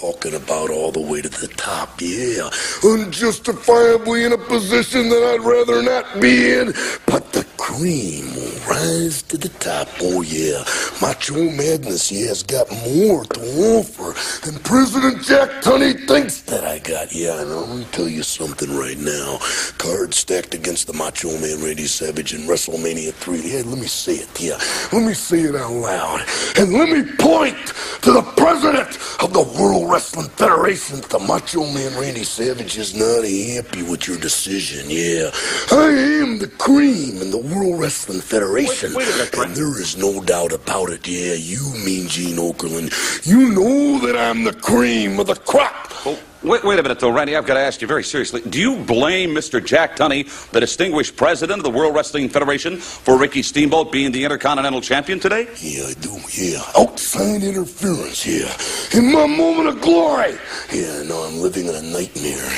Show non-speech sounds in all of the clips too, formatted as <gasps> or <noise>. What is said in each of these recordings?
talking about all the way to the top, yeah. Unjustifiably in a position that I'd rather not be in, but the cream rise to the top, oh yeah. Macho Madness, yeah, has got more to offer than President Jack Tunney thinks that I got. Yeah, and I'm gonna tell you something right now. Cards stacked against the Macho Man Randy Savage in WrestleMania 3. Yeah, let me say it, yeah. Let me say it out loud. And let me point to the president of the World Wrestling Federation. The Macho Man Randy Savage is not happy with your decision, yeah. I am the cream in the World Wrestling Federation. Wait- wait a minute, and there is no doubt about it, yeah. You mean Gene Okerlund. You know that I'm the cream of the crop. Oh, wait, wait a minute, though, Randy. I've got to ask you very seriously. Do you blame Mr. Jack Tunney, the distinguished president of the World Wrestling Federation, for Ricky Steamboat being the Intercontinental Champion today? Yeah, I do, yeah. Outside interference, yeah. In my moment of glory. Yeah, now I'm living in a nightmare.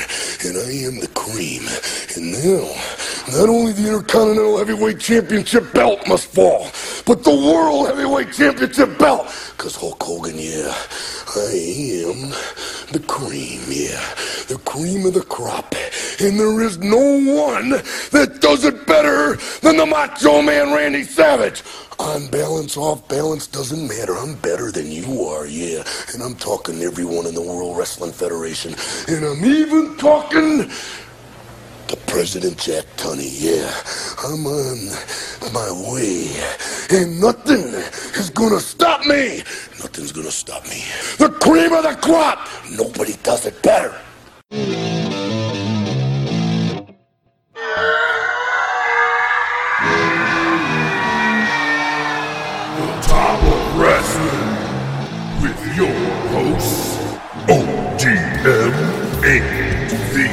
And I am the cream. And now, not only the Intercontinental Heavyweight Championship belt must fall, but the World Heavyweight Championship belt. Because Hulk Hogan, yeah, I am the cream, yeah. The cream of the crop. And there is no one that does it better than the Macho Man Randy Savage. On balance, off balance, doesn't matter. I'm better than you are, yeah. And I'm talking to everyone in the World Wrestling Federation. And I'm even talking to President Jack Tunney, yeah. I'm on my way. And nothing is gonna stop me. Nothing's gonna stop me. The cream of the crop. Nobody does it better. The Top of Wrestling with your host, and the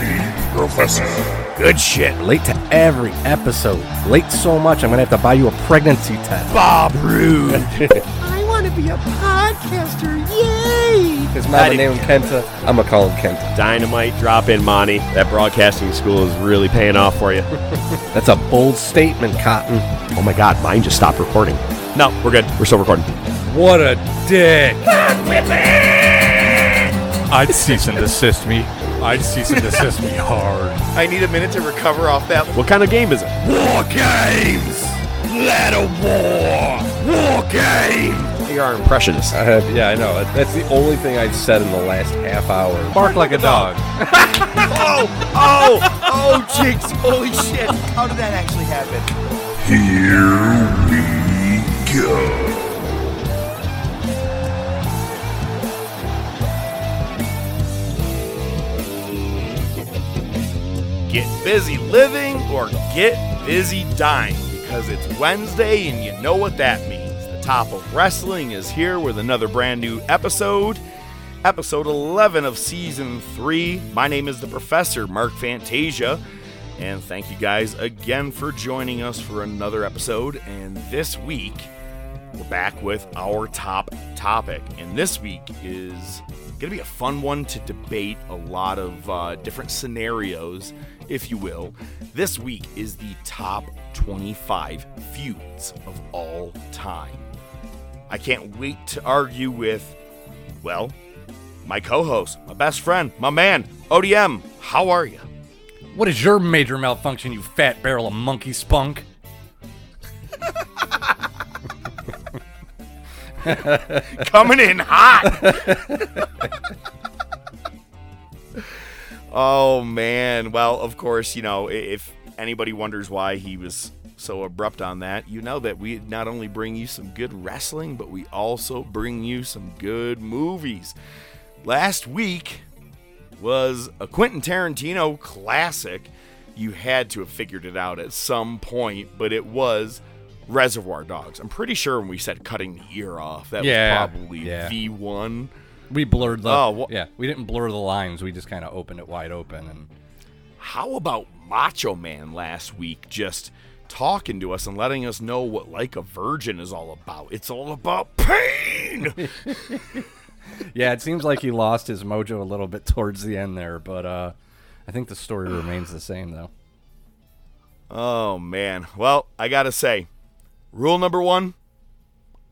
Professor. Good shit. Late to every episode. Late so much, I'm gonna have to buy you a pregnancy test. Bob Rude. <laughs> I want to be a podcaster. Yay! His mama named him Kenta. I'm gonna call him Kenta. Dynamite drop in, Monty. That broadcasting school is really paying off for you. <laughs> That's a bold statement, Cotton. oh my god, mine just stopped recording. No, we're good. We're still recording. What a dick! I'd cease and desist me. I'd cease and desist me hard. I need a minute to recover off that. What kind of game is it? War Games! Ladder War! War Games! You're our impressionist. I have, yeah, I know. That's the only thing I've said in the last half hour. Bark like a dog. <laughs> Oh, oh, oh, jinx! Holy shit! How did that actually happen? Here we go. Get busy living or get busy dying because it's Wednesday and you know what that means. The top of wrestling is here with another brand new episode. Episode 11 of season 3. My name is the Professor Mark Fantasia. And thank you guys again for joining us for another episode. And this week, we're back with our top topic. And this week is going to be a fun one to debate a lot of uh, different scenarios, if you will. This week is the top 25 feuds of all time. I can't wait to argue with, well, my co host, my best friend, my man, ODM. How are you? What is your major malfunction, you fat barrel of monkey spunk? <laughs> coming in hot. <laughs> oh man. Well, of course, you know, if anybody wonders why he was so abrupt on that, you know that we not only bring you some good wrestling, but we also bring you some good movies. Last week was a Quentin Tarantino classic. You had to have figured it out at some point, but it was Reservoir Dogs. I'm pretty sure when we said cutting the ear off, that Yeah, was probably yeah. V1. We blurred the. Oh, wha- yeah, we didn't blur the lines. We just kind of opened it wide open, and How about Macho Man last week just talking to us and letting us know what Like a Virgin is all about? It's all about pain. <laughs> yeah, it seems like he lost his mojo a little bit towards the end there, but uh, I think the story remains the same though. oh man. Well, I got to say, rule number 1,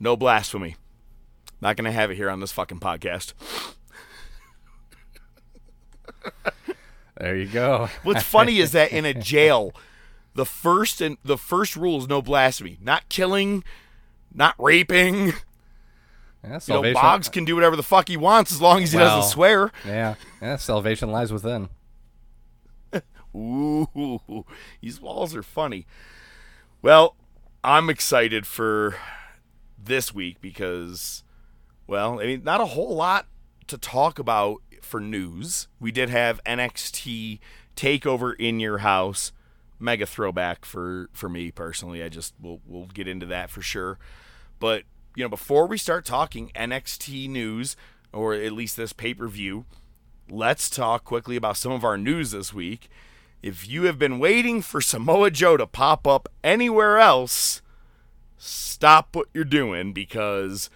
no blasphemy. Not going to have it here on this fucking podcast. There you go. What's funny is that in a jail, the first and the first rule is no blasphemy, not killing, not raping. Yeah, You know. Boggs can do whatever the fuck he wants as long as he Well. doesn't swear. yeah, yeah, salvation lies within. <laughs> Ooh, these walls are funny. Well, I'm excited for this week because, well, I mean, not a whole lot to talk about for news. We did have NXT takeover in your house, mega throwback for for me personally. I just we'll we'll get into that for sure. But you know, before we start talking NXT news or at least this pay per view, let's talk quickly about some of our news this week. If you have been waiting for Samoa Joe to pop up anywhere else, stop what you're doing because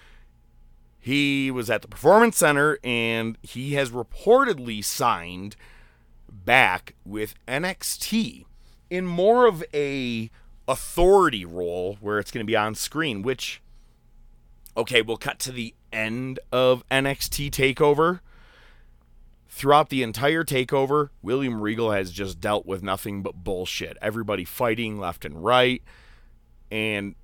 he was at the Performance Center and he has reportedly signed back with NXT in more of a authority role where it's going to be on screen, which okay, we'll cut to the end of NXT takeover throughout the entire takeover, William Regal has just dealt with nothing but bullshit. Everybody fighting left and right, and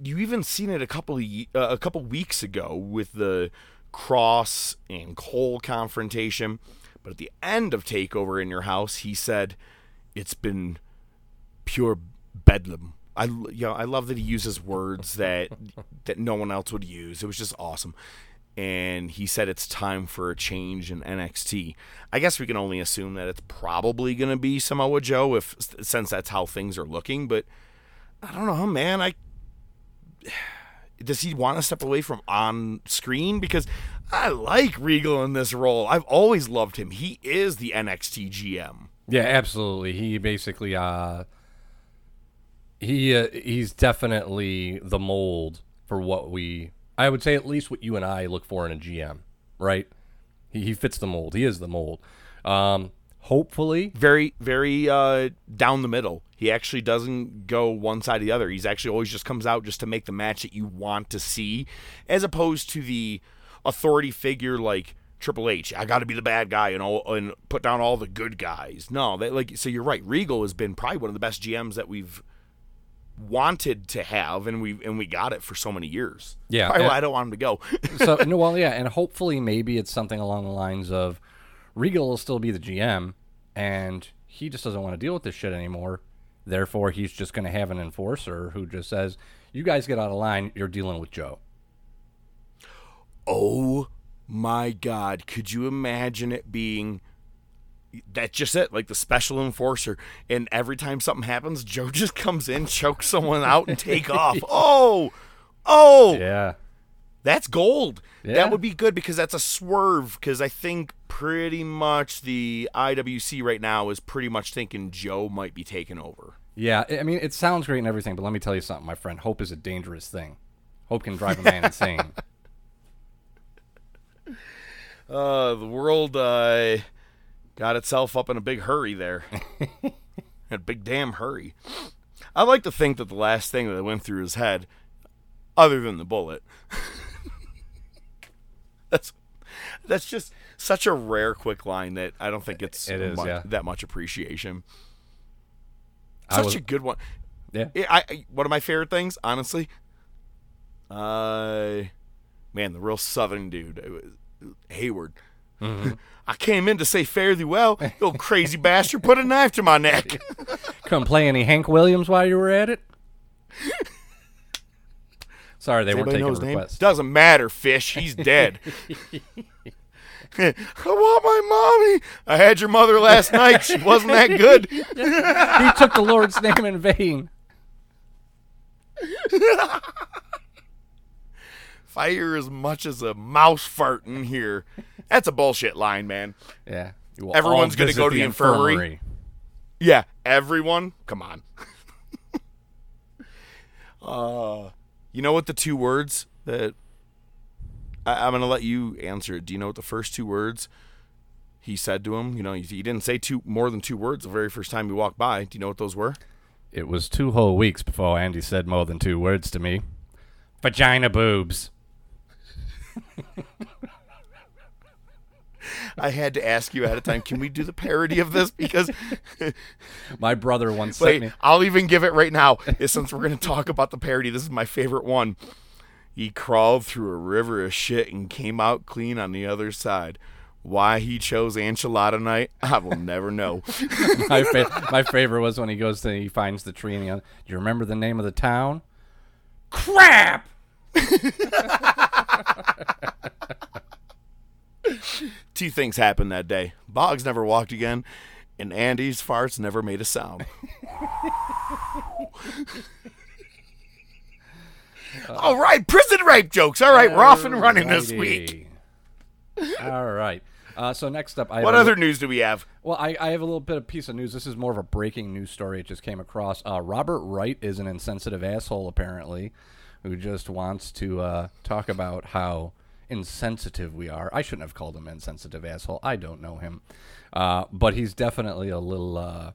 you even seen it a couple of, uh, a couple weeks ago with the Cross and Cole confrontation. But at the end of Takeover in your house, he said, "It's been pure bedlam." I you know I love that he uses words that <laughs> that no one else would use. It was just awesome. And he said it's time for a change in NXT. I guess we can only assume that it's probably going to be Samoa Joe if since that's how things are looking, but I don't know, man. I <sighs> does he want to step away from on screen because I like Regal in this role. I've always loved him. He is the NXT GM. Yeah, absolutely. He basically uh he uh, he's definitely the mold for what we I would say at least what you and I look for in a GM, right? He he fits the mold. He is the mold. Um hopefully very very uh down the middle he actually doesn't go one side or the other. He's actually always just comes out just to make the match that you want to see as opposed to the authority figure like Triple H. I got to be the bad guy and all and put down all the good guys. No that like so you're right. Regal has been probably one of the best GMs that we've wanted to have and we and we got it for so many years. Yeah, Probably and- why I don't want him to go? <laughs> So no, well, yeah, <laughs> and hopefully maybe it's something along the lines of Regal will still be the GM, and he just doesn't want to deal with this shit anymore. Therefore, he's just going to have an enforcer who just says, "You guys get out of line. You're dealing with Joe." Oh my God. Could you imagine it being that's just it, like the special enforcer. And every time something happens, Joe <laughs> just comes in, chokes someone out, and take off. <laughs> Oh, oh, Yeah, that's gold. Yeah. That would be good because that's a swerve. Because I think pretty much the IWC right now is pretty much thinking Joe might be taking over. Yeah. I mean, it sounds great and everything, but let me tell you something, my friend. Hope is a dangerous thing. Hope can drive a man insane. <laughs> Uh, the world uh, got itself up in a big hurry there. <laughs> a big damn hurry. I like to think that the last thing that went through his head, other than the bullet, <laughs> that's that's just such a rare, quick line that I don't think it's It is, mu- yeah. that much appreciation. Such was- a good one. Yeah. Yeah, I, I one of my favorite things, honestly. Uh, man, the real southern dude, it was Heywood. Mm-hmm. <laughs> I came in to say fare thee well. You old crazy <laughs> bastard, put a knife to my neck. <laughs> Couldn't play any Hank Williams while you were at it. Sorry, they weren't taking know his name? requests. Doesn't matter, fish. He's dead. I want my mommy. I had your mother last night. She wasn't that good. <laughs> he took the Lord's name in vain. <laughs> Fire as much as a mouse fart in here. That's a bullshit line, man. Yeah. Everyone's gonna go to the infirmary. Yeah, everyone. Come on. <laughs> uh, you know what the two words that I, I'm gonna let you answer it. Do you know what the first two words he said to him? You know, he, he didn't say two more than two words the very first time he walked by. Do you know what those were? It was two whole weeks before Andy said more than two words to me. Vagina boobs. I had to ask you ahead of time. Can we do the parody of this? Because <laughs> My brother once sent wait, me. I'll even give it right now. Since we're going to talk about the parody, this is my favorite one. He crawled through a river of shit and came out clean on the other side. Why he chose enchilada night, I will never know. <laughs> my, fa- my favorite was when he goes to he finds the tree and he goes, Do you remember the name of the town? Crap. <laughs> Two things happened that day. Boggs never walked again, and Andy's farts never made a sound. <laughs> All right, prison rape jokes. All right, we're off and running this week. <laughs> All right. Uh, so next up, I What a- other news do we have? Well, I, I have a little bit of piece of news. This is more of a breaking news story. It just came across. Uh, Robert Wright is an insensitive asshole, apparently, who just wants to uh, talk about how insensitive we are. I shouldn't have called him insensitive asshole. I don't know him, uh, but he's definitely a little uh,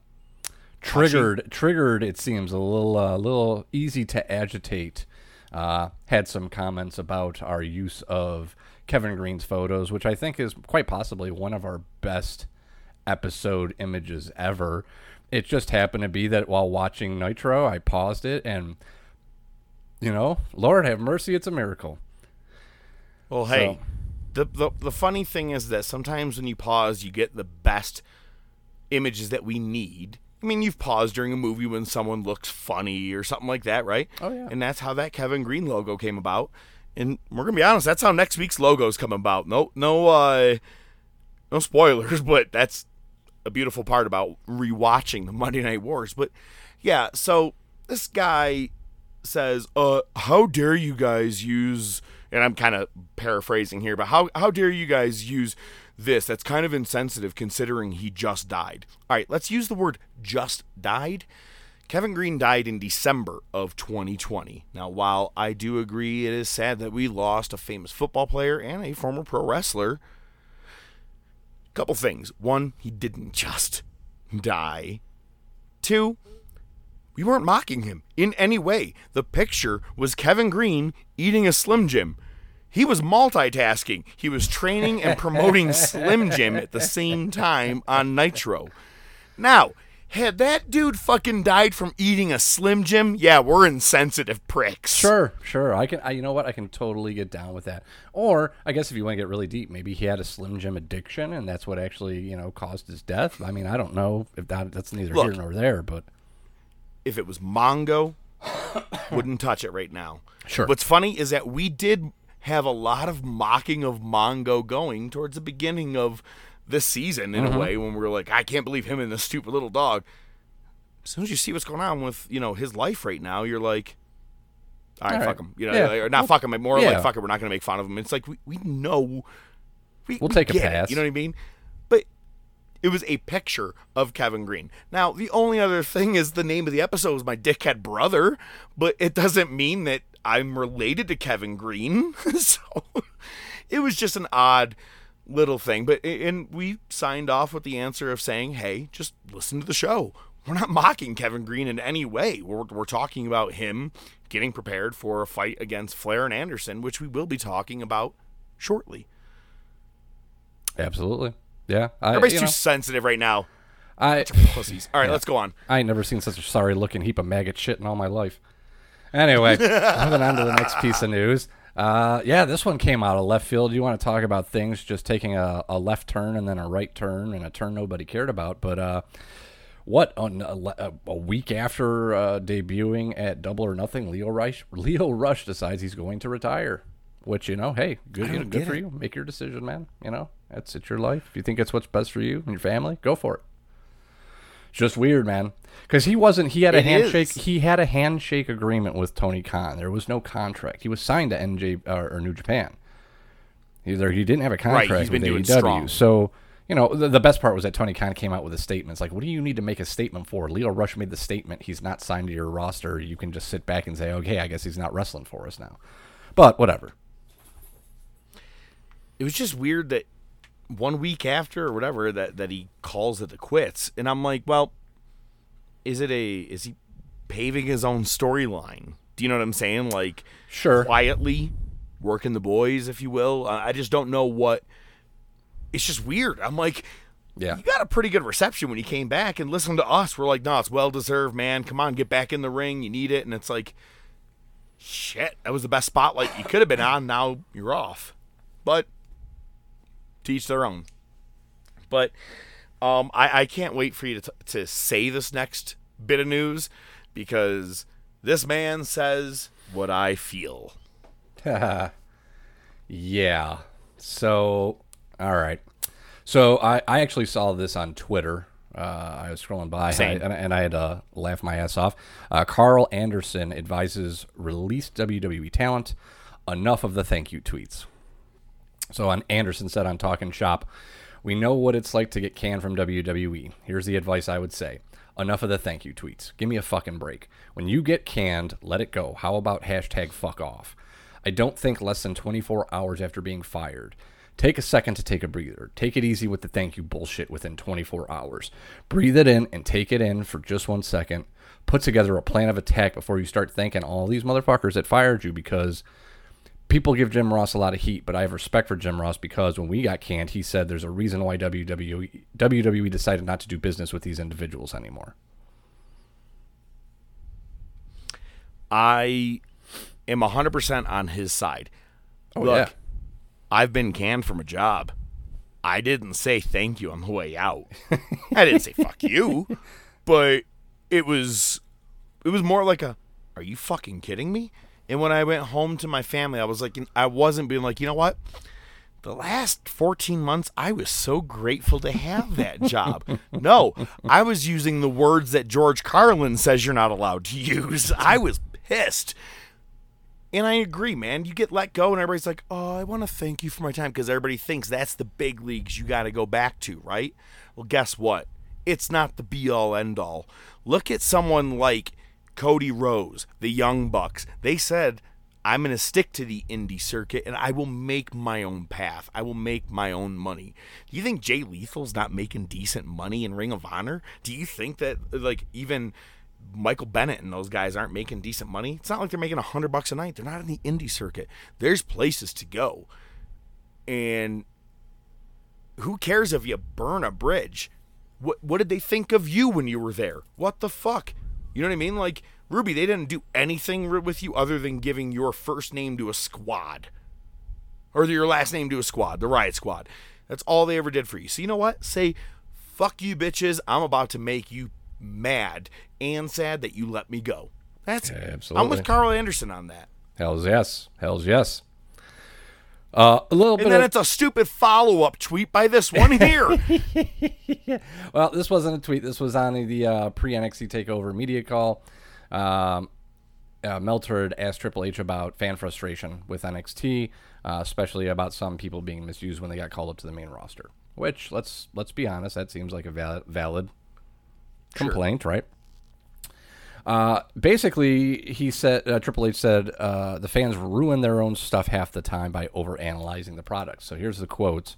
triggered. Triggered. It seems a little uh, little easy to agitate. Uh, had some comments about our use of Kevin Greene's photos, which I think is quite possibly one of our best episode images ever. It just happened to be that while watching Nitro, I paused it and, you know, Lord have mercy, it's a miracle. Well, hey, the, the the funny thing is that sometimes when you pause, you get the best images that we need. I mean, you've paused during a movie when someone looks funny or something like that, right? Oh, yeah. And that's how that Kevin Greene logo came about. And we're gonna be honest, that's how next week's logo's come about. No, no, uh, no spoilers, <laughs> but that's a beautiful part about rewatching the Monday Night Wars. But yeah, so this guy says, "Uh, how dare you guys use?" And I'm kind of paraphrasing here, but how how dare you guys use this? That's kind of insensitive considering he just died. All right, let's use the word "just died." Kevin Greene died in December of 2020. Now, while I do agree it is sad that we lost a famous football player and a former pro wrestler, a couple things. One, he didn't <laughs> just die. Two, we weren't mocking him in any way. The picture was Kevin Greene eating a Slim Jim. He was multitasking. He was training and promoting <laughs> Slim Jim at the same time on Nitro. Now, had that dude fucking died from eating a Slim Jim, yeah, we're insensitive pricks. Sure, sure. I can. I, you know what? I can totally get down with that. Or I guess if you want to get really deep, maybe he had a Slim Jim addiction, and that's what actually you know caused his death. I mean, I don't know if that that's neither Look. here nor there, but if it was Mongo, wouldn't touch it right now. Sure. What's funny is that we did have a lot of mocking of Mongo going towards the beginning of this season in Mm-hmm. a way when we were like, I can't believe him and this stupid little dog. As soon as you see what's going on with you know his life right now, you're like, all right, All fuck him. You know, Yeah. like- or not fuck him, but more yeah. like fuck it. We're not going to make fun of him. It's like we, we know. We, We'll we take a get it, pass. you know what I mean? It was a picture of Kevin Greene. Now, the only other thing is the name of the episode was my dickhead brother, but it doesn't mean that I'm related to Kevin Greene. <laughs> so it was just an odd little thing. But and we signed off with the answer of saying, "Hey, just listen to the show." We're not mocking Kevin Greene in any way. We're, we're talking about him getting prepared for a fight against Flair and Anderson, which we will be talking about shortly. absolutely, yeah. I, Everybody's too know, sensitive right now. I Pussies. All right, let's go on. I ain't never seen such a sorry looking heap of maggot shit in all my life. Anyway, <laughs> moving on to the next piece of news. Uh, yeah, this one came out of left field. You want to talk about things just taking a, a left turn and then a right turn and a turn nobody cared about. But uh, what on a, a week after uh, debuting at Double or Nothing, Lio Rush Lio Rush decides he's going to retire. Which you know, hey, good, you know, good for you. Make your decision, man. You know, that's it's your life. If you think it's what's best for you and your family, go for it. It's just weird, man. Because he wasn't. He had a It handshake. is. He had a handshake agreement with Tony Khan. There was no contract. He was signed to NJ uh, or New Japan. Either he didn't have a Right, contract he's been with doing AEW. strong. So you know, the, the best part was that Tony Khan came out with a statement. It's like, what do you need to make a statement for? Lio Rush made the statement. He's not signed to your roster. You can just sit back and say, okay, I guess he's not wrestling for us now. But whatever. It was just weird that one week after or whatever that that he calls it a quits, and I'm like, well, is it a is he paving his own storyline? Do you know what I'm saying? Like, Sure. quietly working the boys, if you will. I just don't know what it's just weird. I'm like, Yeah. you got a pretty good reception when he came back and listened to us. We're like, no, it's well deserved, man. Come on, get back in the ring. You need it. And it's like, shit, that was the best spotlight you could have been on. Now you're off. But teach their own. But um, I, I can't wait for you to, t- to say this next bit of news because this man says what I feel. <laughs> Yeah. So, all right. So I, I actually saw this on Twitter. Uh, I was scrolling by Same. and, and I had to laugh my ass off. Uh, Karl Anderson advises released WWE talent enough of the thank you tweets. So on Anderson said on Talking Shop, we know what it's like to get canned from WWE. Here's the advice I would say. Enough of the thank you tweets. Give me a fucking break. When you get canned, let it go. How about hashtag fuck off? I don't think less than 24 hours after being fired. Take a second to take a breather. Take it easy with the thank you bullshit within 24 hours. Breathe it in and take it in for just one second. Put together a plan of attack before you start thanking all these motherfuckers that fired you because people give Jim Ross a lot of heat, but I have respect for Jim Ross because when we got canned, he said there's a reason why WWE, WWE decided not to do business with these individuals anymore. I am 100% on his side. Oh, Look, yeah. I've been canned from a job. I didn't say thank you on the way out. I didn't say fuck <laughs> you, but it was it was more like a are you fucking kidding me? And when I went home to my family, I was like I wasn't being like, "You know what? The last 14 months I was so grateful to have that <laughs> job." no, I was using the words that George Carlin says you're not allowed to use. I was pissed. And I agree, man. You get let go, and everybody's like, "Oh, I want to thank you for my time," because everybody thinks that's the big leagues you got to go back to, right? Well, guess what? It's not the be all end all. Look at someone like Cody Rhodes, the Young Bucks. They said, "I'm going to stick to the indie circuit, and I will make my own path. I will make my own money." Do you think Jay Lethal's not making decent money in Ring of Honor? Do you think that, like, even Michael Bennett and those guys aren't making decent money. It's not like they're making a hundred bucks a night. They're not in the indie circuit. There's places to go. And who cares if you burn a bridge? What what did they think of you when you were there? What the fuck? You know what I mean? Like Ruby, they didn't do anything with you other than giving your first name to a squad. Or your last name to a squad, the Riot Squad. That's all they ever did for you. So you know what? Say, fuck you bitches. I'm about to make you mad and sad that you let me go. That's absolutely. I'm with Karl Anderson on that. Hell's yes. Hell's yes. Uh, a little And bit then of, it's a stupid follow up tweet by this one here. <laughs> Well, this wasn't a tweet. This was on the uh, pre NXT Takeover media call. Um, uh, Meltzer had asked Triple H about fan frustration with NXT, uh, especially about some people being misused when they got called up to the main roster. Which let's let's be honest, that seems like a valid, valid complaint, right? Uh, basically, he said uh, Triple H said uh, the fans ruin their own stuff half the time by over analyzing the product. So here's the quotes.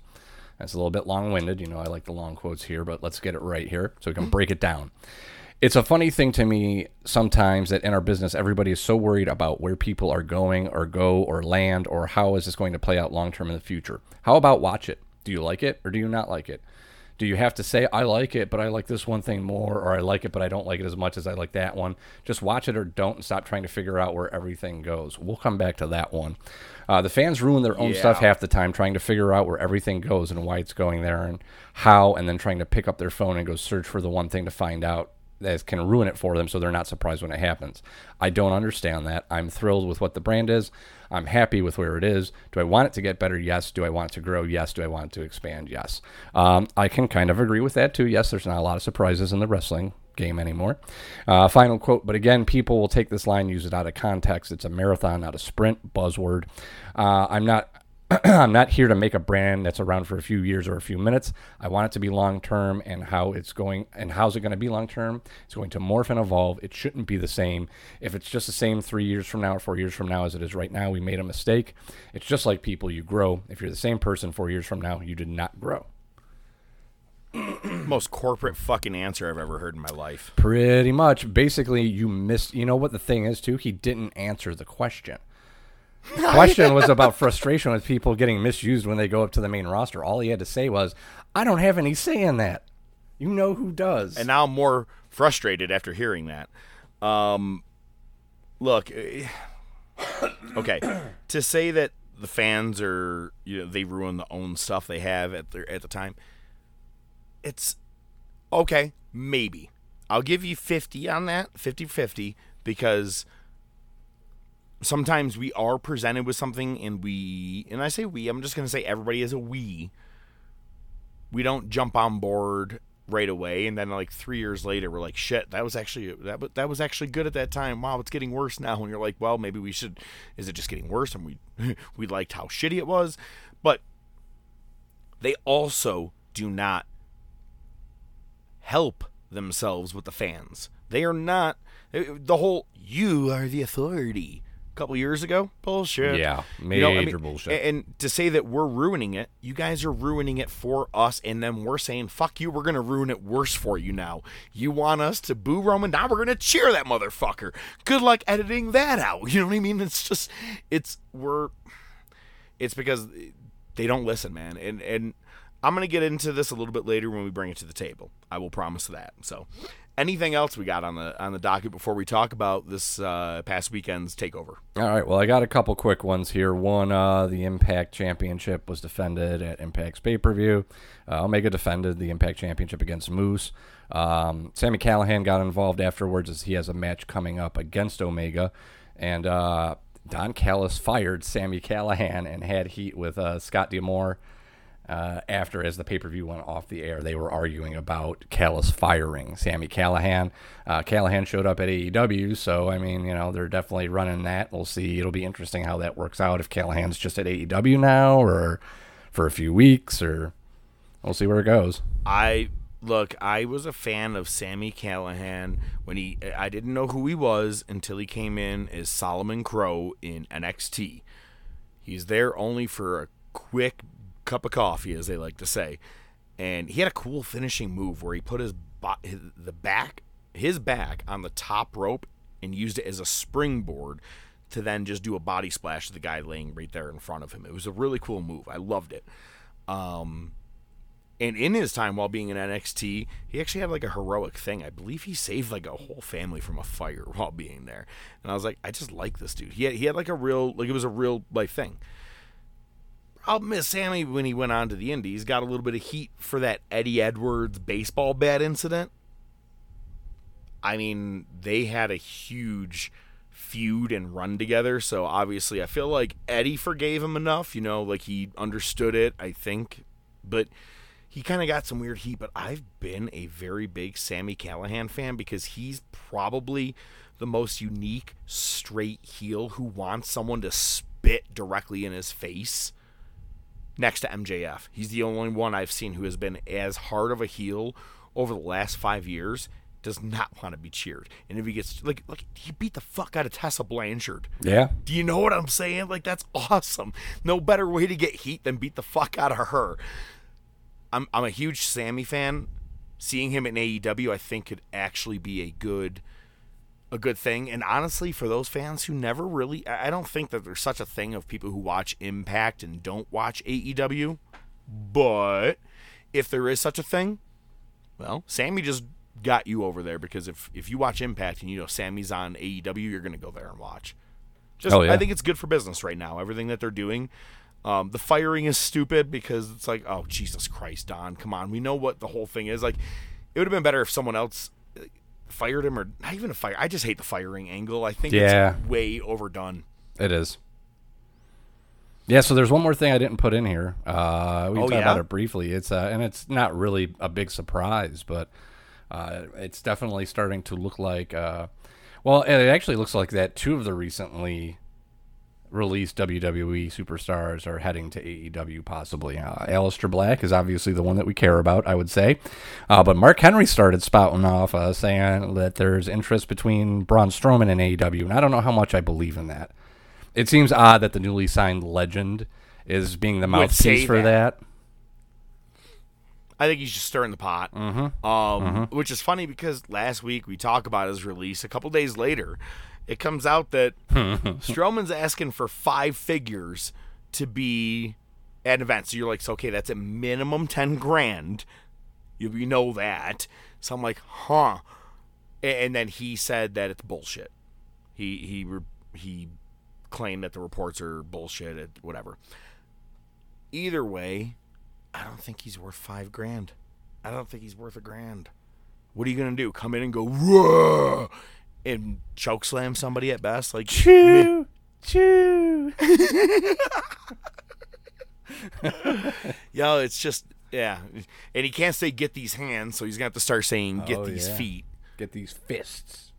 That's a little bit long winded. You know, I like the long quotes here, but let's get it right here so we can break it down. It's a funny thing to me sometimes that in our business, everybody is so worried about where people are going or go or land or how is this going to play out long term in the future. How about watch it? Do you like it or do you not like it? Do you have to say, I like it, but I like this one thing more, or I like it, but I don't like it as much as I like that one? Just watch it or don't and stop trying to figure out where everything goes. We'll come back to that one. Uh, the fans ruin their own stuff half the time trying to figure out where everything goes and why it's going there and how, and then trying to pick up their phone and go search for the one thing to find out that can ruin it for them so they're not surprised when it happens. I don't understand that. I'm thrilled with what the brand is. I'm happy with where it is. Do I want it to get better? Yes. Do I want it to grow? Yes. Do I want it to expand? Yes. Um, I can kind of agree with that too. Yes, there's not a lot of surprises in the wrestling game anymore. Uh, final quote, but again, people will take this line, use it out of context. It's a marathon, not a sprint. Buzzword. Uh, I'm not. <clears throat> I'm not here to make a brand that's around for a few years or a few minutes. I want it to be long term, and how it's going and how's it going to be long term? It's going to morph and evolve. It shouldn't be the same. If it's just the same three years from now or four years from now as it is right now, we made a mistake. It's just like people. You grow. If you're the same person four years from now, you did not grow. <clears throat> Most corporate fucking answer I've ever heard in my life. Pretty much. Basically, you missed. You know what the thing is too? He didn't answer the question. <laughs> question was about frustration with people getting misused when they go up to the main roster. All he had to say was, "I don't have any say in that." You know who does. And now I'm more frustrated after hearing that. Um, look, eh, <sighs> okay, <coughs> to say that the fans are you know they ruin the own stuff they have at their at the time. It's okay, maybe. I'll give you 50 on that, 50-50 because sometimes we are presented with something and we and I say we, I'm just going to say everybody is a we. We don't jump on board right away and then like 3 years later we're like shit that was actually that that was actually good at that time. Wow it's getting worse now. And you're like well maybe we should is it just getting worse and we <laughs> we liked how shitty it was? But they also do not help themselves with the fans. They are not the whole you are the authority couple years ago. Bullshit. Yeah, You major know, I mean, bullshit. And to say that we're ruining it, you guys are ruining it for us, and then we're saying, fuck you, we're going to ruin it worse for you now. You want us to boo Roman, now we're going to cheer that motherfucker. Good luck editing that out. <laughs> You know what I mean? It's just, it's, we're, it's because they don't listen, man. And, and, I'm going to get into this a little bit later when we bring it to the table. I will promise that. So, anything else we got on the on the docket before we talk about this uh, past weekend's takeover? All right. Well, I got a couple quick ones here. One, uh, the Impact Championship was defended at Impact's pay per view. Uh, Omega defended the Impact Championship against Moose. Um, Sammy Callihan got involved afterwards as he has a match coming up against Omega. And uh, Don Callis fired Sammy Callihan and had heat with uh, Scott D'Amore. Uh, after, as the pay per view went off the air, they were arguing about Callis firing Sammy Callihan. Uh, Callihan showed up at AEW, so I mean, you know, they're definitely running that. We'll see. It'll be interesting how that works out if Callihan's just at AEW now or for a few weeks, or we'll see where it goes. I look, I was a fan of Sammy Callihan when he I didn't know who he was until he came in as Solomon Crowe in NXT. He's there only for a quick cup of coffee as they like to say. And he had a cool finishing move where he put his, bo- his the back his back on the top rope and used it as a springboard to then just do a body splash to the guy laying right there in front of him. It was a really cool move. I loved it. Um, and in his time while being in NXT, he actually had like a heroic thing. I believe he saved like a whole family from a fire <laughs> while being there. And I was like, I just like this dude. He had, he had like a real, like it was a real life thing. I'll miss Sammy when he went on to the Indies. Got a little bit of heat for that Eddie Edwards baseball bat incident. I mean, they had a huge feud and run together. So obviously, I feel like Eddie forgave him enough. You know, like he understood it, I think. But he kind of got some weird heat. But I've been a very big Sammy Callihan fan because he's probably the most unique straight heel who wants someone to spit directly in his face next to MJF. He's the only one I've seen who has been as hard of a heel over the last five years. Does not want to be cheered, and if he gets like, like he beat the fuck out of Tessa Blanchard. Yeah. Do you know what I'm saying? Like that's awesome. No better way to get heat than beat the fuck out of her. I'm I'm a huge Sammy fan. Seeing him in AEW, I think could actually be a good a good thing. And honestly, for those fans who never really, I don't think that there's such a thing of people who watch Impact and don't watch AEW. But if there is such a thing, well, Sammy just got you over there because if if you watch Impact and you know Sammy's on AEW, you're gonna go there and watch. Just, Oh, yeah. I think it's good for business right now. Everything that they're doing. Um, the firing is stupid because it's like, oh Jesus Christ, Don, come on. We know what the whole thing is. Like, it would have been better if someone else fired him or not even a fire. I just hate the firing angle. I think Yeah. it's way overdone. It is. Yeah, so there's one more thing I didn't put in here. Uh, we Oh, talked yeah? about it briefly. It's uh, and it's not really a big surprise, but uh, it's definitely starting to look like. Uh, well, it actually looks like that two of the recently released WWE superstars are heading to AEW, possibly. Uh, Aleister Black is obviously the one that we care about, I would say. Uh, but Mark Henry started spouting off, uh, saying that there's interest between Braun Strowman and AEW, and I don't know how much I believe in that. It seems odd that the newly signed legend is being the mouthpiece for that. that. I think he's just stirring the pot. Mm-hmm. Um, Which is funny because last week we talked about his release a couple days later, it comes out that <laughs> Strowman's asking for five figures to be at an event. So you're like, so, okay, that's a minimum 10 grand. You, you know that. So I'm like, huh. And then he said that it's bullshit. He he he claimed that the reports are bullshit. It, whatever. Either way, I don't think he's worth five grand. I don't think he's worth a grand. What are you gonna do? Come in and go Whoa! And choke slam somebody at best? Like Choo, choo. <laughs> Yo, it's just yeah, and he can't say get these hands, so he's gonna have to start saying get Oh, these yeah. feet, Get these fists.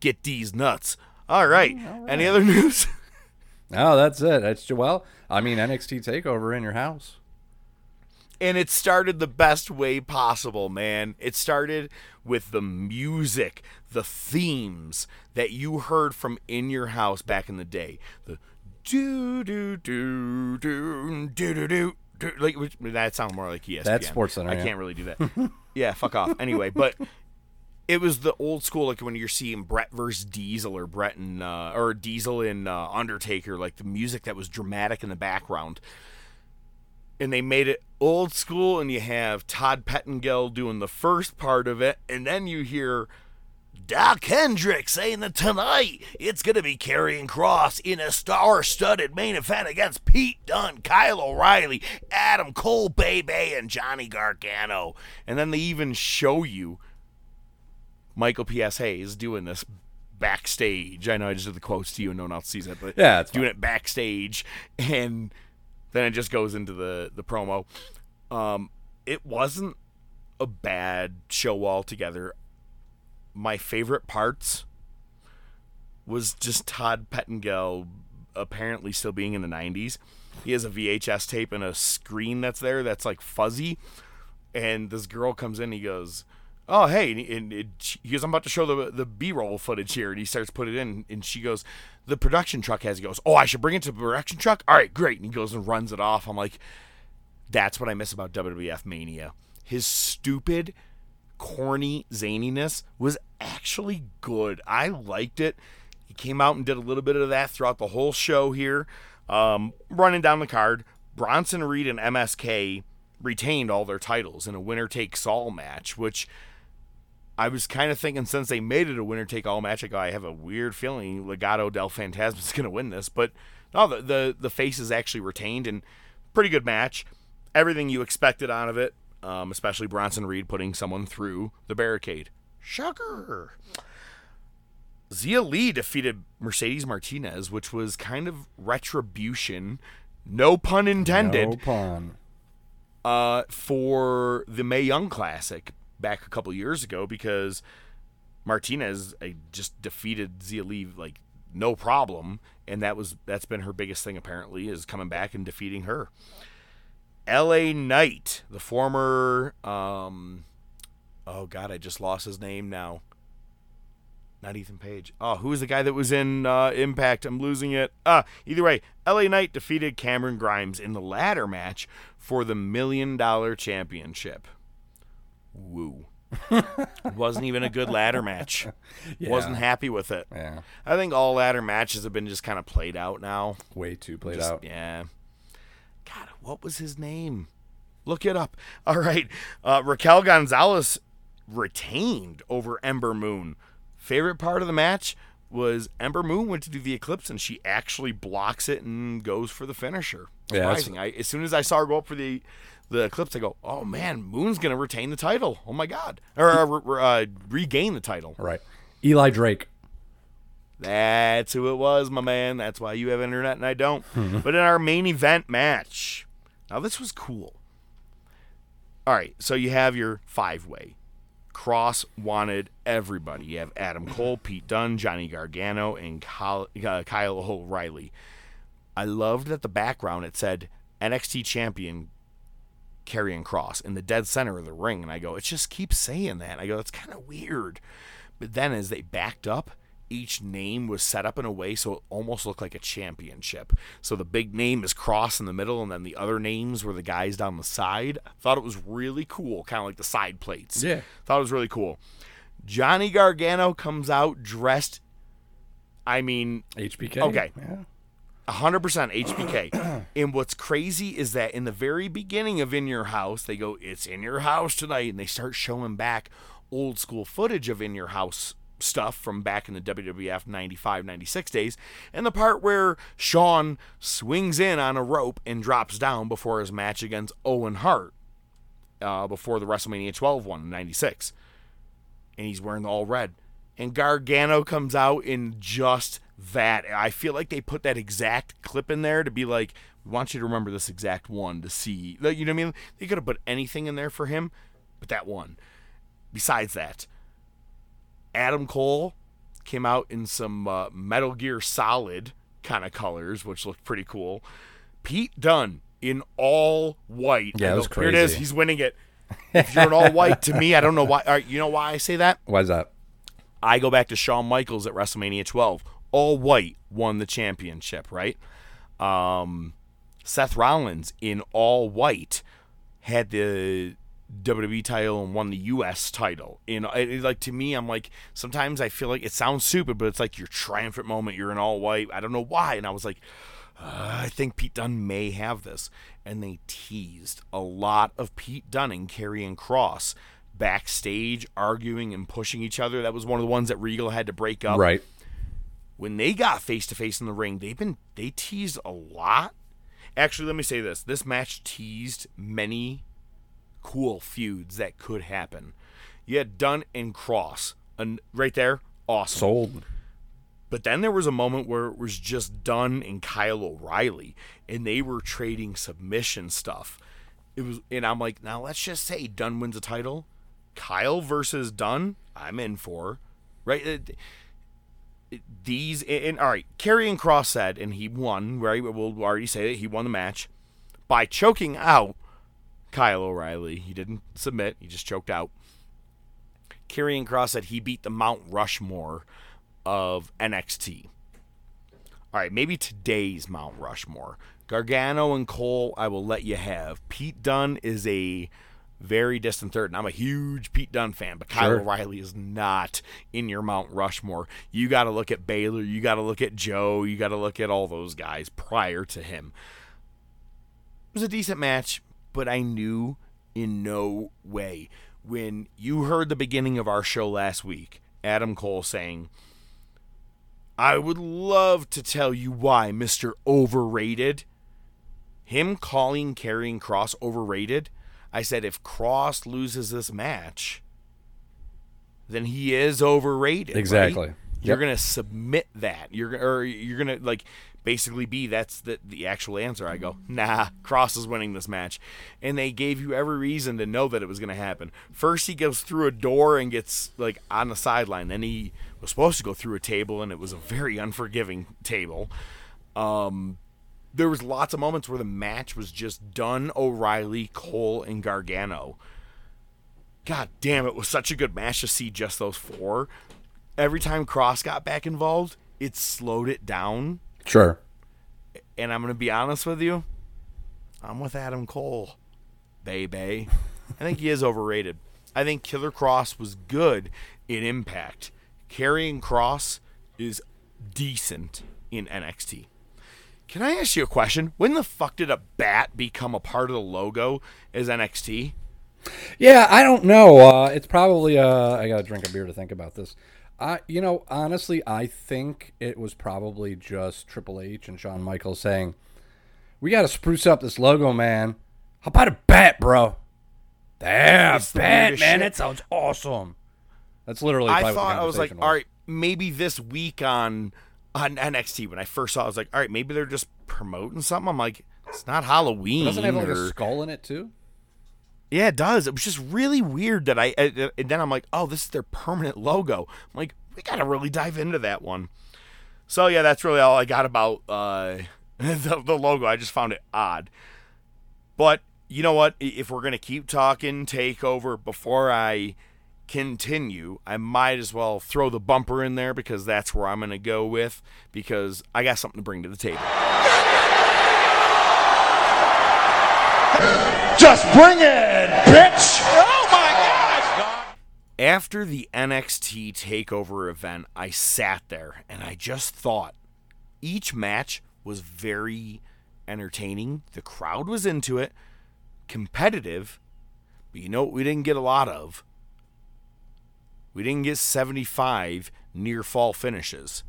get these nuts. All right. Mm, Any other <laughs> news? Oh, that's it. That's well. I mean, NXT Takeover in your house. And it started the best way possible, man. It started with the music, the themes that you heard from in your house back in the day. The do do do do do do do. like which, that sounded more like ESPN. That's SportsCenter, I yeah. can't really do that. <laughs> yeah, fuck off. Anyway, but it was the old school, like when you're seeing Bret versus Diesel or Bret and uh, or Diesel and uh, Undertaker, like the music that was dramatic in the background. And they made it old school, and you have Todd Pettengill doing the first part of it, and then you hear Dok Hendrix saying that tonight it's going to be Karrion Cross in a star-studded main event against Pete Dunne, Kyle O'Reilly, Adam Cole, Baby, and Johnny Gargano. And then they even show you Michael P.S. Hayes doing this backstage. I know I just did the quotes to you and no one else sees it, but Yeah, it's doing it backstage, and then it just goes into the the promo. Um, it wasn't a bad show altogether. My favorite parts was just Todd Pettengill apparently still being in the 90s. He has a VHS tape and a screen that's there that's like fuzzy. And this girl comes in, he goes, Oh, hey. And, and it, he goes, I'm about to show the, the B roll footage here. And he starts putting it in. And she goes, The production truck has. He goes, Oh, I should bring it to the production truck? All right, great. And he goes and runs it off. I'm like, That's what I miss about WWF Mania. His stupid, corny zaniness was actually good. I liked it. He came out and did a little bit of that throughout the whole show here. Um, running down the card, Bronson Reed and MSK retained all their titles in a winner takes all match, which I was kind of thinking since they made it a winner take all match, I go, I have a weird feeling Legado del Fantasma is <laughs> going to win this. But no, the, the, the faces actually retained and pretty good match. Everything you expected out of it, um, especially Bronson Reed putting someone through the barricade. Sugar. Xia Li defeated Mercedes Martinez, which was kind of retribution, no pun intended, No pun. uh, for the Mae Young Classic back a couple years ago because Martinez uh, just defeated Xia Li like no problem, and that was that's been her biggest thing apparently is coming back and defeating her. L.A. Knight, the former, um, oh god, I just lost his name now. Not Ethan Page. Oh, who was the guy that was in uh, Impact? I'm losing it. Ah, either way, LA Knight defeated Cameron Grimes in the ladder match for the Million Dollar Championship. Woo. Wasn't even a good ladder match. <laughs> Wasn't happy with it. Yeah. I think all ladder matches have been just kind of played out now. Way too played Just- out. Yeah. God, what was his name? Look it up. <laughs> All right. Uh, Raquel Gonzalez retained over Ember Moon. Favorite part of the match was Ember Moon went to do the eclipse and she actually blocks it and goes for the finisher. Yeah. I, as soon as I saw her go up for the the eclipse, I go, "Oh man, Moon's gonna retain the title! Oh my god, or uh, re- re- uh, regain the title." Right. Eli Drake. That's who it was, my man. That's why you have internet and I don't. <laughs> but in our main event match, now this was cool. All right, so you have your five way. Cross wanted everybody. You have Adam Cole, Pete Dunne, Johnny Gargano, and Kyle, uh, Kyle O'Reilly. I loved that the background it said NXT champion Karrion Cross in the dead center of the ring. And I go, it just keeps saying that. I go, that's kind of weird. But then as they backed up, each name was set up in a way so it almost looked like a championship. So the big name is Cross in the middle, and then the other names were the guys down the side. Thought it was really cool, kind of like the side plates. Yeah. Thought it was really cool. Johnny Gargano comes out dressed I mean, HBK. Okay. Yeah. 100% HBK. <clears throat> and what's crazy is that in the very beginning of In Your House, they go, It's in your house tonight. And they start showing back old school footage of In Your House stuff from back in the WWF 95 96 days. And the part where Shawn swings in on a rope and drops down before his match against Owen Hart uh, before the WrestleMania 12 one in 96. And he's wearing the all red. And Gargano comes out in just that. I feel like they put that exact clip in there to be like, we want you to remember this exact one to see. You know what I mean? They could have put anything in there for him, but that one. Besides that, Adam Cole came out in some uh, Metal Gear Solid kind of colors, which looked pretty cool. Pete Dunne in all white. Yeah, was go, Here it is. He's winning it. If you're in all white, to me, I don't know why. All right, you know why I say that? Why's that? I go back to Shawn Michaels at WrestleMania 12. All white won the championship, right? Um, Seth Rollins in all white had the WWE title and won the US title. You know, like to me, I'm like sometimes I feel like it sounds stupid, but it's like your triumphant moment. You're in all white. I don't know why, and I was like, uh, I think Pete Dunne may have this, and they teased a lot of Pete Dunne and Karrion Kross backstage arguing and pushing each other. That was one of the ones that Regal had to break up Right. when they got face to face in the ring, they've been they teased a lot. Actually, let me say this: this match teased many cool feuds that could happen. You had Dunne and Kross, and right there, awesome. Sold. But then there was a moment where it was just Dunne and Kyle O'Reilly, and they were trading submission stuff. It was, and I'm like, now let's just say Dunne wins a title, Kyle versus Dunne. I'm in for, right? These and, all right, Karrion Kross said, and he won. Right, we'll already say that he won the match by choking out Kyle O'Reilly. He didn't submit; he just choked out. Karrion Kross said he beat the Mount Rushmore of NXT. All right, maybe today's Mount Rushmore. Gargano and Cole, I will let you have. Pete Dunne is a very distant third, and I'm a huge Pete Dunne fan, but Kyle Sure. O'Reilly is not in your Mount Rushmore. You got to look at Balor, you got to look at Joe, you got to look at all those guys prior to him. It was a decent match, but I knew in no way. When you heard the beginning of our show last week, Adam Cole saying, I would love to tell you why, Mr. Overrated. Him calling Karrion Kross overrated, I said if Kross loses this match, then he is overrated. right? Exactly. You're gonna submit that. You're or you're gonna like basically be that's the the actual answer. I go, nah, Kross is winning this match, and they gave you every reason to know that it was gonna happen. First, he goes through a door and gets like on the sideline. Then he was supposed to go through a table, and it was a very unforgiving table. Um, there was lots of moments where the match was just done. O'Reilly, Cole, and Gargano. God damn, it was such a good match to see just those four. Every time Kross got back involved, it slowed it down. Sure. And I'm gonna be honest with you, I'm with Adam Cole, baby. I think he is overrated. I think Killer Kross was good in Impact. Karrion Kross is decent in NXT. Can I ask you a question? When the fuck did a bat become a part of the logo as NXT? Yeah, I don't know. Uh, it's probably. Uh, I gotta drink a beer to think about this. I, you know, honestly, I think it was probably just Triple H and Shawn Michaels saying, "We got to spruce up this logo, man. How about a bat, bro? It's bat, man. shit. That sounds awesome." That's literally. I probably what the thought I was like, all right, maybe this week on on NXT when I first saw, it, I was like, all right, maybe they're just promoting something. I'm like, it's not Halloween. Doesn't it have like a skull in it too? Yeah, it does. It was just really weird that I, uh, and then I'm like, oh, this is their permanent logo. I'm like, we got to really dive into that one. So yeah, that's really all I got about uh, <laughs> the, the logo. I just found it odd. But you know what? If we're gonna keep talking takeover before I continue, I might as well throw the bumper in there because that's where I'm gonna go with because I got something to bring to the table. Just bring it, bitch! Oh my gosh, god! After the NXT takeover event, I sat there and I just thought each match was very entertaining. The crowd was into it, competitive, but you know what we didn't get a lot of? We didn't get 75 near fall finishes.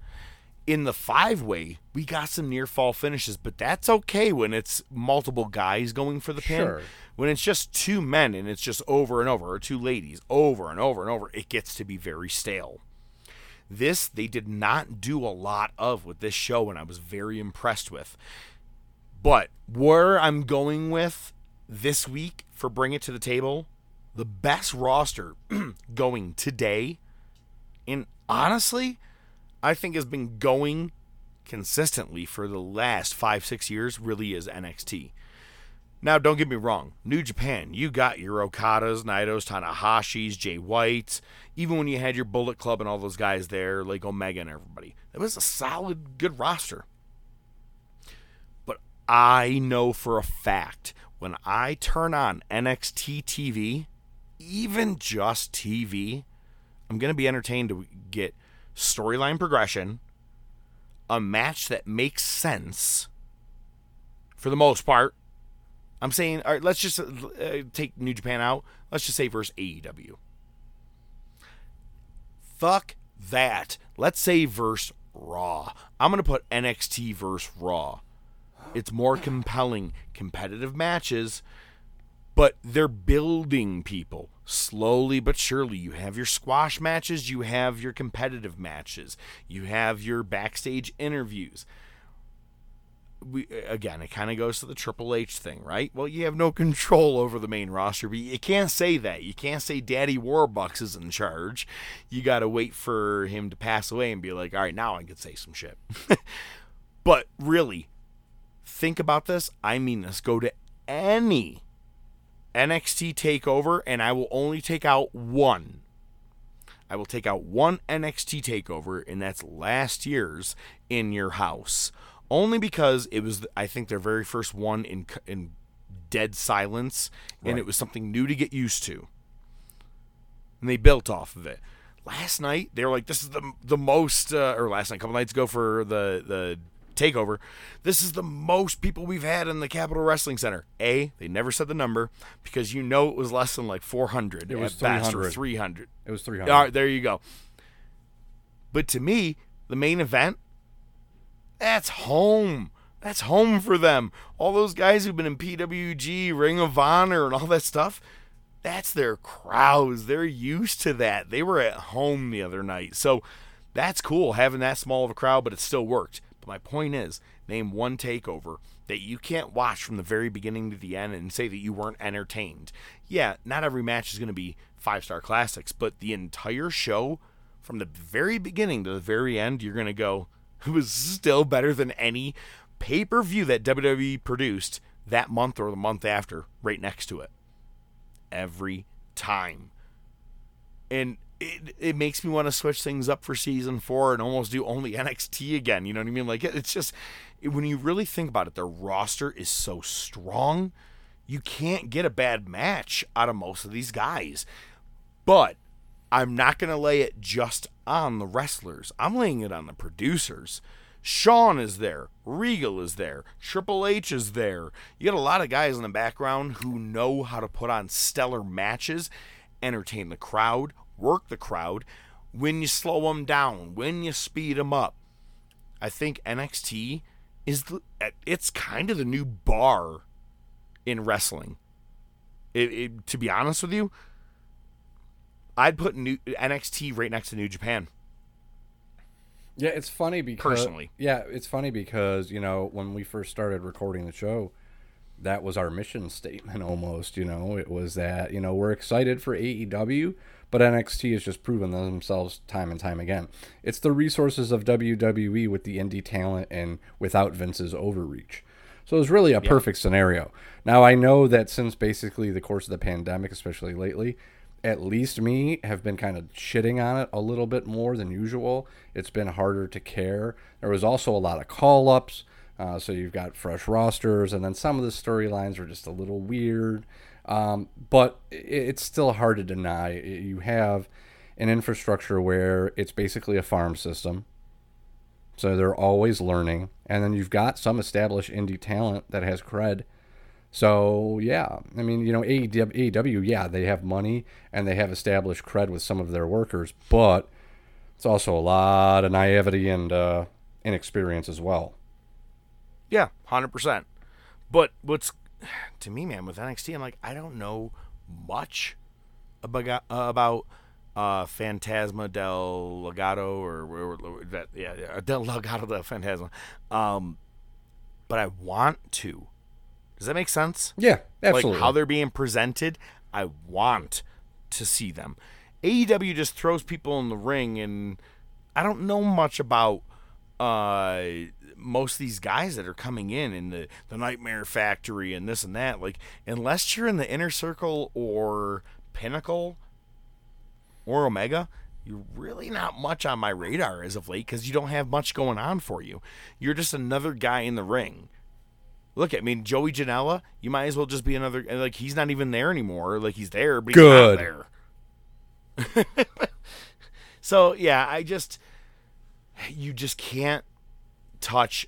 In the five way, we got some near fall finishes, but that's okay when it's multiple guys going for the pin. Sure. When it's just two men and it's just over and over, or two ladies over and over and over, it gets to be very stale. This they did not do a lot of with this show, and I was very impressed with. But where I'm going with this week for Bring It to the Table, the best roster <clears throat> going today, and honestly, I think has been going consistently for the last five, six years, really is NXT. Now, don't get me wrong. New Japan, you got your Okadas, Naitos, Tanahashis, Jay Whites. Even when you had your Bullet Club and all those guys there, like Omega and everybody, it was a solid, good roster. But I know for a fact when I turn on NXT TV, even just TV, I'm going to be entertained to get storyline progression, a match that makes sense for the most part. I'm saying, all right, let's just uh, take New Japan out. Let's just say versus AEW. Fuck that. Let's say versus Raw. I'm going to put NXT versus Raw. It's more compelling, competitive matches, but they're building people slowly but surely. You have your squash matches, you have your competitive matches, you have your backstage interviews. We, again, it kind of goes to the Triple H thing, right? Well, you have no control over the main roster, but you can't say that. You can't say Daddy Warbucks is in charge. You got to wait for him to pass away and be like, all right, now I can say some shit. <laughs> but really, think about this. I mean this. Go to any NXT takeover, and I will only take out one. I will take out one NXT takeover, and that's last year's in your house. Only because it was, I think, their very first one in in dead silence, and Right. it was something new to get used to. And they built off of it. Last night they were like, "This is the the most," uh, or last night, a couple nights ago for the the takeover. This is the most people we've had in the Capitol Wrestling Center. A, they never said the number because you know it was less than like 400 It was at best or 300. 300. It was 300. All right, there you go. But to me, the main event, that's home. That's home for them. All those guys who've been in PWG, Ring of Honor, and all that stuff, that's their crowds. They're used to that. They were at home the other night. So that's cool having that small of a crowd, but it still worked. But my point is, name one takeover that you can't watch from the very beginning to the end and say that you weren't entertained. Yeah, not every match is going to be five star classics, but the entire show, from the very beginning to the very end, you're going to go, it was still better than any pay per view that WWE produced that month or the month after, right next to it. Every time. And it, it makes me want to switch things up for season four and almost do only <laughs> NXT again. You know what I mean? Like, it- it's just, when you really think about it, their roster is so strong. You can't get a bad match out of most of these guys. But I'm not going to lay it just on the wrestlers. I'm laying it on the producers. Shawn is there. Regal is there. Triple H is there. You got a lot of guys in the background who know how to put on stellar matches, entertain the crowd, work the crowd. When you slow them down, when you speed them up. I think NXT is the, it's kind of the new bar in wrestling. It, it, to be honest with you, I'd put new, NXT right next to New Japan. Yeah, it's funny because Personally. Yeah, it's funny because you know when we first started recording the show, that was our mission statement <laughs> almost. You know, it was that you know we're excited for AEW, but NXT has just proven themselves time and time again. It's the resources of WWE with the indie talent and without Vince's overreach. So it's really a perfect scenario. Now I know that since basically the course of the pandemic, especially lately, at least me have been kind of shitting on it a little bit more than usual. It's been harder to care. There was also a lot of call ups. Uh, so you've got fresh rosters, and then some of the storylines were just a little weird. Um, but it's still hard to deny. You have an infrastructure where it's basically a farm system. So they're always learning. And then you've got some established indie talent that has cred. So, yeah, I mean, you know, AEW, yeah, they have money and they have established cred with some of their workers, but it's also a lot of naivety and uh, inexperience as well. Yeah, hundred percent. But what's to me, man, with NXT, I'm like, I don't know much about uh, about uh, Fantasma del Legado or, or, or that, yeah, yeah, <laughs> del Legado del Fantasma. Um, but I want to. Does that make sense? Yeah, absolutely. Like how they're being presented, I want to see them. AEW just throws people in the ring, and I don't know much about uh, most of these guys that are coming in in the, the Nightmare Factory and this and that. Like, unless you're in the Inner Circle or Pinnacle or Omega, you're really not much on my radar as of late because you don't have much going on for you. You're just another guy in the ring. Look, I mean, Joey Janela, you might as well just be another. Like, he's not even there anymore. Like, he's there, but he's Good. not there. <laughs> so, yeah, I just. You just can't touch.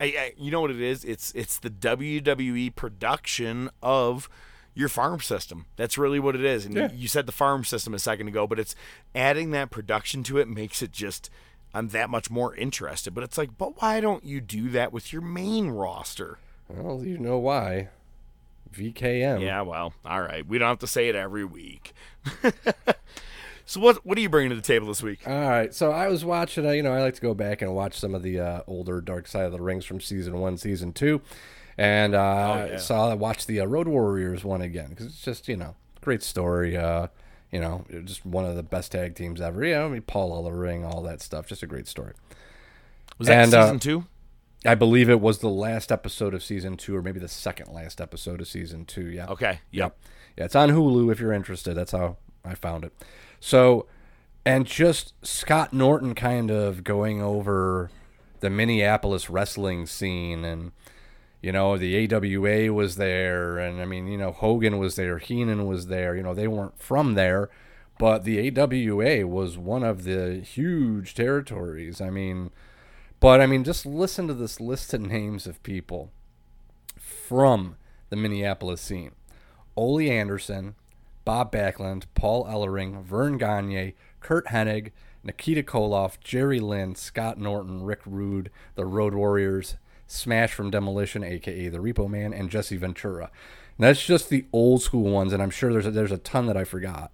I, I, you know what it is? It's it's the WWE production of your farm system. That's really what it is. And Yeah. you said the farm system a second ago, but it's adding that production to it makes it just I'm that much more interested. But it's like, but why don't you do that with your main roster? Well, you know why. VKM. Yeah, well, all right. We don't have to say it every week. <laughs> so what what are you bringing to the table this week? All right, so I was watching. Uh, you know, I like to go back and watch some of the uh, older Dark Side of the Rings from season one, season two, and uh, yeah. saw I watched the uh, Road Warriors one again because it's just you know great story. Uh, you know, just one of the best tag teams ever. You know, I mean, Paul Ellering, all that stuff. Just a great story. Was that And, uh, season two? I believe it was the last episode of season two, or maybe the second last episode of season two. Yeah. Okay. Yep. Yeah, it's on Hulu if you're interested. That's how I found it. So, and just Scott Norton kind of going over the Minneapolis wrestling scene and you know, the AWA was there and I mean, you know, Hogan was there, Heenan was there, you know, they weren't from there, but the AWA was one of the huge territories. I mean, but I mean, just listen to this list of names of people from the Minneapolis scene. Ole Anderson, Bob Backlund, Paul Ellering, Verne Gagne, Curt Hennig, Nikita Koloff, Jerry Lynn, Scott Norton, Rick Rude, the Road Warriors, Smash from Demolition, aka the Repo Man, and Jesse Ventura. And that's just the old school ones, and I'm sure there's a, there's a ton that I forgot.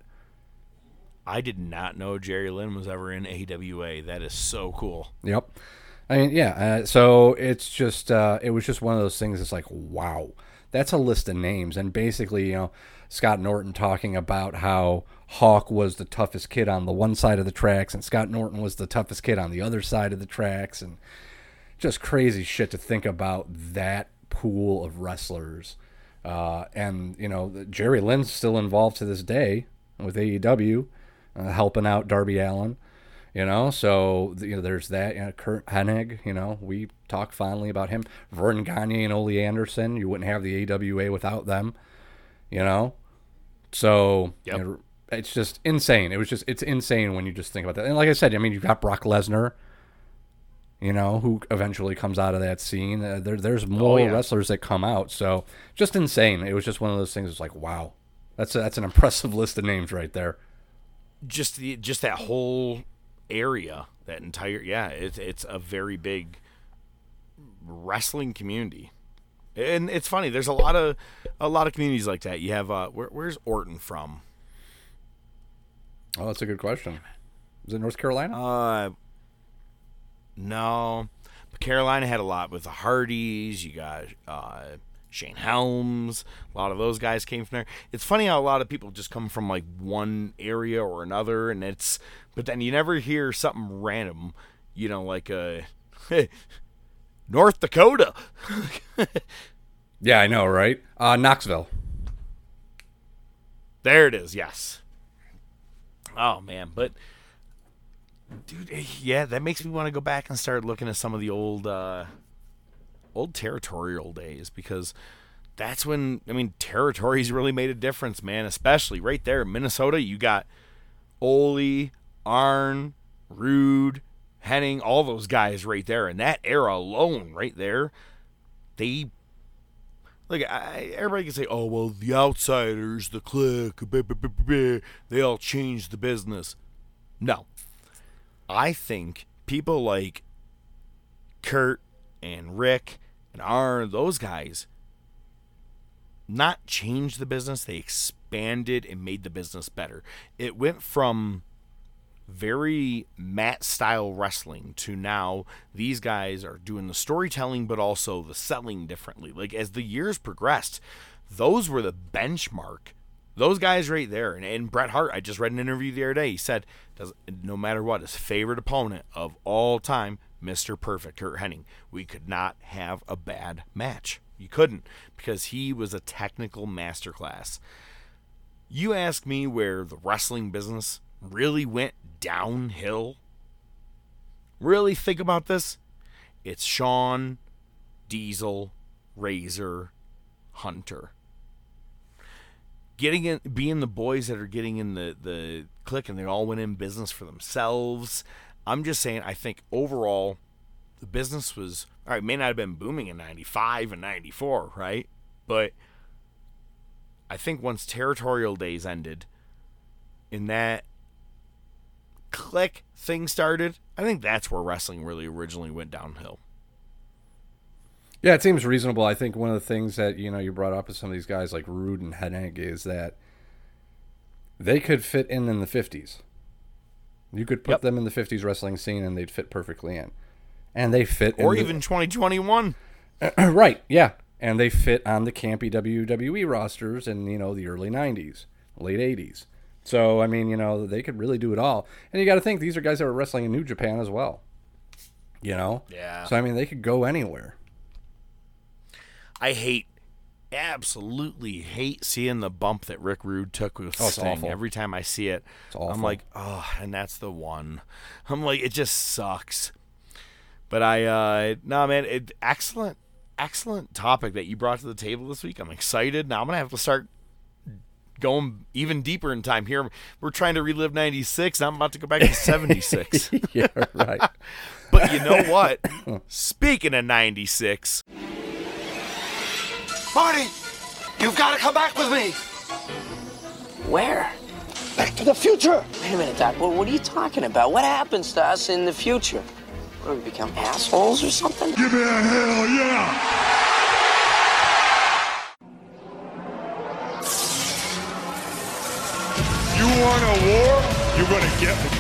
I did not know Jerry Lynn was ever in AWA. That is so cool. Yep. I mean, yeah. Uh, so it's just, uh, it was just one of those things. It's like, wow, that's a list of names. And basically, you know, Scott Norton talking about how Hawk was the toughest kid on the one side of the tracks, and Scott Norton was the toughest kid on the other side of the tracks, and just crazy shit to think about that pool of wrestlers. Uh, and you know, Jerry Lynn's still involved to this day with AEW, uh, helping out Darby Allin. You know, so you know, there's that. You know, Curt Hennig. You know, we talk fondly about him. Verne Gagne and Ole Anderson. You wouldn't have the AWA without them. You know, so Yep. you know, it's just insane. It was just it's insane when you just think about that. And like I said, I mean, you've got Brock Lesnar. You know, who eventually comes out of that scene. Uh, there, there's more yeah. wrestlers that come out. So just insane. It was just one of those things. It's like, wow, that's a, that's an <laughs> impressive list of names right there. Just the just that whole area, that entire yeah, it's it's a very big wrestling community. And it's funny. There's a lot of a lot of communities like that. You have uh, where, where's Orton from? Oh, that's a good question. Is it North Carolina? Uh, no, but Carolina had a lot with the Hardys. You got uh, Shane Helms. A lot of those guys came from there. It's funny how a lot of people just come from like one area or another, and it's but then you never hear something random. You know, like uh, <laughs> North Dakota. yeah, I know, right? Uh, Knoxville. There it is. Yes. Oh man, but dude, eh, yeah, that makes me want to go back and start looking at some of the old, uh, old territorial days because that's when I mean territories really made a difference, man. Especially right there in Minnesota, you got Ole, Arn, Rude, Hennig, all those guys right there. In that era alone, right there, they like I, everybody can say, "Oh well, the outsiders, the clique, they all changed the business." No, I think people like Curt and Rick and Arn, those guys, not changed the business. They expanded and made the business better. It went from very mat style wrestling to now these guys are doing the storytelling but also the selling differently. Like as the years progressed, those were the benchmark. Those guys right there, and, and Bret Hart. I just read an interview the other day. He said, "Does no matter what, his favorite opponent of all time, Mister Perfect, Curt Hennig. We could not have a bad match. You couldn't because he was a technical masterclass. You ask me where the wrestling business really went downhill? Really think about this? It's Shawn, Diesel, Razor, Hunter. Getting in, being the boys that are getting in the the click, and they all went in business for themselves. I'm just saying. I think overall, the business was all right. May not have been booming in '95 and '94, right? But I think once territorial days ended, in that click thing started, I think that's where wrestling really originally went downhill. Yeah, it seems reasonable. I think one of the things that you know you brought up with some of these guys like Rude and Hennig is that they could fit in in the fifties. You could put Yep. them in the fifties wrestling scene and they'd fit perfectly in, and they fit. Or the- even 2021. <clears throat> right, yeah, and they fit on the campy WWE rosters in you know the early '90s, late '80s. So I mean, you know, they could really do it all. And you got to think these are guys that were wrestling in New Japan as well. You know. Yeah. So I mean, they could go anywhere. I hate, absolutely hate seeing the bump that Rick Rude took with Oh, Sting. awful. Every time I see it, I'm like, oh, and that's the one. I'm like, it just sucks. But I, uh, no, man, it, excellent, excellent topic that you brought to the table this week. I'm excited. Now I'm gonna have to start going even deeper in time here. We're trying to relive '96. I'm about to go back to '76. <laughs> yeah, right. <laughs> But you know what? Speaking of 96, Marty, you've got to come back with me. Where? Back to the future. Wait a minute, Doc. What, what are you talking about? What happens to us in the future? What, do we become assholes or something? Give me a hell yeah! You want a war? You're gonna get me.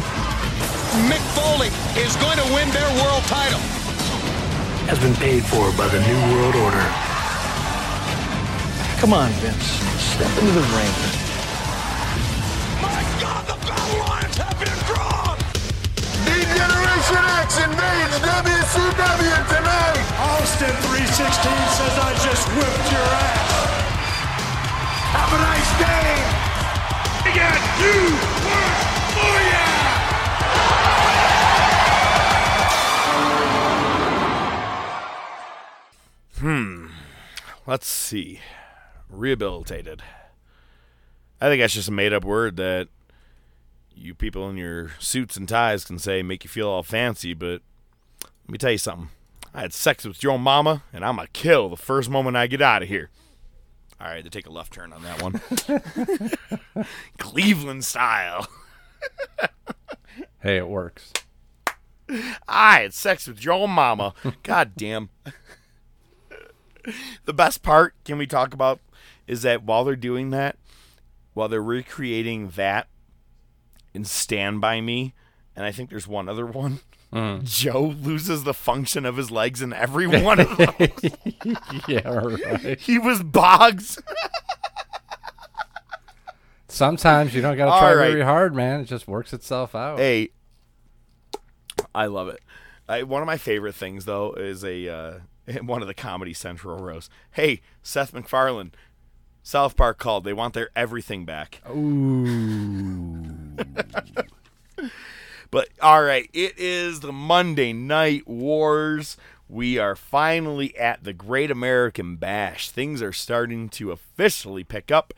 Mick Foley is going to win their world title. has been paid for by the New World Order. Come on, Vince. Step into the ring. My God, the battle lines have been drawn. D-Generation X invades WCW tonight! Austin 316 says I just whipped your ass. Have a nice day! We got you! Oh yeah! Hmm. Let's see. Rehabilitated. I think that's just a made up word that you people in your suits and ties can say, make you feel all fancy, but let me tell you something. I had sex with your mama, and I'm going to kill the first moment I get out of here. All right, to take a left turn on that one. <laughs> Cleveland style. Hey, it works. I had sex with your mama. <laughs> God damn. the best part, can we talk about, is that while they're doing that, while they're recreating that in Stand By Me, and I think there's one other one, <laughs> Joe loses the function of his legs in every <laughs> one of them. yeah, right. he was Boggs. Sometimes you don't got to try right. very hard, man. It just works itself out. Hey, I love it. I, one of my favorite things though is a uh, <laughs> one of the Comedy Central roasts. Hey, Seth MacFarlane, South Park called. They want their everything back. Ooh. <laughs> But all right, it is the Monday Night Wars. We are finally at the Great American Bash. Things are starting to officially pick up.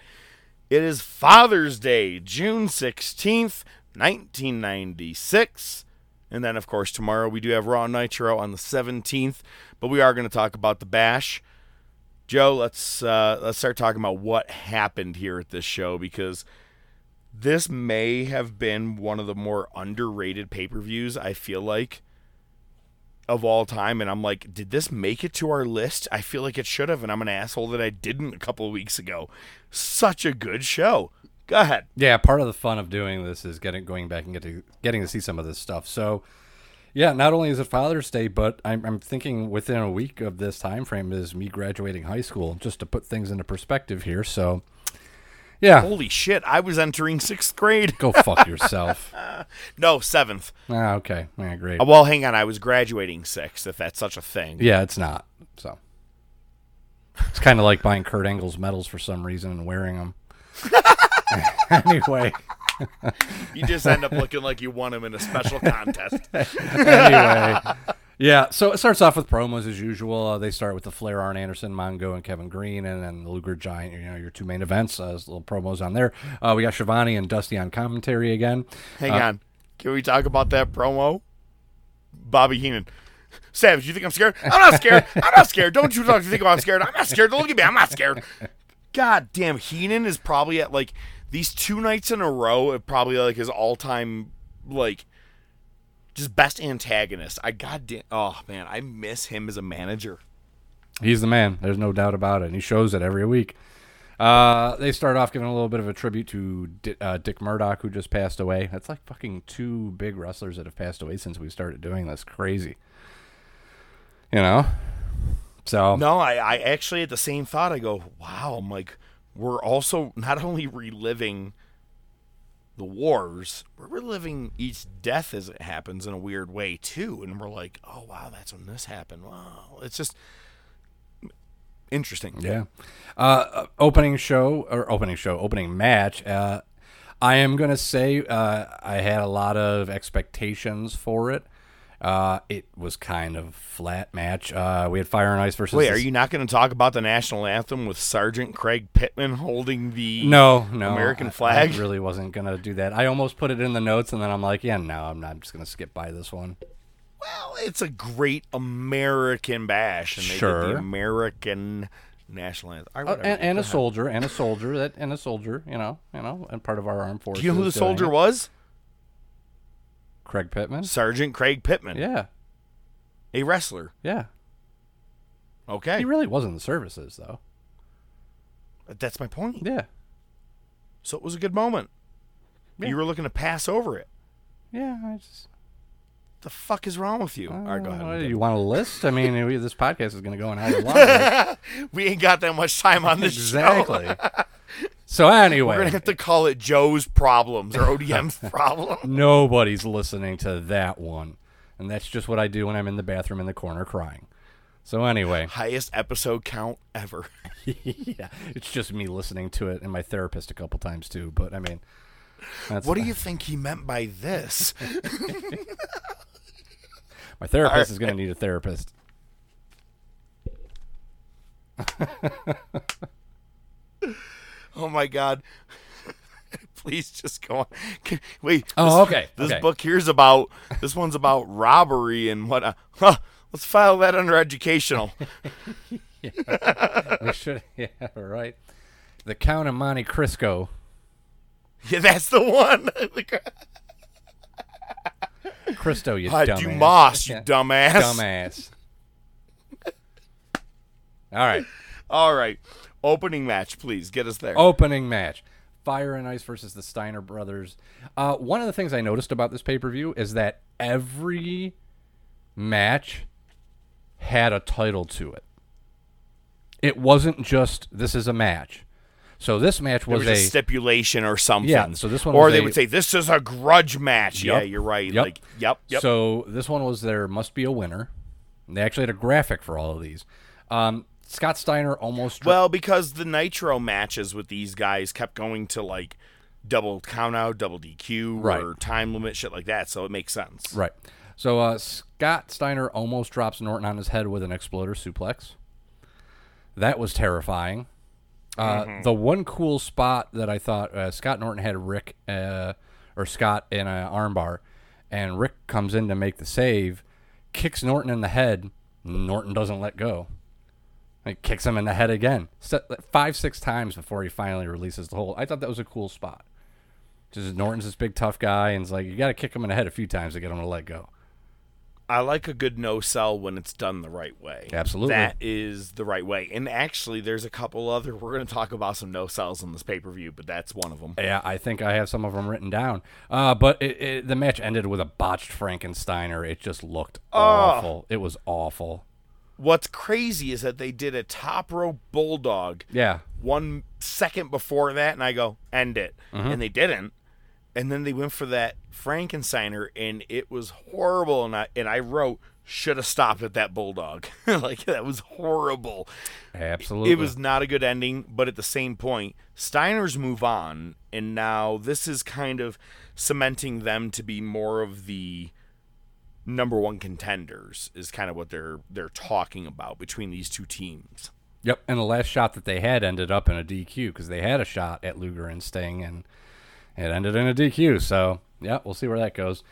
It is Father's Day, June 16th, 1996. And then, of course, tomorrow we do have Raw Nitro on the 17th. But we are going to talk about the Bash. Joe, let's uh, let's start talking about what happened here at this show because this may have been one of the more underrated pay per views. I feel like of all time, and I'm like, did this make it to our list? I feel like it should have, and I'm an asshole that I didn't a couple of weeks ago. Such a good show. Go ahead. Yeah, part of the fun of doing this is getting going back and get to, getting to see some of this stuff. So, yeah, not only is it Father's Day, but I'm, I'm thinking within a week of this time frame is me graduating high school, just to put things into perspective here. So, yeah. Holy shit! I was entering sixth grade. Go <laughs> fuck yourself. no, seventh. Ah, okay. Yeah, great. Uh, well, hang on. I was graduating sixth, if that's such a thing. Yeah, it's not. So, it's kind of like buying Kurt Angle's medals for some reason and wearing them. <laughs> <laughs> anyway. <laughs> you just end up looking like you won him in a special contest. <laughs> anyway. Yeah, so it starts off with promos as usual. Uh, they start with the Flair, Arn Anderson, Mongo, and Kevin Greene, and then the Luger Giant. You know your two main events. Uh, little promos on there. Uh, we got Schiavone and Dusty on commentary again. Hang Uh, on, can we talk about that promo? Bobby Heenan. Savage, you think I'm scared? I'm not scared. I'm not scared. Don't you talk- think I'm scared? I'm not scared. Don't look at me. I'm not scared. God damn, Heenan is probably at like these two nights in a row. Of probably like his all time like just best antagonist. I goddamn. Oh man, I miss him as a manager. He's the man. There's no doubt about it. And he shows it every week. Uh, they start off giving a little bit of a tribute to Di- uh, Dick Murdoch, who just passed away. That's like fucking two big wrestlers that have passed away since we started doing this. Crazy. You know? So. No, I, I actually had the same thought. I go, wow. I'm like, we're also not only reliving the wars, we're reliving each death as it happens in a weird way too. And we're like, oh wow, that's when this happened. Wow, it's just interesting. Yeah. Uh, opening show or opening show, opening match. Uh, I am gonna say uh, I had a lot of expectations for it. Uh, it was kind of flat match. Uh, we had Fire and Ice versus. Wait, are you not going to talk about the national anthem with Sergeant Craig Pittman holding the No, no. American flag? I <laughs> really wasn't gonna do that. I almost put it in the notes, and then I'm like, yeah, no, I'm not. I'm just gonna skip by this one. Well, it's a great American bash, and they did Sure. the American national anthem. Uh, and, and a soldier, and a soldier that, and a soldier. You know, you know, and part of our armed forces. Do you know who the soldier was? Craig Pittman. Sergeant Craig Pittman. Yeah, A wrestler. yeah. Okay. He really was in the services, though. That's my point. Yeah, So it was a good moment. Yeah. You were looking to pass over it. yeah. I just. The fuck is wrong with you? All right, go Uh, ahead. you want a list? I mean, we- this podcast is going to go in how you want. <laughs> we ain't got that much time on this exactly. <laughs> So anyway, We're gonna have to call it Joe's problems or ODM's <laughs> problem. Nobody's listening to that one. And that's just what I do when I'm in the bathroom in the corner crying. So anyway, Highest episode count ever. <laughs> yeah, it's just me listening to it and my therapist a couple times too, but I mean that's What do you think he meant by this? <laughs> My therapist Alright. is going to need a therapist. <laughs> oh my god. <laughs> Please just go on. Can- Wait. Oh, okay, This okay. book here's about. This one's about robbery and what. Huh, let's file that under educational. yeah, <laughs> we should yeah, right. The Count of Monte Cristo. yeah, that's the one. Cristo, you Ah, dumbass. Dumas, you dumbass. Dumbass. All right. All right. Opening match, please get us there. Opening match. Fire and Ice versus the Steiner brothers. Uh, one of the things I noticed about this pay per view is that every match had a title to it. It wasn't just this is a match. So this match was, was a a stipulation or something. Yeah, so this one or they a- would say this is a grudge match. Yeah, you're right. Yup. Like, yep, yep. So this one was there must be a winner. They actually had a graphic for all of these. Um, Scott Steiner almost dro- well, because the Nitro matches with these guys kept going to like double count out, double DQ, Right. or time limit, shit like that. So it makes sense. Right. So uh, Scott Steiner almost drops Norton on his head with an exploder suplex. That was terrifying. Uh, Mhm. The one cool spot that I thought uh, Scott Norton had Rick uh, or Scott in an armbar, and Rick comes in to make the save, kicks Norton in the head. Norton doesn't let go. Like kicks him in the head again, five six times before he finally releases the hold. I thought that was a cool spot. Just Norton's this big tough guy, and it's like you got to kick him in the head a few times to get him to let go. I like a good no sell when it's done the right way. Absolutely. That is the right way. And actually, there's a couple other, we're going to talk about some no sells in this pay per view, but that's one of them. Yeah, I think I have some of them written down. Uh, but it, it, the match ended with a botched Frankensteiner. It just looked oh. awful. It was awful. What's crazy is that they did a top row bulldog. Yeah. One second before that, and I go, end it. Mm-hmm. And they didn't and then they went for that Frankensteiner, and it was horrible. And I and I wrote should have stopped at that bulldog. <laughs> like that was horrible. Absolutely, it was not a good ending. But at the same point, Steiners move on, and now this is kind of cementing them to be more of the number one contenders. Is kind of what they're they're talking about between these two teams. Yep, and the last shot that they had ended up in a DQ because they had a shot at Luger and Sting, and it ended in a DQ. So yeah, we'll see where that goes.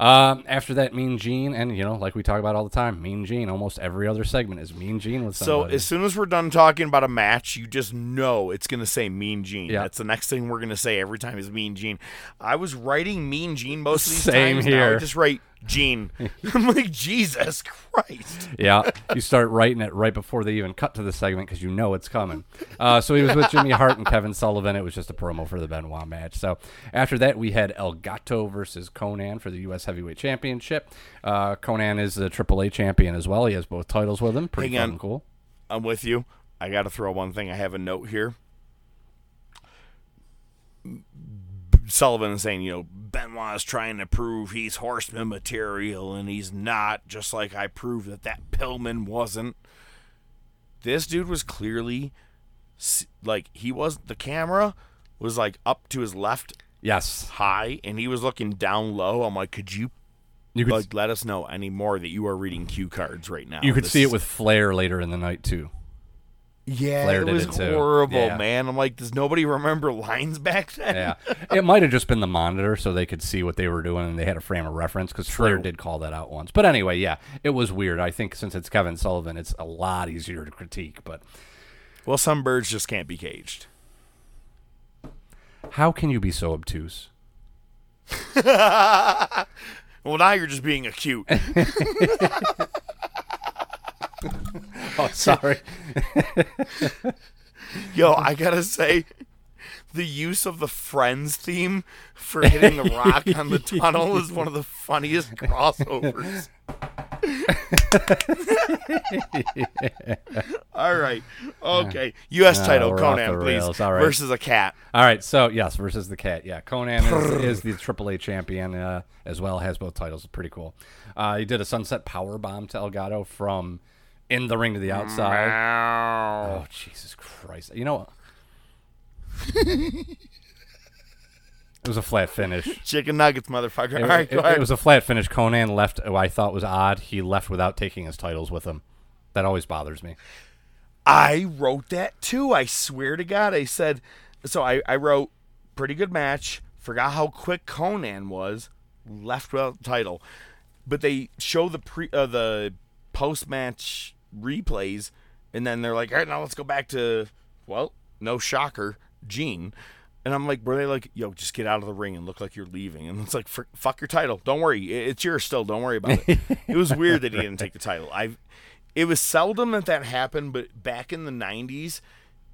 Um, after that, Mean Gene, and you know, like we talk about all the time, Mean Gene. Almost every other segment is Mean Gene with somebody. So as soon as we're done talking about a match, you just know it's gonna say Mean Gene. Yeah. That's the next thing we're gonna say every time is Mean Gene. I was writing Mean Gene most of these Same times. here. Now I just write Gene. <laughs> I'm like Jesus Christ. Yeah, you start writing it right before they even cut to the segment because you know it's coming. Uh, so he was with Jimmy Hart and Kevin Sullivan. It was just a promo for the Benoit match. So after that, we had El Gato versus Konnan for the U.S. Heavyweight Championship. Uh, Konnan is the AAA champion as well. He has both titles with him. Pretty Hang cool. I'm with you. I got to throw one thing. I have a note here. Sullivan is saying, you know, Benoit is trying to prove he's horseman material and he's not, just like I proved that that Pillman wasn't. This dude was clearly like he was the camera was like up to his left yes. high and he was looking down low. I'm like could you you could like, let us know any more that you are reading cue cards right now? You could this see it with flair later in the night too yeah, it was it horrible, yeah. man. I'm like, does nobody remember lines back then? Yeah, <laughs> it might have just been the monitor, so they could see what they were doing, and they had a frame of reference because Flair did call that out once. But anyway, yeah, it was weird. I think since it's Kevin Sullivan, it's a lot easier to critique. But well, some birds just can't be caged. How can you be so obtuse? <laughs> well, now you're just being acute. <laughs> <laughs> oh, sorry. <laughs> Yo, I gotta say, the use of the Friends theme for hitting the rock on the tunnel is one of the funniest <laughs> crossovers. All right. Okay. U.S. Uh, title, Konnan, please. All right. Versus a cat. All right. So, yes, versus the cat. Yeah. Konnan is, is the AAA champion uh, as well, has both titles. Pretty cool. Uh, he did a sunset power bomb to El Gato from in the ring to the outside. Oh, Jesus Christ. You know what? <laughs> It was a flat finish. Chicken nuggets, motherfucker. It, All right, it, it, was a flat finish. Konnan left, oh, I thought was odd. He left without taking his titles with him. That always bothers me. I wrote that too. I swear to God. I said, so I, I wrote, pretty good match. Forgot how quick Konnan was. Left without the title. But they show the pre uh, the post match replays, and then they're like, all right, now let's go back to, well, no shocker, Gene. And I'm like, were they like, yo, just get out of the ring and look like you're leaving? And it's like, fuck your title. Don't worry, it's yours still. Don't worry about it. <laughs> it was weird that he didn't take the title. I, it was seldom that that happened, but back in the '90s,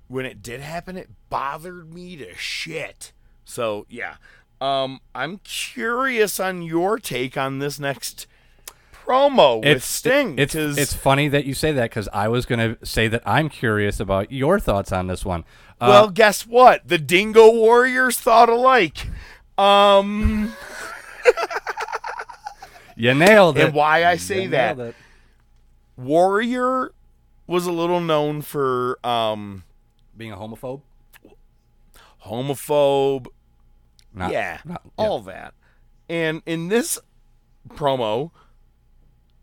when it did happen, it bothered me to shit. So yeah, um, I'm curious on your take on this next promo with Sting. It's, it's funny that you say that because I was going to say that I'm curious about your thoughts on this one. Uh, well, guess what? The Dingo Warriors thought alike. Um, you nailed it. And why I say you that? Warrior was a little known for um, being a homophobe. Homophobe. Not, yeah, not, yeah, all that. And in this promo,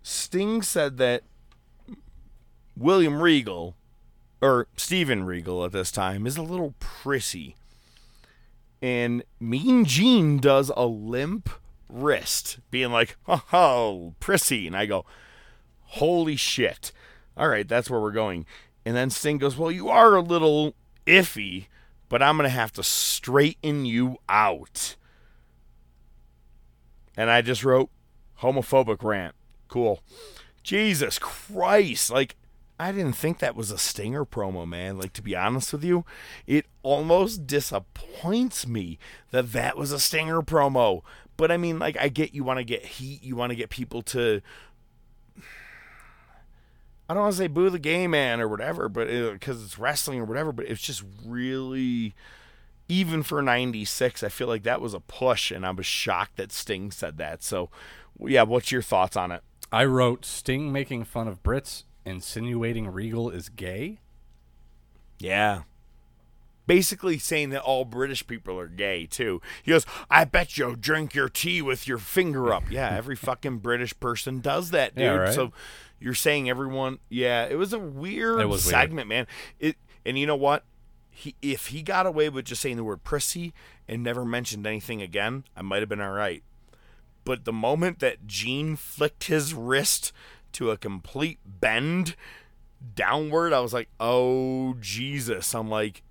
Sting said that William Regal, or Steven Regal at this time, is a little prissy. and Mean Gene does a limp wrist, being like, "Oh, oh prissy," and I go, "Holy shit!" All right, that's where we're going. And then Sting goes, "Well, you are a little iffy, but I'm gonna have to straighten you out." And I just wrote homophobic rant. Cool. Jesus Christ. Like, I didn't think that was a Stinger promo, man. Like, to be honest with you, it almost disappoints me that that was a Stinger promo. But I mean, like, I get you want to get heat, you want to get people to. I don't want to say boo the gay man or whatever, but uh, because it's wrestling or whatever, but it's just really even for 96 i feel like that was a push and i was shocked that sting said that so yeah what's your thoughts on it I wrote Sting making fun of Brits, insinuating Regal is gay. yeah. Basically saying that all british people are gay too. He goes i bet you'll drink your tea with your finger up. <laughs> Yeah every fucking british person does that dude. Yeah, right. so you're saying everyone yeah it was a weird was weird. segment man. It and you know what? He if he got away with just saying the word prissy and never mentioned anything again i might have been all right but the moment that Gene flicked his wrist to a complete bend downward, I was like, "Oh Jesus!" I'm like,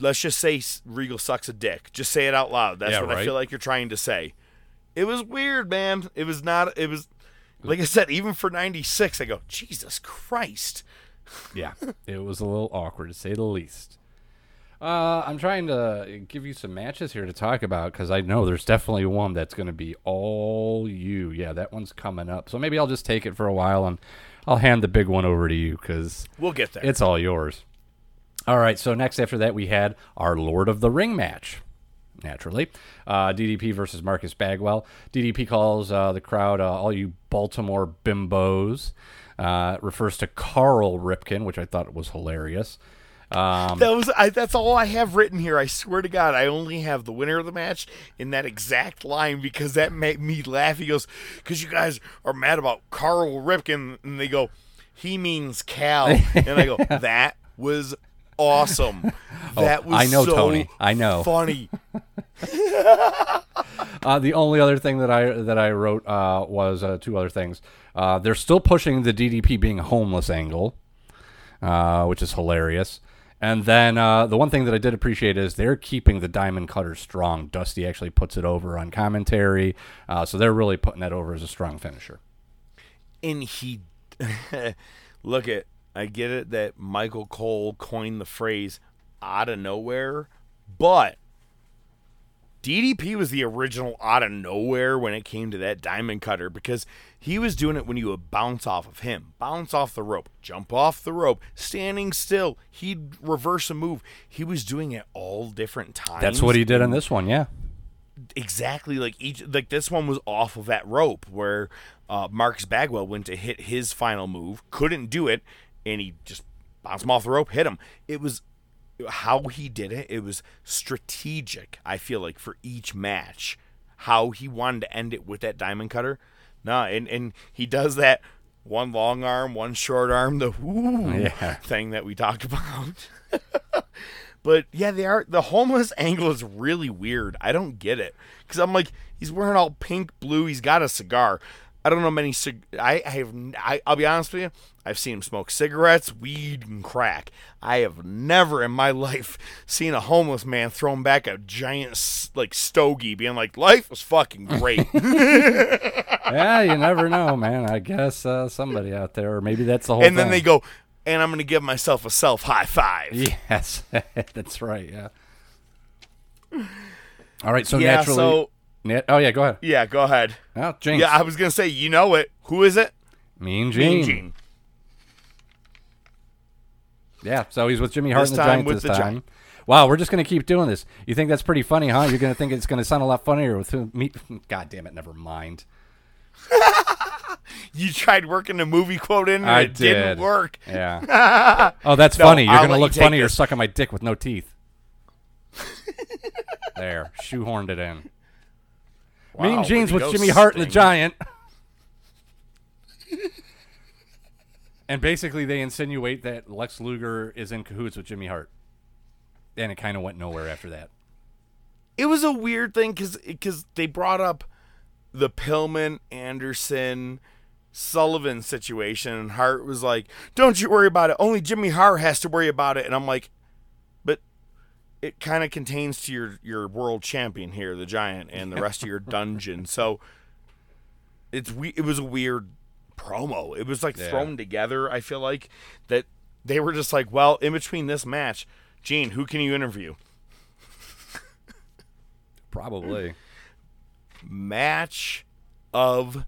"Let's just say Regal sucks a dick. Just say it out loud. That's Yeah, what I feel like you're trying to say." It was weird, man. It was not. It was like I said, even for '96, I go, "Jesus Christ!" Yeah, it was a little awkward to say the least. Uh, I'm trying to give you some matches here to talk about because I know there's definitely one that's going to be all you. Yeah, that one's coming up. So maybe I'll just take it for a while and I'll hand the big one over to you because We'll get there. it's all yours. All right, so next after that we had our Lord of the Ring match. Naturally, uh, DDP versus Marcus Bagwell. DDP calls uh, the crowd uh, all you Baltimore bimbos. Uh, refers to Carl Ripken, which I thought was hilarious. Um, That was I, that's all I have written here. I swear to God, I only have the winner of the match in that exact line because that made me laugh. He goes, "Because you guys are mad about Carl Ripken," and they go, "He means Cal," <laughs> and I go, "That was awesome. <laughs> That was Oh, I know, so Tony. I know. funny." <laughs> Uh, the only other thing that I that I wrote uh, was uh, two other things. Uh, they're still pushing the DDP being a homeless angle, uh, which is hilarious. And then uh, the one thing that I did appreciate is they're keeping the diamond cutter strong. Dusty actually puts it over on commentary, uh, so they're really putting that over as a strong finisher. and he <laughs> look at I get it that Michael Cole coined the phrase out of nowhere, but DDP was the original out of nowhere when it came to that diamond cutter because he was doing it when you would bounce off of him, bounce off the rope, jump off the rope, standing still, he'd reverse a move. He was doing it all different times. That's what he did in this one, yeah. exactly like each like this one was off of that rope where uh, Marcus Bagwell went to hit his final move, couldn't do it, and he just bounced him off the rope, hit him. It was how he did it. It was strategic. I feel like for each match, how he wanted to end it with that diamond cutter. No, and and he does that one long arm, one short arm, the whoo Yeah. thing that we talked about. <laughs> But yeah, they are the homeless <laughs> angle is really weird. I don't get it because I'm like he's wearing all pink, blue. He's got a cigar. I don't know many. Cig- I, I have. I, I'll be honest with you. I've seen him smoke cigarettes, weed, and crack. I have never in my <laughs> life seen a homeless man throwing back a giant like stogie, being like, "Life was fucking great." <laughs> <laughs> yeah, you never know, man. I guess uh, somebody out there, or maybe that's the whole. and then they go, and I'm gonna give myself a self high five. Yes, that's right. Yeah. All right. So Yeah, naturally. so- Oh yeah, go ahead. Yeah, go ahead. Oh, Jinx. Yeah, I was gonna say, you know it. Who is it? Mean Gene. Mean Gene. Yeah. So he's with Jimmy Hart This and the time Giant with this the time. Giant. Wow, we're just gonna keep doing this. You think that's pretty funny, huh? You're gonna think it's gonna sound a lot funnier with me. <laughs> God damn it! Never mind. <laughs> You tried working a movie quote in, and I it didn't work. Yeah. Oh, that's <laughs> No, funny. You're gonna let look you funnier this. sucking my dick with no teeth. there, shoehorned it in. Mean Wow, Gene's way with Jimmy Hart and the Giant. <laughs> and basically, they insinuate that Lex Luger is in cahoots with Jimmy Hart. And it kind of went nowhere after that. it was a weird thing because they brought up the Pillman Anderson Sullivan situation, and Hart was like, "Don't you worry about it. Only Jimmy Hart has to worry about it." And I'm like, "But it kind of contains to your your world champion here, the Giant, and the rest of your <laughs> dungeon." So it's we. It was a weird promo. It was like Yeah. thrown together. I feel like that they were just like, "Well, in between this match, Gene, who can you interview?" Probably. Match of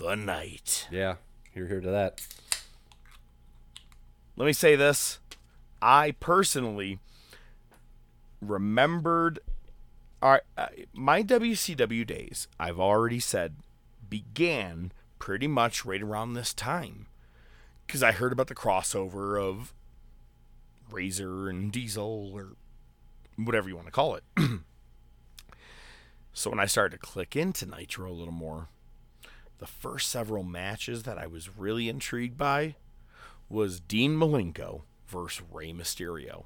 the night. Yeah. You're here to that. Let me say this. I personally remembered our, uh, my WCW days, I've already said, began pretty much right around this time. Because I heard about the crossover of Razor and Diesel, or whatever you want to call it. <clears throat> so when I started to click into Nitro a little more, the first several matches that I was really intrigued by was Dean Malenko versus Rey Mysterio.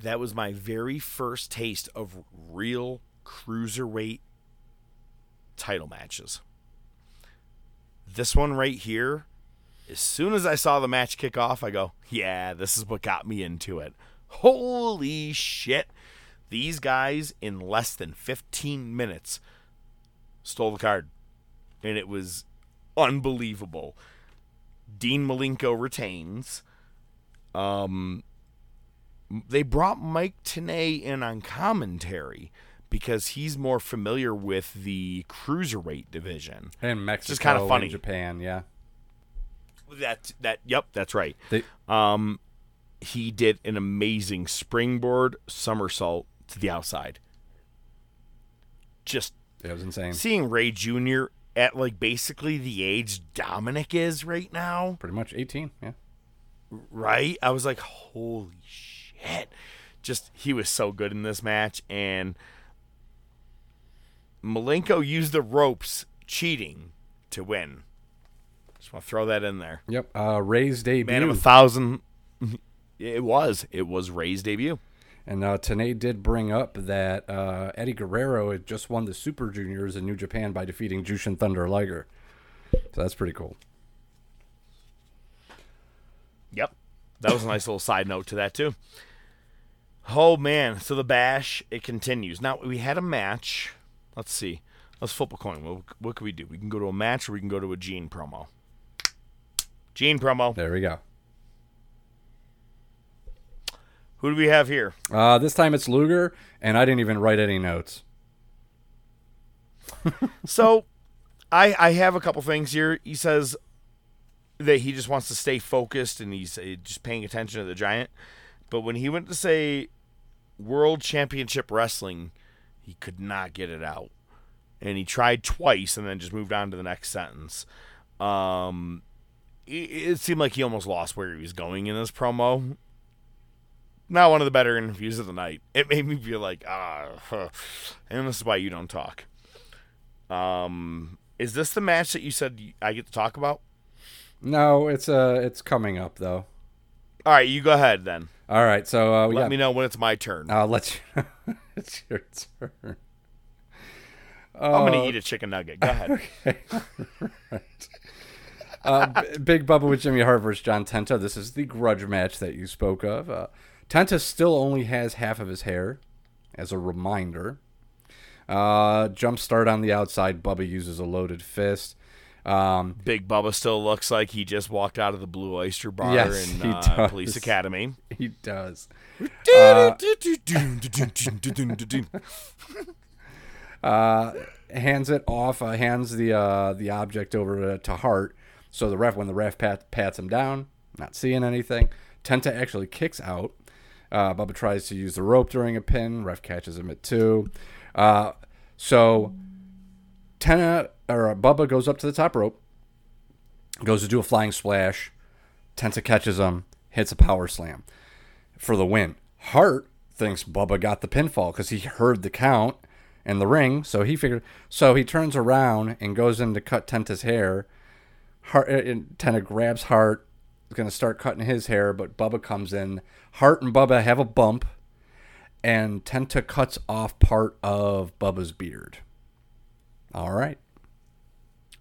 That was my very first taste of real cruiserweight title matches. This one right here, as soon as I saw the match kick off, I go, yeah, this is what got me into it. Holy shit. These guys, in less than 15 minutes, stole the card. And it was unbelievable. Dean Malenko retains. Um, they brought Mike Tenay in on commentary because he's more familiar with the cruiserweight division. And Mexico, Just kind of funny. Japan, yeah. That that yep, that's right. They, Um, he did an amazing springboard somersault to the outside. Just it was insane. seeing Rey Jr. at like basically the age Dominic is right now. Pretty much 18, yeah. right? I was like, holy shit. Just, he was so good in this match. And Malenko used the ropes cheating to win. Just want to throw that in there. Yep. Uh, Rey's debut. Man of a thousand. <laughs> It was. It was Rey's debut. And uh, Tenay did bring up that uh, Eddie Guerrero had just won the Super Juniors in New Japan by defeating Jushin Thunder Liger. So that's pretty cool. Yep. That was a nice little side note to that, too. Oh, man. So the bash, it continues. Now, we had a match. Let's see. Let's flip a coin. What, what can we do? We can go to a match or we can go to a Gene promo. Gene promo. There we go. Who do we have here? Uh, this time it's Luger, and I didn't even write any notes. <laughs> So, I I have a couple things here. He says that he just wants to stay focused and he's uh, just paying attention to the giant. But when he went to say World Championship Wrestling, he could not get it out, and he tried twice and then just moved on to the next sentence. Um, it, it seemed like he almost lost where he was going in this promo. Not one of the better interviews of the night. It made me feel like ah, huh. <laughs> and this is why you don't talk. Um, is this the match that you said I get to talk about? No, it's uh, it's coming up though. All right, you go ahead then. All right, so uh, Let got. me know when it's my turn. I'll let you. <laughs> it's your turn. I'm gonna eat a chicken nugget. Go ahead. <laughs> Uh, B- Big Bubba with Jimmy Hart versus John Tenta. This is the grudge match that you spoke of. Uh, Tenta still only has half of his hair, as a reminder. Uh, jump start on the outside. Bubba uses a loaded fist. Um, Big Bubba still looks like he just walked out of the Blue Oyster Bar Yes, in uh. Police Academy. he does. hands it off, uh, hands the uh, the object over to, to Hart. So the ref, when the ref pat, pats him down, not seeing anything, Tenta actually kicks out. Uh, Bubba tries to use the rope during a pin. Ref catches him at two. Uh, so Tenta or Bubba goes up to the top rope, goes to do a flying splash. Tenta catches him, hits a power slam for the win. Hart thinks Bubba got the pinfall because he heard the count in the ring, so he figured. So he turns around and goes in to cut Tenta's hair. Hart uh, and Tenta grabs Hart, is gonna start cutting his hair, but Bubba comes in. Hart and Bubba have a bump, and Tenta cuts off part of Bubba's beard. All right.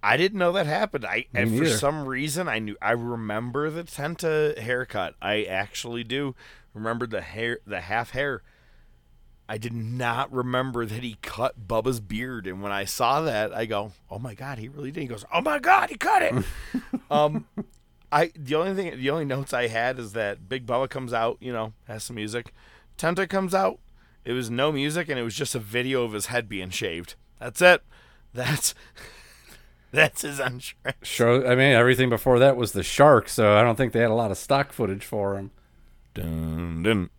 I didn't know that happened. I Me and for some reason I knew I remember the Tenta haircut. I actually do remember the hair, the half hair. I did not remember that he cut Bubba's beard, and when I saw that, I go, "Oh my god, he really did." He goes, "Oh my god, he cut it." <laughs> um, I the only thing, the only notes I had is that Big Bubba comes out, you know, has some music. Tenta comes out. It was no music, and it was just a video of his head being shaved. That's it. That's <laughs> that's his entrance. Show. I mean, everything before that was the shark, so I don't think they had a lot of stock footage for him. Dun dun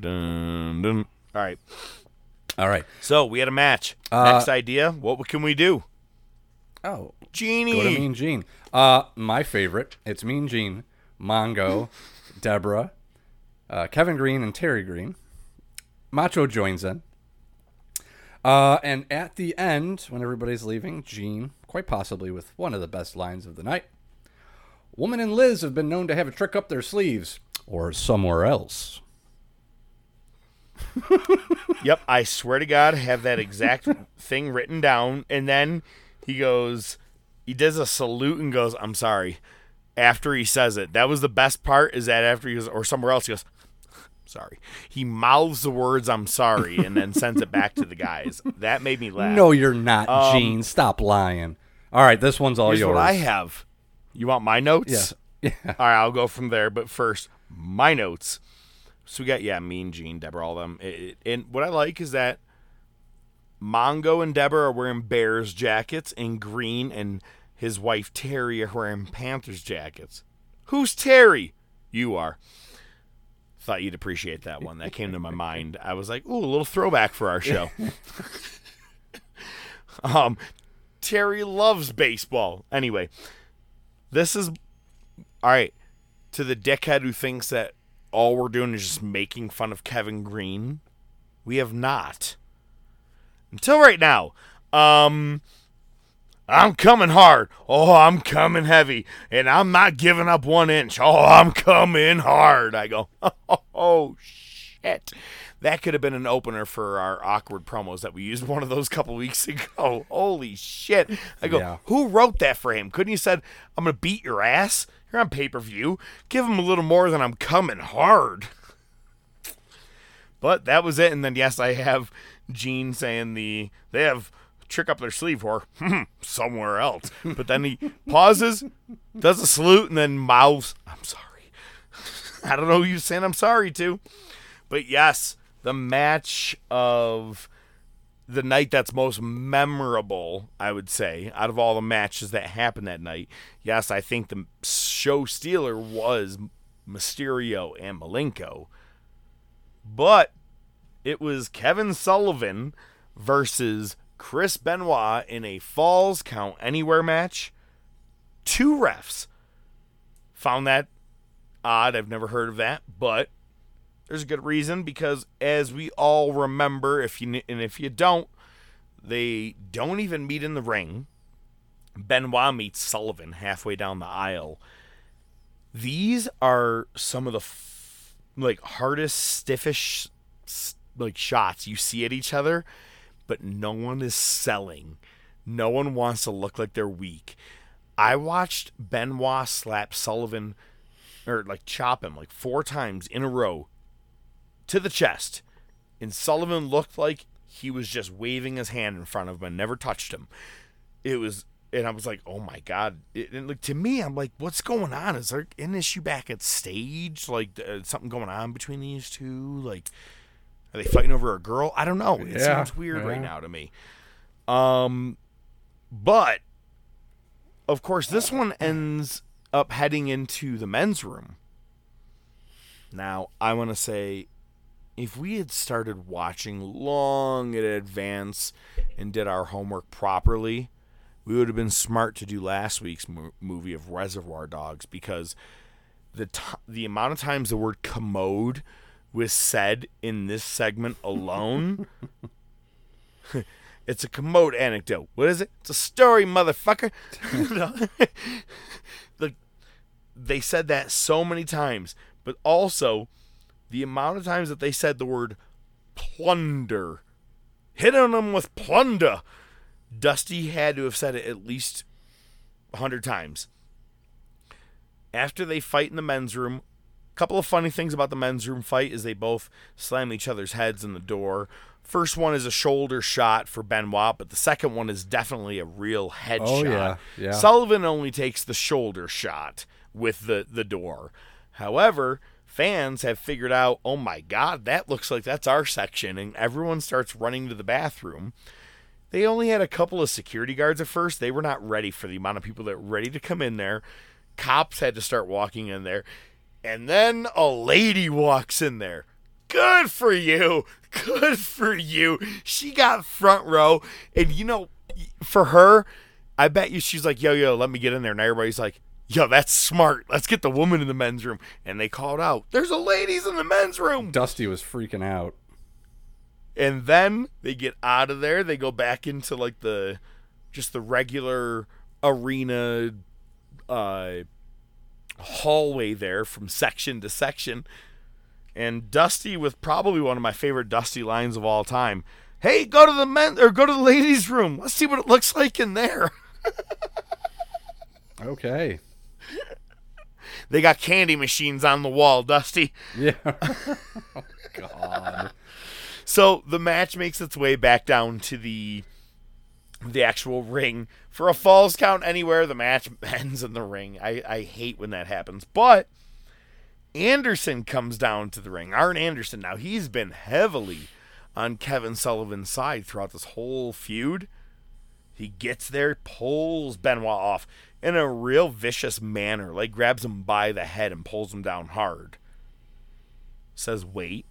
dun dun. All right. All right. So we had a match. Uh, Next idea. What can we do? Oh, Genie. Go to Mean Gene. Uh, my favorite. It's Mean Gene, Mongo, <laughs> Deborah, uh, Kevin Greene, and Terry Greene. Macho joins in. Uh, and at the end, when everybody's leaving, Gene, quite possibly with one of the best lines of the night. Woman and Liz have been known to have a trick up their sleeves, or somewhere else. <laughs> Yep, I swear to God, have that exact thing written down. And then he goes, he does a salute and goes, "I'm sorry." After he says it, that was the best part. Is that after he goes, or somewhere else, he goes, "Sorry." He mouths the words "I'm sorry" and then sends it back to the guys. That made me laugh. No, you're not, Um, Gene. Stop lying. All right, this one's all yours. what I have. You want my notes? <laughs> Yeah. All right, I'll go from there. But first, my notes. So we got yeah, Mean Gene, Deborah, all them. It, it- and what I like is that Mongo and Deborah are wearing Bears jackets, in Greene and his wife Terry are wearing Panthers jackets. Who's Terry? You are. Thought you'd appreciate that one. That came to my <laughs> mind. I was like, ooh, a little throwback for our show. <laughs> um, Terry loves baseball. Anyway, this is all right. To the dickhead who thinks that all we're doing is just making fun of Kevin Greene, we have not. Until right now. Um I'm coming hard. Oh, I'm coming heavy. And I'm not giving up one inch. Oh, I'm coming hard. I go, <laughs> oh, shit. That could have been an opener for our awkward promos that we used one of those couple weeks <laughs> ago. Holy shit. I go, Yeah. who wrote that for him? Couldn't you said, I'm going to beat your ass? You're on pay per view. Give him a little more than I'm coming hard. <laughs> But that was it. And then, yes, I have Gene saying the they have trick up their sleeve or "Hmm, somewhere else. But then he <laughs> pauses, does a salute, and then mouths, I'm sorry. <laughs> I don't know who you're saying I'm sorry to. But yes, the match of the night that's most memorable, I would say, out of all the matches that happened that night. Yes, I think the show stealer was Mysterio and Malenko. But it was Kevin Sullivan versus Chris Benoit in a Falls Count Anywhere match. Two refs. Found that odd. I've never heard of that, but there's a good reason because as we all remember, if you and if you don't, they don't even meet in the ring. Benoit meets Sullivan halfway down the aisle. These are some of the f- like hardest, stiffish like shots you see at each other, but no one is selling. No one wants to look like they're weak. I watched Benoit slap Sullivan or like chop him like four times in a row to the chest. And Sullivan looked like he was just waving his hand in front of him and never touched him. It was and I was like, "Oh my god!" It, and like to me, I'm like, "What's going on? Is there an issue back at stage? Like uh, something going on between these two? Like, are they fighting over a girl? I don't know. It Yeah, sounds weird right now to me. Um, but of course, this one ends up heading into the men's room. Now, I want to say if we had started watching long in advance and did our homework properly, we would have been smart to do last week's mo- movie of Reservoir Dogs because the t- the amount of times the word commode was said in this segment alone. <laughs> it's a commode anecdote. What is it? It's a story, motherfucker. <laughs> the, they said that so many times, but also the amount of times that they said the word plunder. Hitting them with plunder. Dusty had to have said it at least a hundred times. After they fight in the men's room, a couple of funny things about the men's room fight is they both slam each other's heads in the door. First one is a shoulder shot for Benoit, but the second one is definitely a real headshot. Oh, yeah, yeah. Sullivan only takes the shoulder shot with the, the door. However, fans have figured out, oh my God, that looks like that's our section, and everyone starts running to the bathroom. They only had a couple of security guards at first. They were not ready for the amount of people that were ready to come in there. Cops had to start walking in there. And then a lady walks in there. Good for you. Good for you. She got front row. And you know, for her, I bet you she's like, yo, yo, let me get in there. And everybody's like, yo, that's smart. Let's get the woman in the men's room. And they called out, there's a ladies in the men's room. Dusty was freaking out. And then they get out of there. They go back into like the just the regular arena uh hallway there from section to section. And Dusty with probably one of my favorite Dusty lines of all time. Hey, go to the men or go to the ladies' room. Let's see what it looks like in there. <laughs> okay. They got candy machines on the wall, Dusty. Yeah. <laughs> oh, God. So the match makes its way back down to the the actual ring. For a falls count anywhere, the match <laughs> ends in the ring. I, I hate when that happens. But Anderson comes down to the ring. Arn Anderson. Now he's been heavily on Kevin Sullivan's side throughout this whole feud. He gets there, pulls Benoit off in a real vicious manner, like grabs him by the head and pulls him down hard. Says, wait.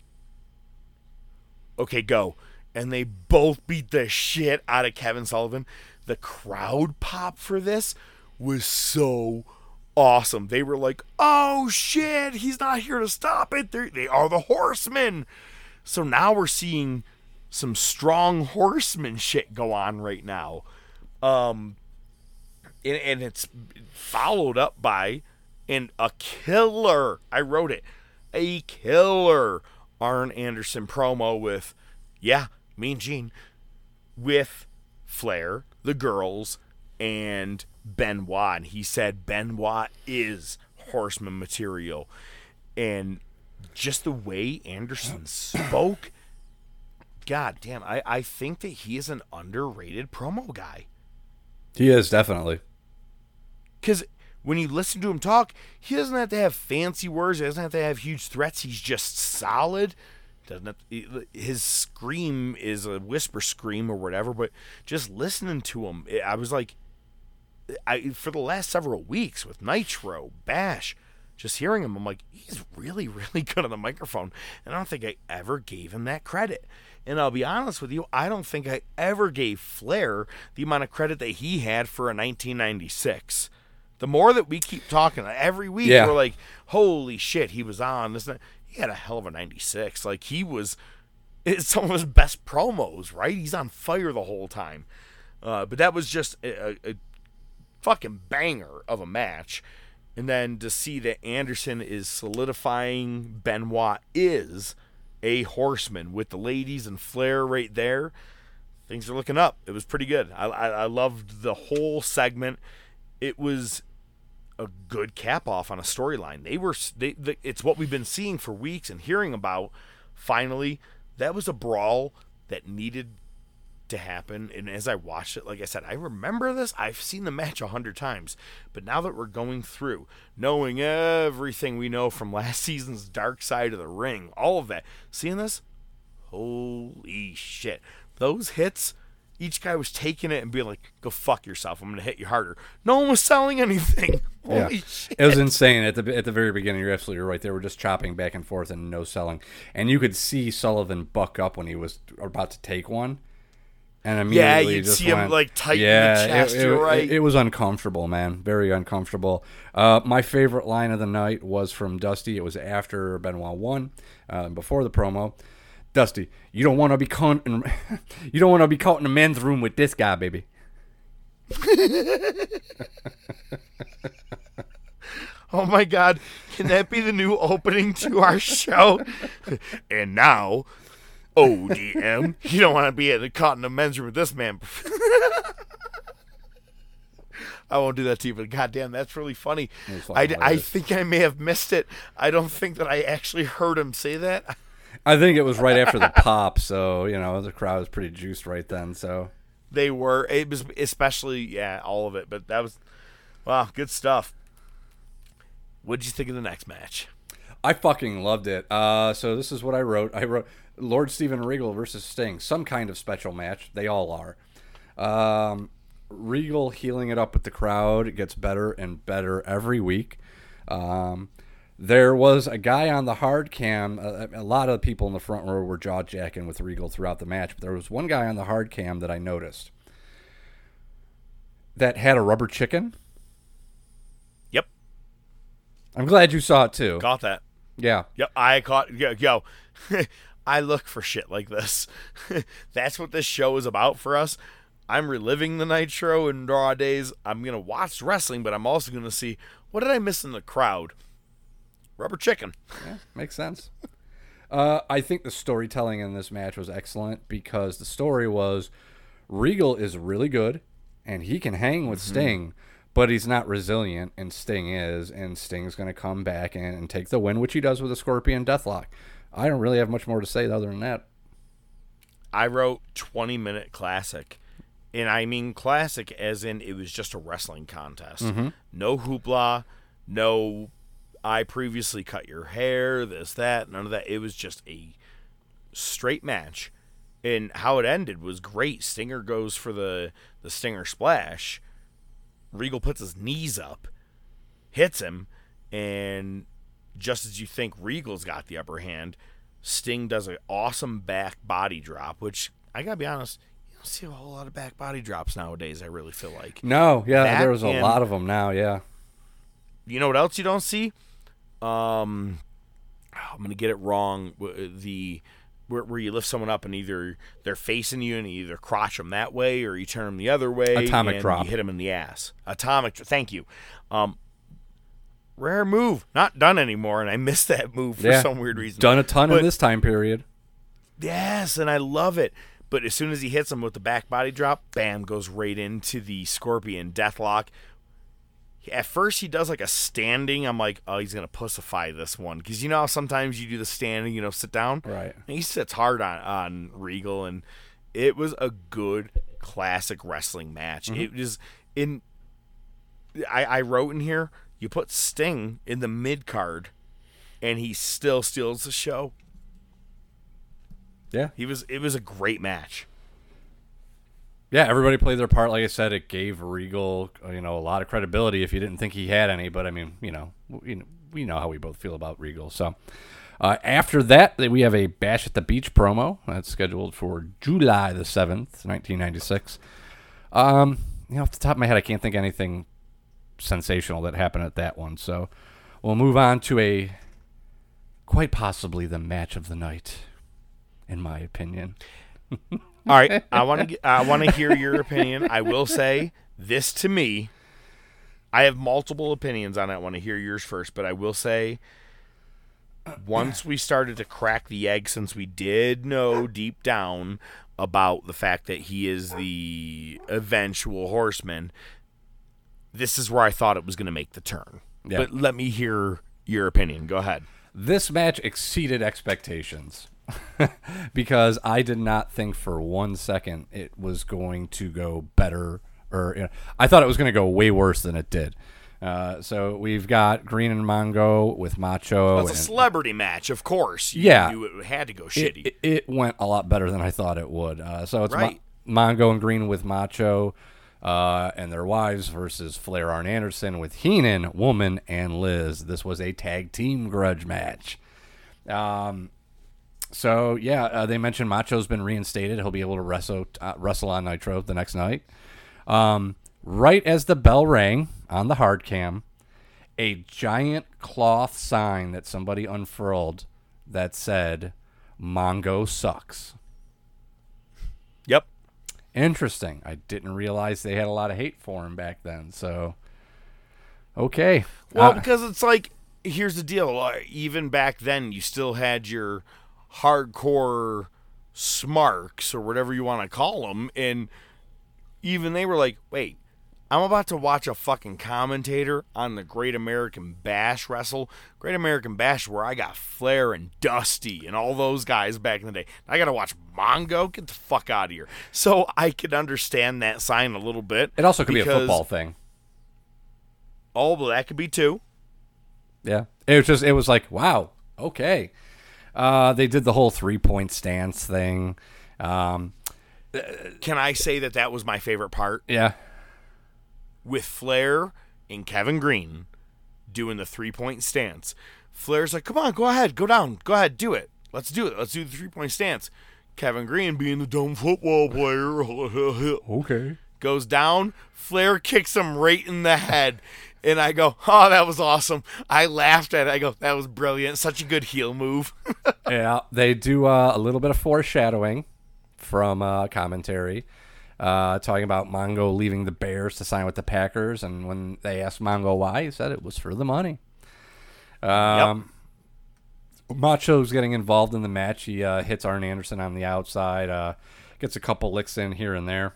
Okay, go. And they both beat the shit out of Kevin Sullivan. The crowd pop for this was so awesome. They were like, oh shit, he's not here to stop it. They're, they are the horsemen. So now we're seeing some strong horseman shit go on right now. Um, and, and it's followed up by and a killer. I wrote it. A killer Arn Anderson promo with, yeah, Mean Gene, with Flair, the girls, and Benoit. And he said Benoit is horseman material. And just the way Anderson <clears throat> spoke, god damn, I, I think that he is an underrated promo guy. He is, definitely. Because when you listen to him talk, he doesn't have to have fancy words. He doesn't have to have huge threats. He's just solid. Doesn't have, his scream is a whisper scream or whatever. But just listening to him, I was like, I for the last several weeks with Nitro, Bash, just hearing him, I'm like, he's really, <laughs> really good on the microphone. And I don't think I ever gave him that credit. And I'll be honest with you, I don't think I ever gave Flair the amount of credit that he had for a 1996. The more that we keep talking every week, Yeah. we're like, holy shit, he was on this. And that." He had a hell of a 96. Like, he was it's some of his best promos, right? He's on fire the whole time. Uh, but that was just a, a, a fucking banger of a match. And then to see that Anderson is solidifying Benoit is a horseman with the ladies and Flair right there. Things are looking up. It was pretty good. I, I, I loved the whole segment. It was a good cap off on a storyline. They were they, they, it's what we've been seeing for weeks and hearing about. Finally, that was a brawl that needed to happen. And as I watched it, like I said, I remember this. I've seen the match a hundred times, but now that we're going through, knowing everything we know from <laughs> last season's Dark Side of the Ring, all of that, seeing this, holy shit! Those hits. Each guy was taking it and being like, "Go fuck yourself! I'm gonna hit you harder." No one was selling anything. <laughs> Yeah. Shit! It was insane at the at the very beginning. You're absolutely right. They were just chopping back and forth and no selling, and you could see Sullivan buck up when he was about to take one, and Yeah, immediately you'd just see him, like, tighten the chest, It, you're it- right. It, was uncomfortable, man. Very uncomfortable. Uh, my favorite line of the night was from Dusty. It was after Benoit won, uh, before the promo. Dusty, you don't want to be caught in, <laughs> you don't want to be caught in a men's room with this guy, baby. <laughs> Oh my god, can that be the new opening to our show? and now, ODM. you don't want to be caught in the men's room with this man. <laughs> I won't do that to you, but goddamn, that's really funny. I, I think I may have missed it. I don't think that I actually heard him say that. I think it was right after the pop, so you know the crowd was pretty juiced right then. So they were. It was especially yeah, all of it. But that was wow, good stuff. What did you think of the next match? I fucking loved it. Uh, so this is what I wrote. I wrote Lord Steven Regal versus Sting, some kind of special match. They all are. Um, Regal heeling it up with the crowd. It gets better and better every week. Um, there was a guy on the hard cam. A, a lot of people in the front row were jaw jacking with Regal throughout the match, but there was one guy on the hard cam that I noticed that had a rubber chicken. Yep. I'm glad you saw it too. Caught that. Yeah. Yep. I caught. Yo, yo <laughs> I look for shit like this. <laughs> That's what this show is about for us. I'm reliving the Nitro and Raw days. I'm gonna watch wrestling, but I'm also gonna see what did I miss in the crowd. Rubber chicken. Yeah, makes sense. uh, I think the storytelling in this match was excellent because the story was Regal is really good and he can hang with mm-hmm. Sting, but he's not resilient, and Sting is, and Sting's going to come back and, and take the win, which he does with a Scorpion Deathlock. I don't really have much more to say other than that. I wrote 20 minute classic. And I mean classic as in it was just a wrestling contest. Mm-hmm. No hoopla, no I previously cut your hair, this, that, none of that. It was just a straight match. And how it ended was great. Stinger goes for the, the Stinger splash. Regal puts his knees up, hits him, and just as you think Regal's got the upper hand, Sting does an awesome back body drop, which I gotta be honest, you don't see a whole lot of back body drops nowadays. I really feel like no, yeah, that there's a lot of them now. Yeah, you know what else you don't see? Um, I'm gonna get it wrong. The where, where you lift someone up and either they're facing you and you either crotch them that way or you turn them the other way. Atomic drop. You hit them in the ass. Atomic. Thank you. Um, rare move, not done anymore, and I missed that move for yeah, some weird reason. Done a ton but, in this time period. Yes, and I love it. But as soon as he hits him with the back body drop, bam, goes right into the Scorpion Deathlock. At first, he does like a standing. I'm like, oh, he's gonna pussify this one because you know sometimes you do the standing, you know, sit down. Right. And he sits hard on on Regal, and it was a good classic wrestling match. Mm-hmm. It was in. I, I wrote in here you put Sting in the mid card, and he still steals the show. Yeah, he was. It was a great match. Yeah, everybody played their part. Like I said, it gave Regal, you know, a lot of credibility. If you didn't think he had any, but I mean, you know, we, we know how we both feel about Regal. So uh, after that, we have a Bash at the Beach promo that's scheduled for July the seventh, nineteen ninety six. Um, you know, off the top of my head, I can't think anything sensational that happened at that one. So we'll move on to a quite possibly the match of the night, in my opinion. <laughs> All right, I <laughs> want to I want to hear your opinion. I will say this to me. I have multiple opinions on it. I want to hear yours first, but I will say once we started to crack the egg since we did know deep down about the fact that he is the eventual horseman this is where I thought it was going to make the turn. Yeah. But let me hear your opinion. Go ahead. This match exceeded expectations <laughs> because I did not think for one second it was going to go better or you know, I thought it was going to go way worse than it did. Uh, so we've got Greene and Mongo with Macho. Well, it's a celebrity match, of course. You yeah, it had to go shitty. It, it, went a lot better than I thought it would. Uh, so it's right. Ma- Mongo and Greene with Macho uh, and their wives versus Flair Arn Anderson with Heenan, Woman, and Liz. This was a tag team grudge match. Um, so yeah, uh, they mentioned Macho's been reinstated. He'll be able to wrestle uh, wrestle on Nitro the next night. Um, right as the bell rang on the hard cam, a giant cloth sign that somebody unfurled that said "Mongo sucks." Yep. Interesting. I didn't realize they had a lot of hate for him back then. So, okay. Well, uh, because it's like, here's the deal. Uh, even back then, you still had your hardcore smarks or whatever you want to call them, and even they were like, "Wait, I'm about to watch a fucking commentator on the Great American Bash wrestle. Great American Bash, where I got Flair and Dusty and all those guys back in the day. I got to watch Mongo. Get the fuck out of here. So I could understand that sign a little bit. It also could be a football thing. Oh, well, that could be too. Yeah. It was just it was like, wow, okay. Uh, they did the whole three point stance thing. Um, Can I say that that was my favorite part? yeah. with Flair and Kevin Greene doing the three point stance. Flair's like, come on, go ahead, go down, go ahead, do it. Let's do it. Let's do the three point stance. Kevin Greene, being the dumb football player, <laughs> Okay. goes down. Flair kicks him right in the head. And I go, oh, that was awesome. I laughed at it. I go, that was brilliant. Such a good heel move. <laughs> yeah, they do uh, a little bit of foreshadowing from uh, commentary, uh, talking about Mongo leaving the Bears to sign with the Packers, and when they asked Mongo why, he said it was for the money. Um, Macho's getting involved in the match. He uh, hits Arn Anderson on the outside, uh, gets a couple licks in here and there.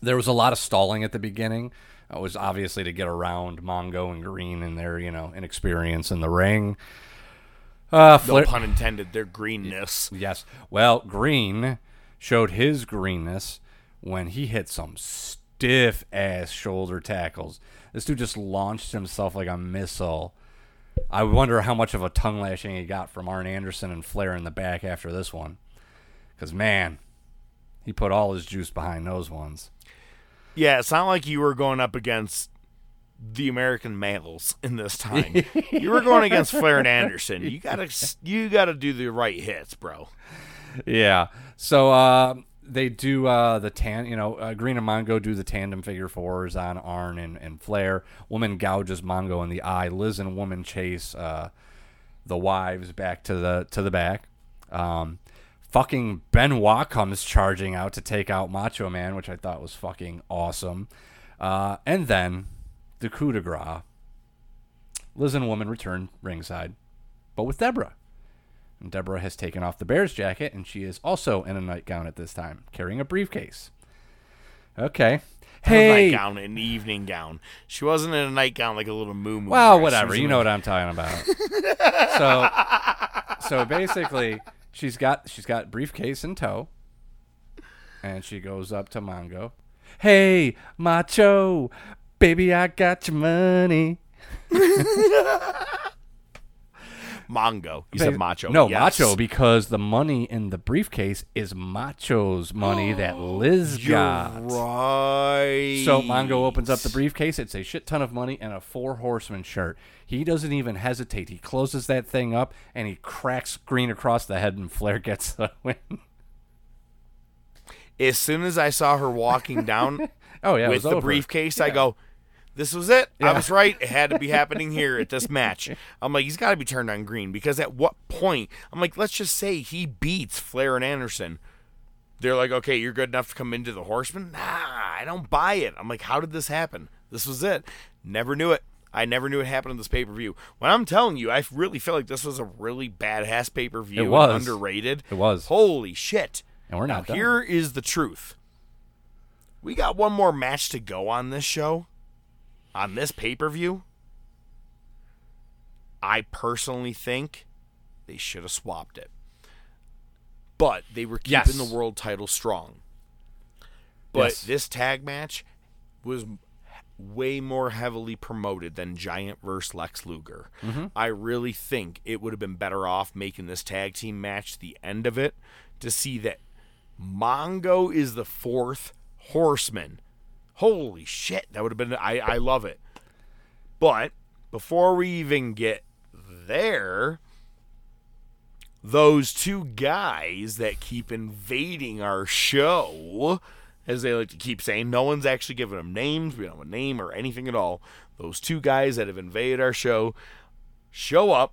There was a lot of stalling at the beginning. It was obviously to get around Mongo and Greene and their, you know, inexperience in the ring. Uh, no pun intended. Their greenness. Yes. Well, Greene showed his greenness when he hit some stiff ass shoulder tackles. This dude just launched himself like a missile. I wonder how much of a tongue lashing he got from Arn Anderson and Flair in the back after this one. Because, man, he put all his juice behind those ones. Yeah, it's not like you were going up against the American Males in this time. <laughs> you were going against Flair and Anderson. You gotta you gotta do the right hits, bro. yeah. So uh, they do uh, the tan. You know, uh, Greene and Mongo do the tandem figure fours on Arn and, and Flair. Woman gouges Mongo in the eye. Liz and woman chase uh, the wives back to the to the back. Um, fucking Benoit comes charging out to take out Macho Man, which I thought was fucking awesome. Uh, and then the coup de grace. Liz and woman return ringside, but with Deborah. And Deborah has taken off the Bears jacket, and she is also in a nightgown at this time, carrying a briefcase. Okay. A Hey. nightgown, an evening gown. She wasn't in a nightgown like a little moo moo. Well, dress. Whatever. You know a- what I'm talking about. so, so basically, she's got she's got briefcase in tow, and she goes up to Mongo. Hey, Macho, baby, I got your money. <laughs> <laughs> Mongo. You said macho. No, yes. Macho, because the money in the briefcase is Macho's money that <gasps> Liz You're got. right. So Mongo opens up the briefcase. It's a shit ton of money and a four horseman shirt. He doesn't even hesitate. He closes that thing up and he cracks Greene across the head, and Flair gets the <laughs> win. As soon as I saw her walking down <laughs> Oh yeah, with the over. briefcase, I go, This was it. I was right. It had to be <laughs> happening here at this match. I'm like, he's got to be turned on green because at what point? I'm like, let's just say he beats Flair and Anderson. They're like, okay, you're good enough to come into the Horseman. Nah, I don't buy it. I'm like, how did this happen? This was it. Never knew it. I never knew it happened in this pay per view. When I'm telling you, I really feel like this was a really badass pay per view. It was. underrated. It was. Holy shit! And we're not Now, done. Here is the truth. We got one more match to go on this show, on this pay per view. I personally think they should have swapped it, but they were keeping Yes. the world title strong. But Yes. this tag match was way more heavily promoted than Giant versus Lex Luger. Mm-hmm. I really think it would have been better off making this tag team match the end of it to see that Mongo is the fourth horseman. Holy shit, that would have been I I love it. But before we even get there, those two guys that keep invading our show, as they like to keep saying, no one's actually given them names. We don't have a name or anything at all. Those two guys that have invaded our show show up.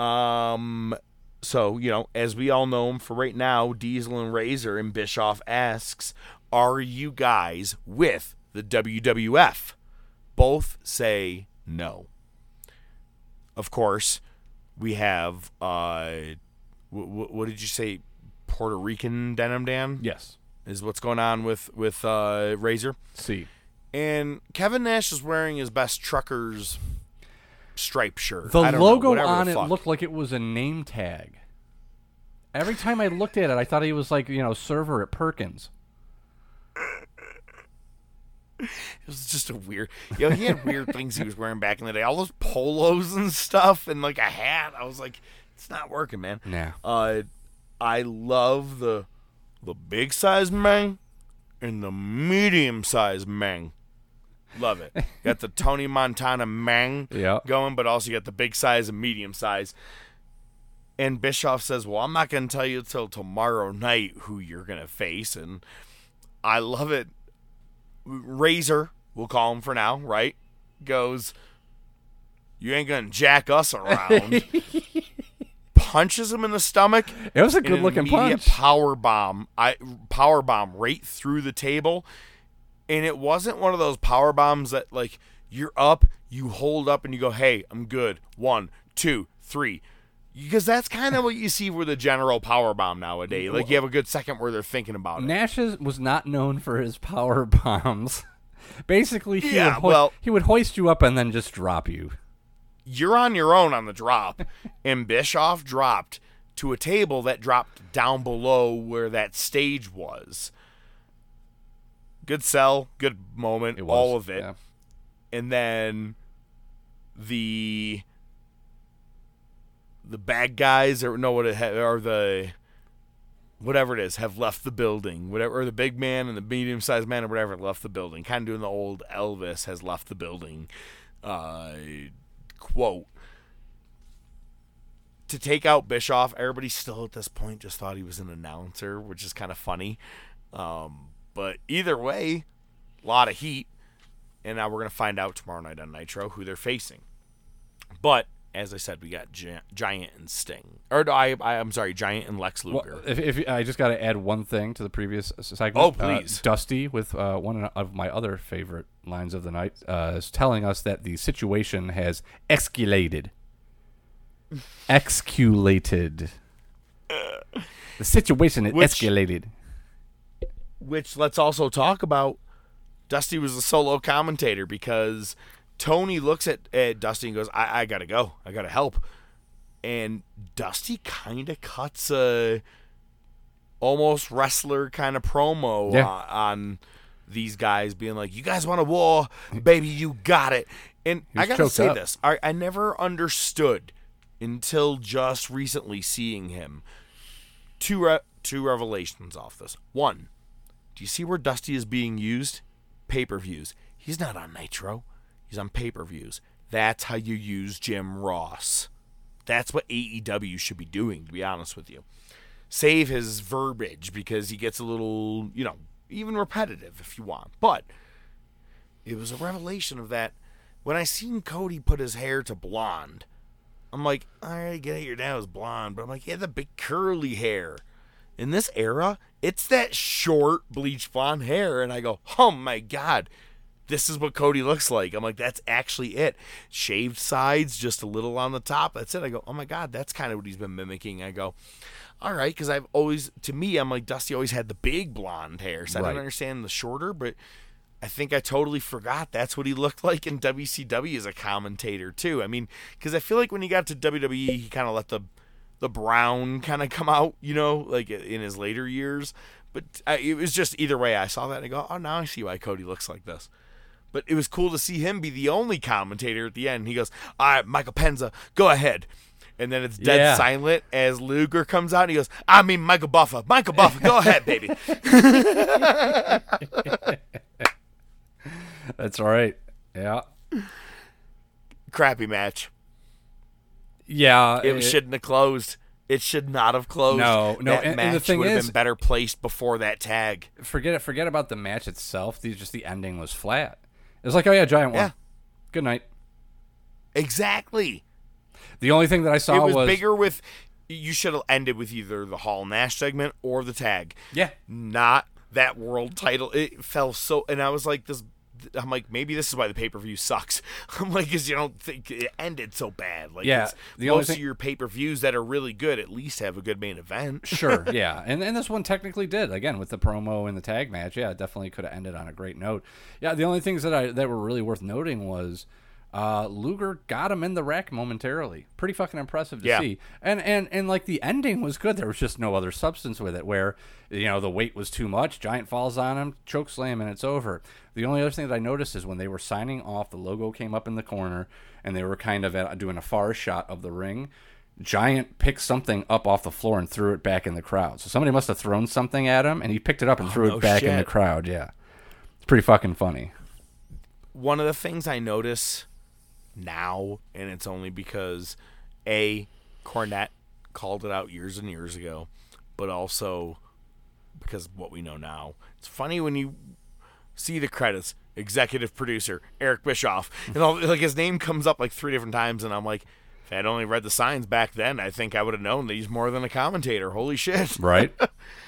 Um, so you know, as we all know them for right now, Diesel and Razor and Bischoff asks, "Are you guys with the WWF?" Both say no. Of course, we have uh, w- w- what did you say? Puerto Rican denim Dan. Yes. is what's going on with with uh, Razor. See. And Kevin Nash is wearing his best truckers stripe shirt. The don't know, logo on the it looked like it was a name tag. Every time I looked at it, I thought he was like, you know, server at Perkins. It was just a weird. yo he had weird things he was wearing back in the day. All those polos and stuff, and like a hat. I was like, it's not working, man. Nah. Uh, I love the the big size man and the medium size man. Love it. <laughs> got the Tony Montana man Yeah. going, but also you got the big size and medium size. And Bischoff says, "Well, I'm not going to tell you till tomorrow night who you're going to face." And I love it. Razor, we'll call him for now, right? Goes, "You ain't going to jack us around." <laughs> Punches him in the stomach. It was a good-looking punch. Power bomb. I power bomb right through the table, and it wasn't one of those power bombs that like you're up, you hold up, and you go, "Hey, I'm good." One, two, three. Because that's kind of what you see with the general power bomb nowadays. Like you have a good second where they're thinking about it. Nash is, was not known for his power <laughs> bombs. Basically, he, Yeah, would hoi- well- he would hoist you up and then just drop you. You're on your own on the drop, <laughs> and Bischoff dropped to a table that dropped down below where that stage was. Good sell, good moment, It was, all of it. yeah. And then the the bad guys or no what it ha- the whatever it is have left the building. Whatever or the big man and the medium sized man or whatever left the building. Kind of doing the old elvis has left the building uh quote. To take out bischoff everybody still at this point just thought he was an announcer which is kind of funny. Um but either way a lot of heat. And now we're going to find out tomorrow night on nitro who they're facing. But as I said, we got Gi- Giant and Sting. Or no, I, I, I'm sorry, Giant and Lex Well, Luger. if, if I just got to add one thing to the previous segment. Oh, Uh, please. Dusty, with uh, one of my other favorite lines of the night, uh, is telling us that the situation has escalated. <laughs> Exculated. The situation has Which- escalated. Which let's also talk about. Dusty was a solo commentator because Tony looks at, at Dusty and goes, I, I gotta go. I gotta help. And Dusty kind of cuts a almost wrestler kind of promo Yeah. on, on these guys being like, You guys want a war? Baby, you got it. And I gotta say up. this. I, I never understood until just recently seeing him. Two re- two revelations off this. One, do you see where Dusty is being used? Pay per views. He's not on Nitro. He's on pay per views. That's how you use Jim Ross. That's what AEW should be doing, to be honest with you. Save his verbiage because he gets a little, you know, even repetitive if you want. But it was a revelation of that. When I seen Cody put his hair to blonde, I'm like, all right, get it, your dad was blonde, but I'm like, had the big curly hair. In this era, it's that short bleach blonde hair, and I go, oh my god, this is what Cody looks like. I'm like, that's actually it. Shaved sides, just a little on the top. That's it. I go, oh my god, that's kind of what he's been mimicking. I go, all right, because I've always, to me, I'm like, Dusty always had the big blonde hair, so I Right. don't understand the shorter, but I think I totally forgot that's what he looked <laughs> like in WCW as a commentator too. I mean, because I feel like when he got to WWE, he kind of let the the brown kind of come out, you know, like in his later years. But I, it was just either way. I saw that and I go, oh, now I see why Cody looks like this. But it was cool to see him be the only commentator at the end. He goes, all right, Michael Penza, go ahead. And then it's dead Yeah. silent as Luger comes out and he goes, I mean Michael Buffer. Michael Buffer, go ahead, baby. <laughs> That's all right. Yeah. Crappy match. Yeah. It shouldn't have closed. It should not have closed. No, no, That and- and the thing would have is- been better placed before that tag. Forget it. Forget about the match itself. The, just the ending was flat. It was like, oh yeah, giant one. Yeah. Good night. Exactly. The only thing that I saw it was, was bigger with. You should have ended with either the Hall Nash segment or the tag. Yeah. Not that world title. It fell so, and I was like, this I'm like, maybe this is why the pay per view sucks. <laughs> I'm like, because you don't think it ended so bad. Like, Yeah, the only most thing- of your pay per views that are really good at least have a good main event. <laughs> sure, yeah, and and this one technically did again with the promo and the tag match. Yeah, it definitely could have ended on a great note. Yeah, the only things that I that were really worth noting was uh, Luger got him in the wreck momentarily. Pretty fucking impressive to Yeah. see. And and and like the ending was good. There was just no other substance with it. Where you know the weight was too much. Giant falls on him, choke slam, and it's over. The only other thing that I noticed is when they were signing off, the logo came up in the corner, and they were kind of at, doing a far shot of the ring. Giant picked something up off the floor and threw it back in the crowd. So somebody must have thrown something at him, and he picked it up and threw no it back in the crowd. Yeah, it's pretty fucking funny. one of the things I notice now, and it's only because a Cornette called it out years and years ago, but also because what we know now. It's funny when you see the credits, executive producer Eric Bischoff, and all like his name comes up like three different times, and I'm like. If I'd only read the signs back then, I think I would have known that he's more than a commentator. Holy shit. Right? <laughs>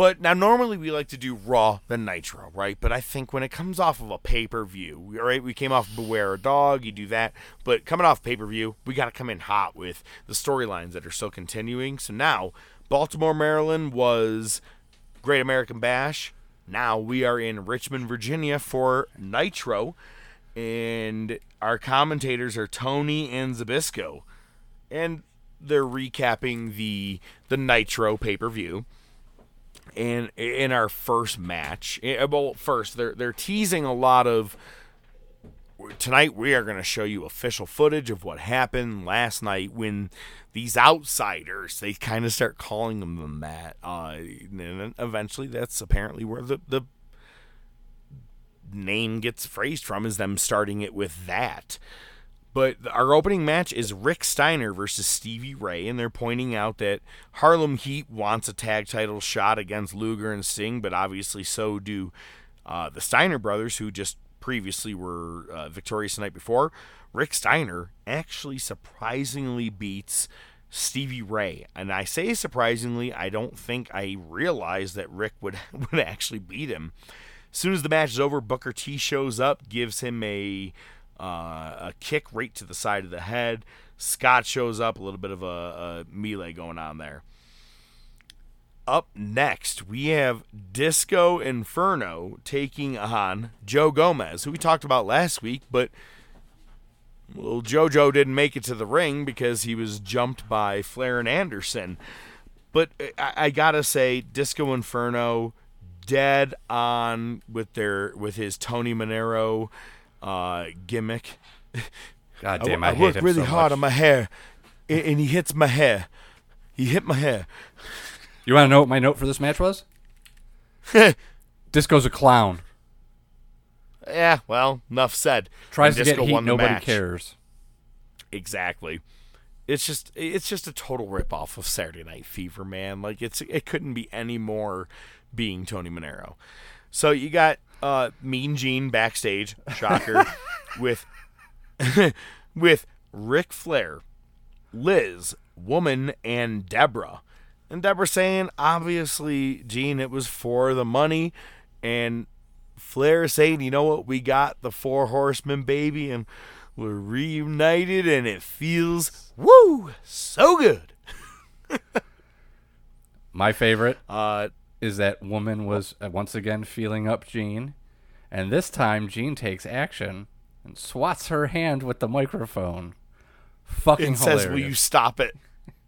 But now, normally we like to do Raw than Nitro, right? But I think when it comes off of a pay per view, right? We came off Beware a Dog, you do that. But coming off pay per view, we got to come in hot with the storylines that are still continuing. So now, Baltimore, Maryland was Great American Bash. Now we are in Richmond, Virginia for Nitro. And our commentators are Tony and Zbyszko. And they're recapping the the Nitro pay per view and in our first match. Eh, well first they're they're teasing a lot of tonight we are going to show you official footage of what happened last night when these outsiders they kind of start calling them that uh and eventually that's apparently where the the name gets phrased from is them starting it with that but our opening match is Rick Steiner versus Stevie Ray, and they're pointing out that Harlem Heat wants a tag title shot against Luger and Sting, but obviously so do uh, the Steiner brothers, who just previously were uh, victorious the night before. Rick Steiner actually surprisingly beats Stevie Ray, and I say surprisingly, I don't think I realized that Rick would <laughs> would actually beat him. As soon as the match is over, Booker T shows up, gives him a uh, a kick right to the side of the head. Scott shows up, a little bit of a, a melee going on there. Up next, we have Disco Inferno taking on Joe Gomez, who we talked about last week, but well, JoJo didn't make it to the ring because he was jumped by Flair and Anderson. But I, I gotta say, Disco Inferno, dead on with their with his Tony Manero uh, gimmick. God I- damn, I, I, hate work him really so hard much. on my hair, and, and he hits my hair. He hit my hair. You want to know what my note for this match was? <laughs> Disco's a clown. Yeah, well, enough said. Tries And to get heat, won the nobody match. cares. Exactly. It's just it's just a total rip off of Saturday Night Fever, man. Like it's it couldn't be any more being Tony Manero. So you got uh Mean Gene backstage, shocker, <laughs> with <laughs> with Ric Flair, Liz, Woman, and Deborah. And Deborah saying, obviously, Gene, it was for the money. And Flair saying, you know what, we got the four horsemen, baby, and we're reunited, and it feels, woo, so good. <laughs> My favorite Uh, is that woman was uh, once again feeling up Gene, and this time Gene takes action and swats her hand with the microphone. Fucking and hilarious. says, will you stop it?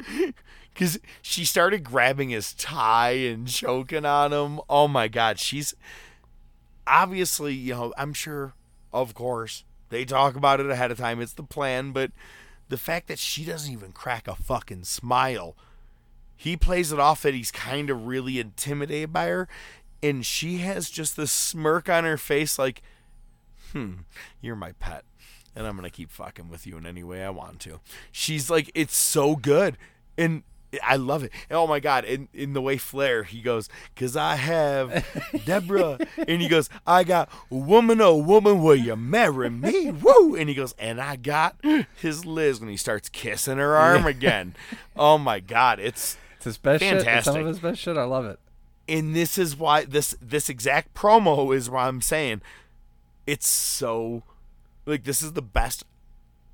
<laughs> Because she started grabbing his tie and choking on him. Oh my God. She's obviously, you know, I'm sure, of course, they talk about it ahead of time. It's the plan, but the fact that she doesn't even crack a fucking smile, he plays it off that he's kind of really intimidated by her. And she has just this smirk on her face, like, hmm, you're my pet. And I'm going to keep fucking with you in any way I want to. She's like, it's so good. And I love it. And oh my God. In, in the way Flair, he goes, because I have <laughs> Deborah. and he goes, I got woman, oh woman, will you marry me? Woo. And he goes, and I got his Liz when he starts kissing her arm again. Oh my God. It's, it's his best shit. It's some of his best shit. I love it. and this is why this this exact promo is why I'm saying it's so like this is the best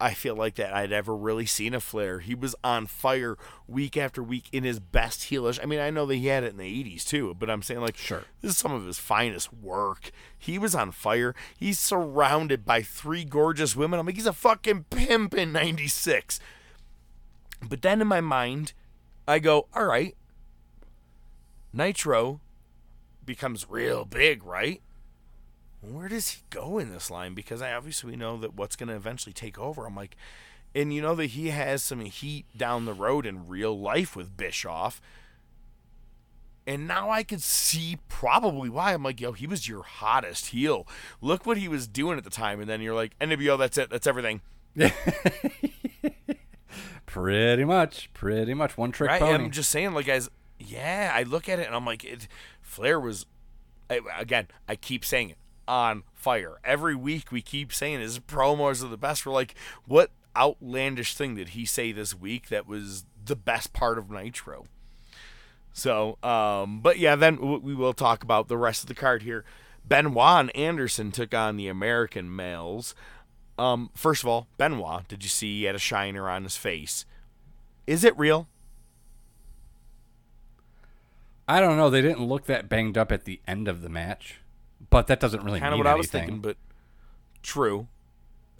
I feel like that I'd ever really seen a Flair. He was on fire week after week in his best heelish. I mean, I know that he had it in the 80s too, but I'm saying like Sure. this is some of his finest work. He was on fire. He's surrounded by three gorgeous women. I'm like, he's a fucking pimp in 96. But then in my mind, I go, all right, Nitro becomes real big, right? Where does he go in this line? Because I obviously know that what's going to eventually take over. I'm like, and you know that he has some heat down the road in real life with Bischoff. And now I can see probably why. I'm like, yo, he was your hottest heel. Look what he was doing at the time. And then you're like, NWO, that's it. That's everything. <laughs> Pretty much, pretty much one trick right? pony. I'm just saying, like, guys, yeah, I look at it and I'm like, it, Flair was, I, again, I keep saying it, on fire. Every week we keep saying his promos are the best. We're like, what outlandish thing did he say this week that was the best part of Nitro? So, um, but yeah, then w- we will talk about the rest of the card here. Benoit and Anderson took on the American males. Um, first of all, Benoit, did you see he had a shiner on his face? Is it real? I don't know. They didn't look that banged up at the end of the match, but that doesn't really Kind of what I was thinking, but true.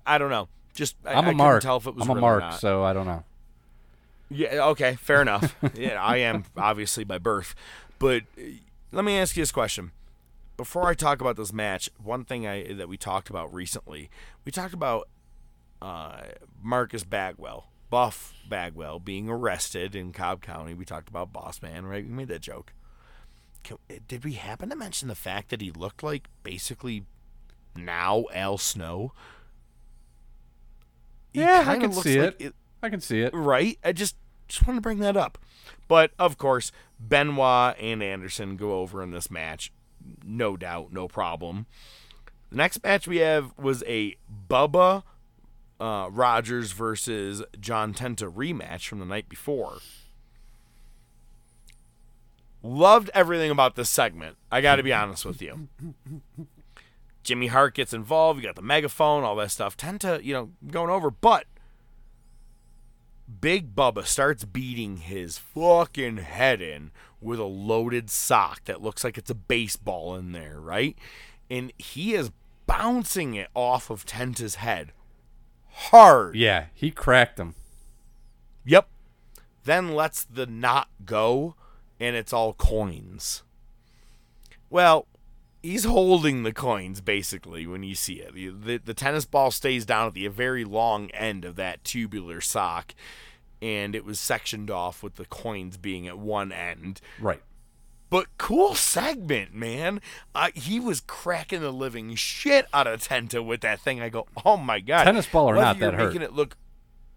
I don't know. Just I, I'm I a couldn't mark. tell if it was I'm a mark, so I don't know. Yeah, okay, fair enough. <laughs> yeah, I am obviously by birth. But uh, let me ask you this question. Before I talk about this match, one thing I that we talked about recently, we talked about uh, Marcus Bagwell, Buff Bagwell, being arrested in Cobb County. We talked about Boss Man, right? We made that joke. Can, did we happen to mention the fact that he looked like basically now Al Snow? He Yeah, I can see like it. I can see it. right? I just just want to bring that up. But of course, Benoit and Anderson go over in this match, no doubt, no problem. The next match we have was a Bubba uh, Rogers versus John Tenta rematch from the night before. Loved everything about this segment. I got to be honest with you. Jimmy Hart gets involved. You got the megaphone, all that stuff. Tenta, you know, going over, but Big Bubba starts beating his fucking head in with a loaded sock that looks like it's a baseball in there, right? And he is bouncing it off of Tenta's head hard. Yeah, he cracked him. Yep. Then lets the knot go, and it's all coins. Well, he's holding the coins basically when you see it. The, the, the tennis ball stays down at the very long end of that tubular sock, and it was sectioned off with the coins being at one end. Right. But cool segment, man. Uh, he was cracking the living shit out of Tenta with that thing. I go, oh my god, Tennis ball or Whether not, that hurt. making it look.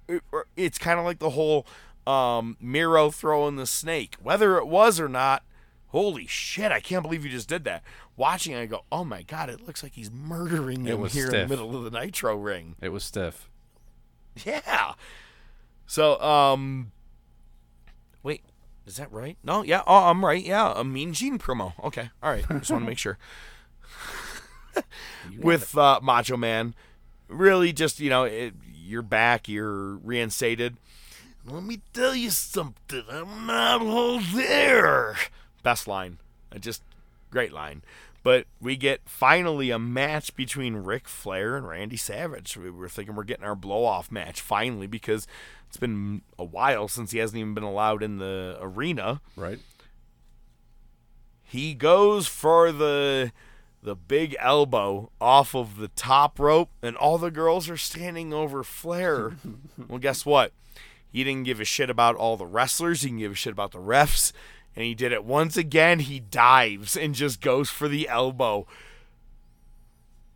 it- It's kind of like the whole um, Miro throwing the snake. Whether it was or not, holy shit! I can't believe you just did that. Watching, I go, oh my god, it looks like he's murdering him here in the middle of the Nitro ring. It was stiff. Yeah. So, um, wait, is that right? No, yeah, oh, I'm right. Yeah, a Mean Gene promo. Okay, all right. Just want to make sure. <laughs> With uh, Macho Man, really, just you know, it, you're back, you're reinstated. Let me tell you something. I'm not all there. Best line. Uh, Just great line. But we get finally a match between Ric Flair and Randy Savage. We were thinking we're getting our blow off match finally because it's been a while since he hasn't even been allowed in the arena. Right. He goes for the the big elbow off of the top rope, and all the girls are standing over Flair. <laughs> well, guess what? He didn't give a shit about all the wrestlers. He didn't give a shit about the refs. And he did it once again. He dives and just goes for the elbow.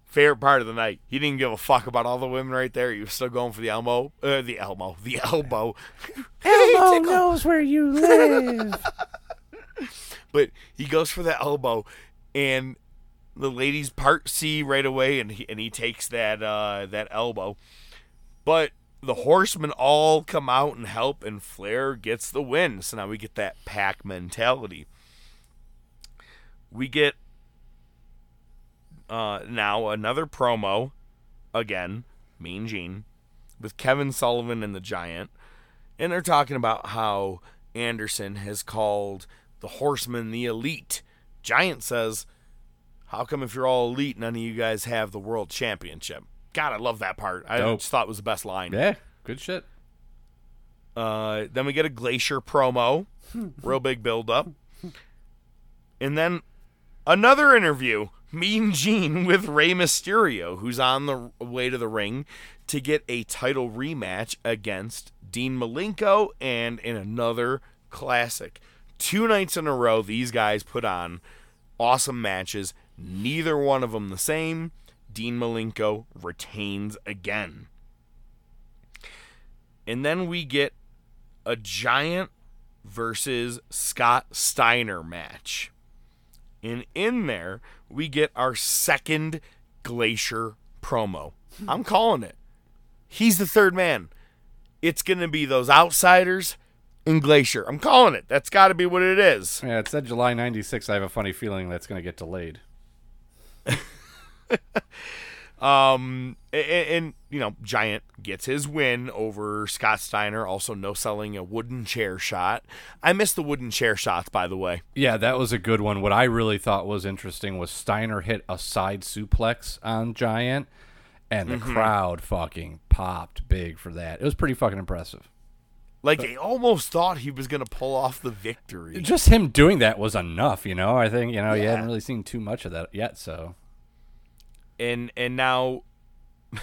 Favorite part of the night. He didn't give a fuck about all the women right there. He was still going for the elbow. Uh, the elbow. The elbow. <laughs> Elmo knows where you live. <laughs> but he goes for the elbow, and the ladies part C right away, and he and he takes that uh, that elbow, but the horsemen all come out and help, and Flair gets the win. So now we get that pack mentality. We get uh, now another promo, again, Mean Gene, with Kevin Sullivan and the Giant, and they're talking about how Anderson has called the Horsemen the elite. Giant says, "How come if you're all elite, none of you guys have the world championship?" God, I love that part. I Dope. just thought it was the best line. Yeah, good shit. Uh, then we get a Glacier promo, real big build up, and then another interview. Mean Gene with Rey Mysterio, who's on the way to the ring to get a title rematch against Dean Malenko, and in another classic. Two nights in a row, these guys put on awesome matches. Neither one of them the same. Dean Malenko retains again. And then we get a Giant versus Scott Steiner match. And in there, we get our second Glacier promo. I'm calling it. He's the third man. It's going to be those outsiders and Glacier. I'm calling it. That's got to be what it is. Yeah, it said July 96. I have a funny feeling that's going to get delayed. <laughs> <laughs> Um, and, and, you know, Giant gets his win over Scott Steiner. Also, no selling a wooden chair shot. I missed the wooden chair shots, by the way. Yeah, that was a good one. What I really thought was interesting was Steiner hit a side suplex on Giant, and the Mhm. crowd fucking popped big for that. It was pretty fucking impressive. Like they almost thought he was gonna pull off the victory. Just him doing that was enough, you know. I think you know you Yeah. hadn't really seen too much of that yet, so and and now <laughs>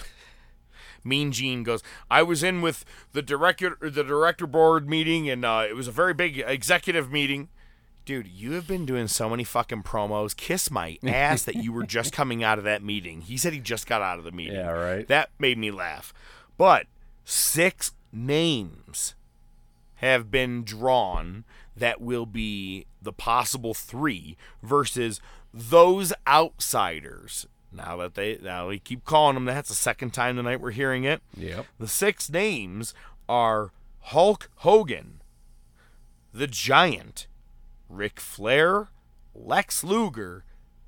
Mean Gene goes. I was in with the director the director board meeting, and uh, it was a very big executive meeting. Dude, you have been doing so many fucking promos. Kiss my <laughs> ass that you were just coming out of that meeting. He said he just got out of the meeting. Yeah, right. That made me laugh. But six names have been drawn that will be the possible three versus those outsiders. Now that they now we keep calling them, that's the second time tonight we're hearing it. Yep. The six names are Hulk Hogan, the Giant, Ric Flair, Lex Luger,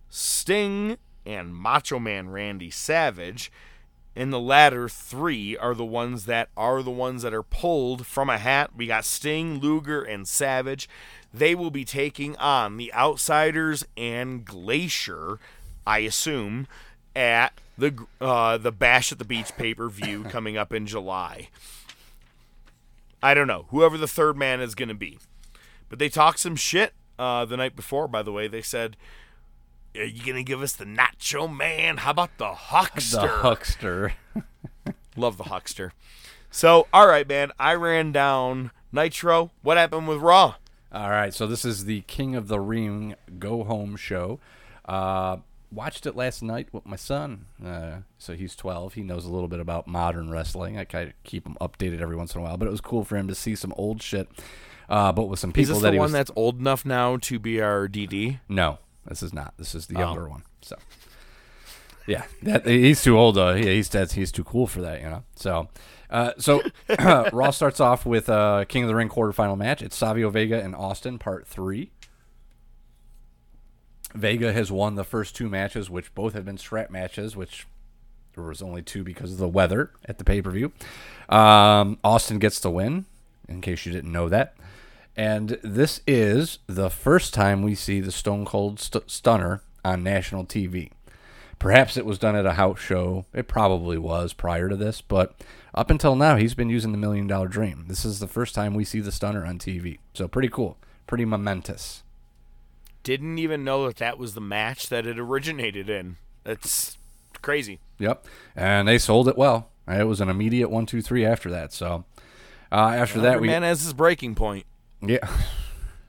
Sting, and Macho Man Randy Savage. And the latter three are the ones that are the ones that are pulled from a hat. We got Sting, Luger, and Savage. They will be taking on the Outsiders and Glacier, I assume, at the uh, the Bash at the Beach pay per view <laughs> coming up in July. I don't know whoever the third man is going to be, but they talked some shit uh, the night before. By the way, they said, "Are you going to give us the Nacho Man? How about the Huckster?" the huckster. <laughs> Love the Huckster. So, all right, man. I ran down Nitro. What happened with Raw? All right, so this is the King of the Ring Go Home show. Uh, watched it last night with my son. Uh, so he's 12. He knows a little bit about modern wrestling. I kind of keep him updated every once in a while, but it was cool for him to see some old shit. Uh, but with some people Is this that the he one was that's old enough now to be our DD? no, this is not. This is the Oh. younger one. So yeah, that he's too old. Uh, yeah, he's that's, he's too cool for that, you know. So. Uh, so <laughs> <clears throat> Raw starts off with uh, King of the Ring quarterfinal match. It's Savio Vega and Austin, part three. Vega has won the first two matches, which both have been strap matches, which there was only two because of the weather at the pay per view. Um, Austin gets the win, in case you didn't know that. And this is the first time we see the Stone Cold st- Stunner on national TV. Perhaps it was done at a house show. It probably was prior to this, but up until now, he's been using the Million Dollar Dream. This is the first time we see the Stunner on TV. So pretty cool, pretty momentous. Didn't even know that that was the match that it originated in. That's crazy. Yep, and they sold it well. It was an immediate one, two, three after that. So uh, after that, we man has his breaking point. Yeah.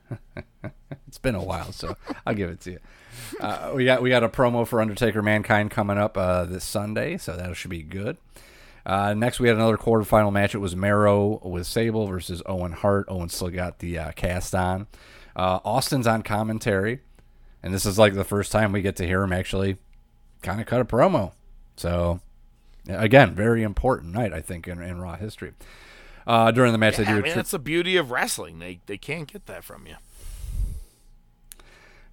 <laughs> it's been a while, so I'll give it to you. Uh, we got we got a promo for Undertaker Mankind coming up uh, this Sunday, so that should be good. Uh, next, we had another quarterfinal match. It was Mero with Sable versus Owen Hart. Owen still got the uh, cast on. Uh, Austin's on commentary, and this is like the first time we get to hear him actually kind of cut a promo. So, again, very important night, I think, in, in Raw history. Uh, during the match, Yeah, they do I mean, tri- that's the beauty of wrestling. They they can't get that from you.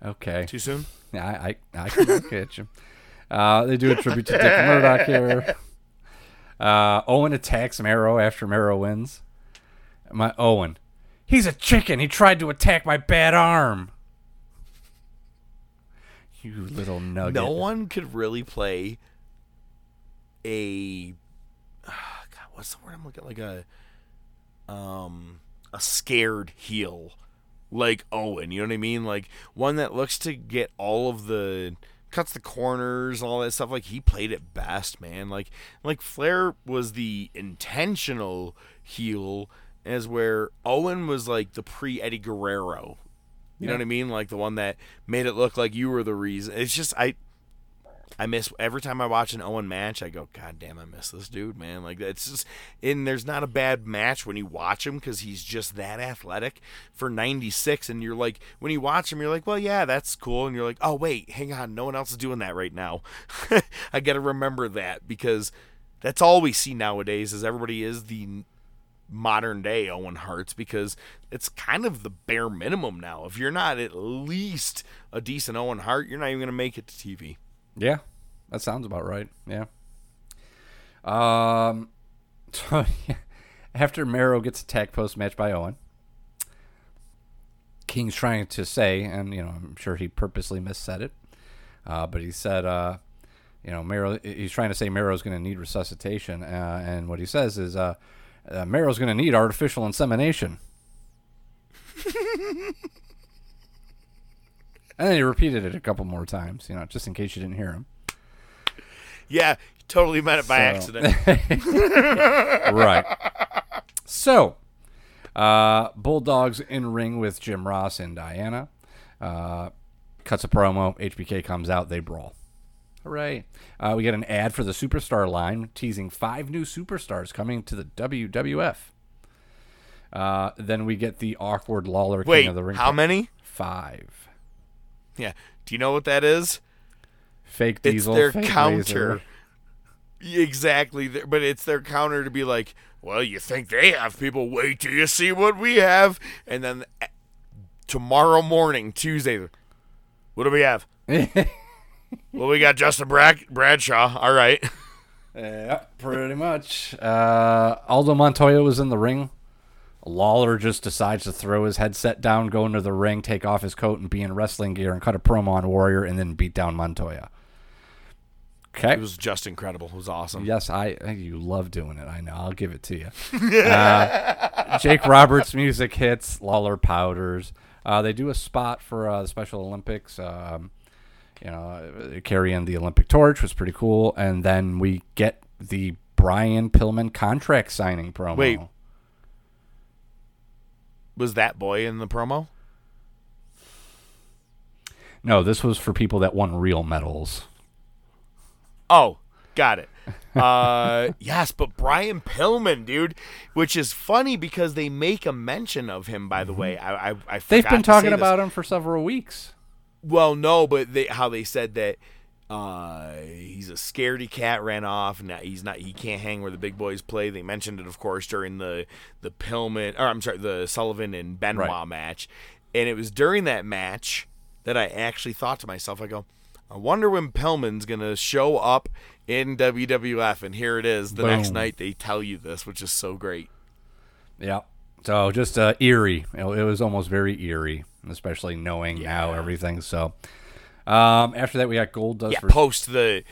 Okay. Too soon? Yeah, I I, I can <laughs> at you. Uh, they do a tribute to Dick Murdoch here. <laughs> Uh, Owen attacks Mero after Mero wins. My Owen, he's a chicken. He tried to attack my bad arm. You little nugget. No one could really play a <sighs> God, what's the word I'm looking at? like a um a scared heel like Owen, you know what I mean? Like one that looks to get all of the cuts the corners, all that stuff. Like he played it best, man. Like like Flair was the intentional heel, as where Owen was like the pre Eddie Guerrero. You know what I mean? Like the one that made it look like you were the reason. It's just I I miss every time I watch an Owen match. I go, God damn, I miss this dude, man. Like it's just, and there's not a bad match when you watch him because he's just that athletic for '96. And you're like, when you watch him, you're like, well, yeah, that's cool. And you're like, oh wait, hang on, no one else is doing that right now. <laughs> I got to remember that because that's all we see nowadays. Is everybody is the modern day Owen Hart's because it's kind of the bare minimum now. If you're not at least a decent Owen Hart, you're not even going to make it to TV. Yeah, that sounds about right. Yeah. Um, <laughs> so after Mero gets attacked post match by Owen, King's trying to say, and you know, I'm sure he purposely missaid it, uh, but he said, uh, you know, Mero. He's trying to say Mero's going to need resuscitation, uh, and what he says is, uh, Mero's going to need artificial insemination. <laughs> and then he repeated it a couple more times, you know, just in case you didn't hear him. Yeah, totally meant it by So- accident. <laughs> right. So, uh, Bulldogs in ring with Jim Ross and Diana. Uh, cuts a promo. HBK comes out. They brawl. Hooray. Uh, we get an ad for the Superstar line teasing five new superstars coming to the WWF. Uh, then we get the awkward Lawler King Wait, of the Ring. how many? Five. Yeah. Do you know what that is? Fake It's Diesel. their fake counter. Razor. Exactly. But it's their counter to be like, well, you think they have people. Wait till you see what we have. And then uh, tomorrow morning, Tuesday, what do we have? <laughs> well, we got Justin Brad- Bradshaw. All right. Yeah, pretty much. Uh, Aldo Montoya was in the ring. Lawler just decides to throw his headset down, go into the ring, take off his coat, and be in wrestling gear, and cut a promo on Warrior, and then beat down Montoya. Okay. It was just incredible. It was awesome. Yes, I you love doing it. I know. I'll give it to you. uh, Jake Roberts' music hits. Lawler powders. Uh, they do a spot for uh, the Special Olympics. Um, you know, carrying the Olympic torch was pretty cool. And then we get the Brian Pillman contract signing promo. Wait. Was that boy in the promo? No, this was for people that won real medals. Oh, got it. <laughs> Uh, yes, but Brian Pillman, dude, which is funny because they make a mention of him. By the way, I, I, I Mm-hmm. They've been talking about him for several weeks. Well, no, but they, how they said that uh, he's a scaredy cat, ran off, and that he's not. He can't hang where the big boys play. They mentioned it, of course, during the the Pillman, or I'm sorry, the Sullivan and Benoit Right. match, and it was during that match that I actually thought to myself, I go, I wonder when Pillman's gonna show up in WWF, and here it is. The next night they tell you this, which is so great. Yeah. So just uh, eerie. It was almost very eerie, especially knowing now everything. So um, after that, we got Gold Dust. yeah, versus- post the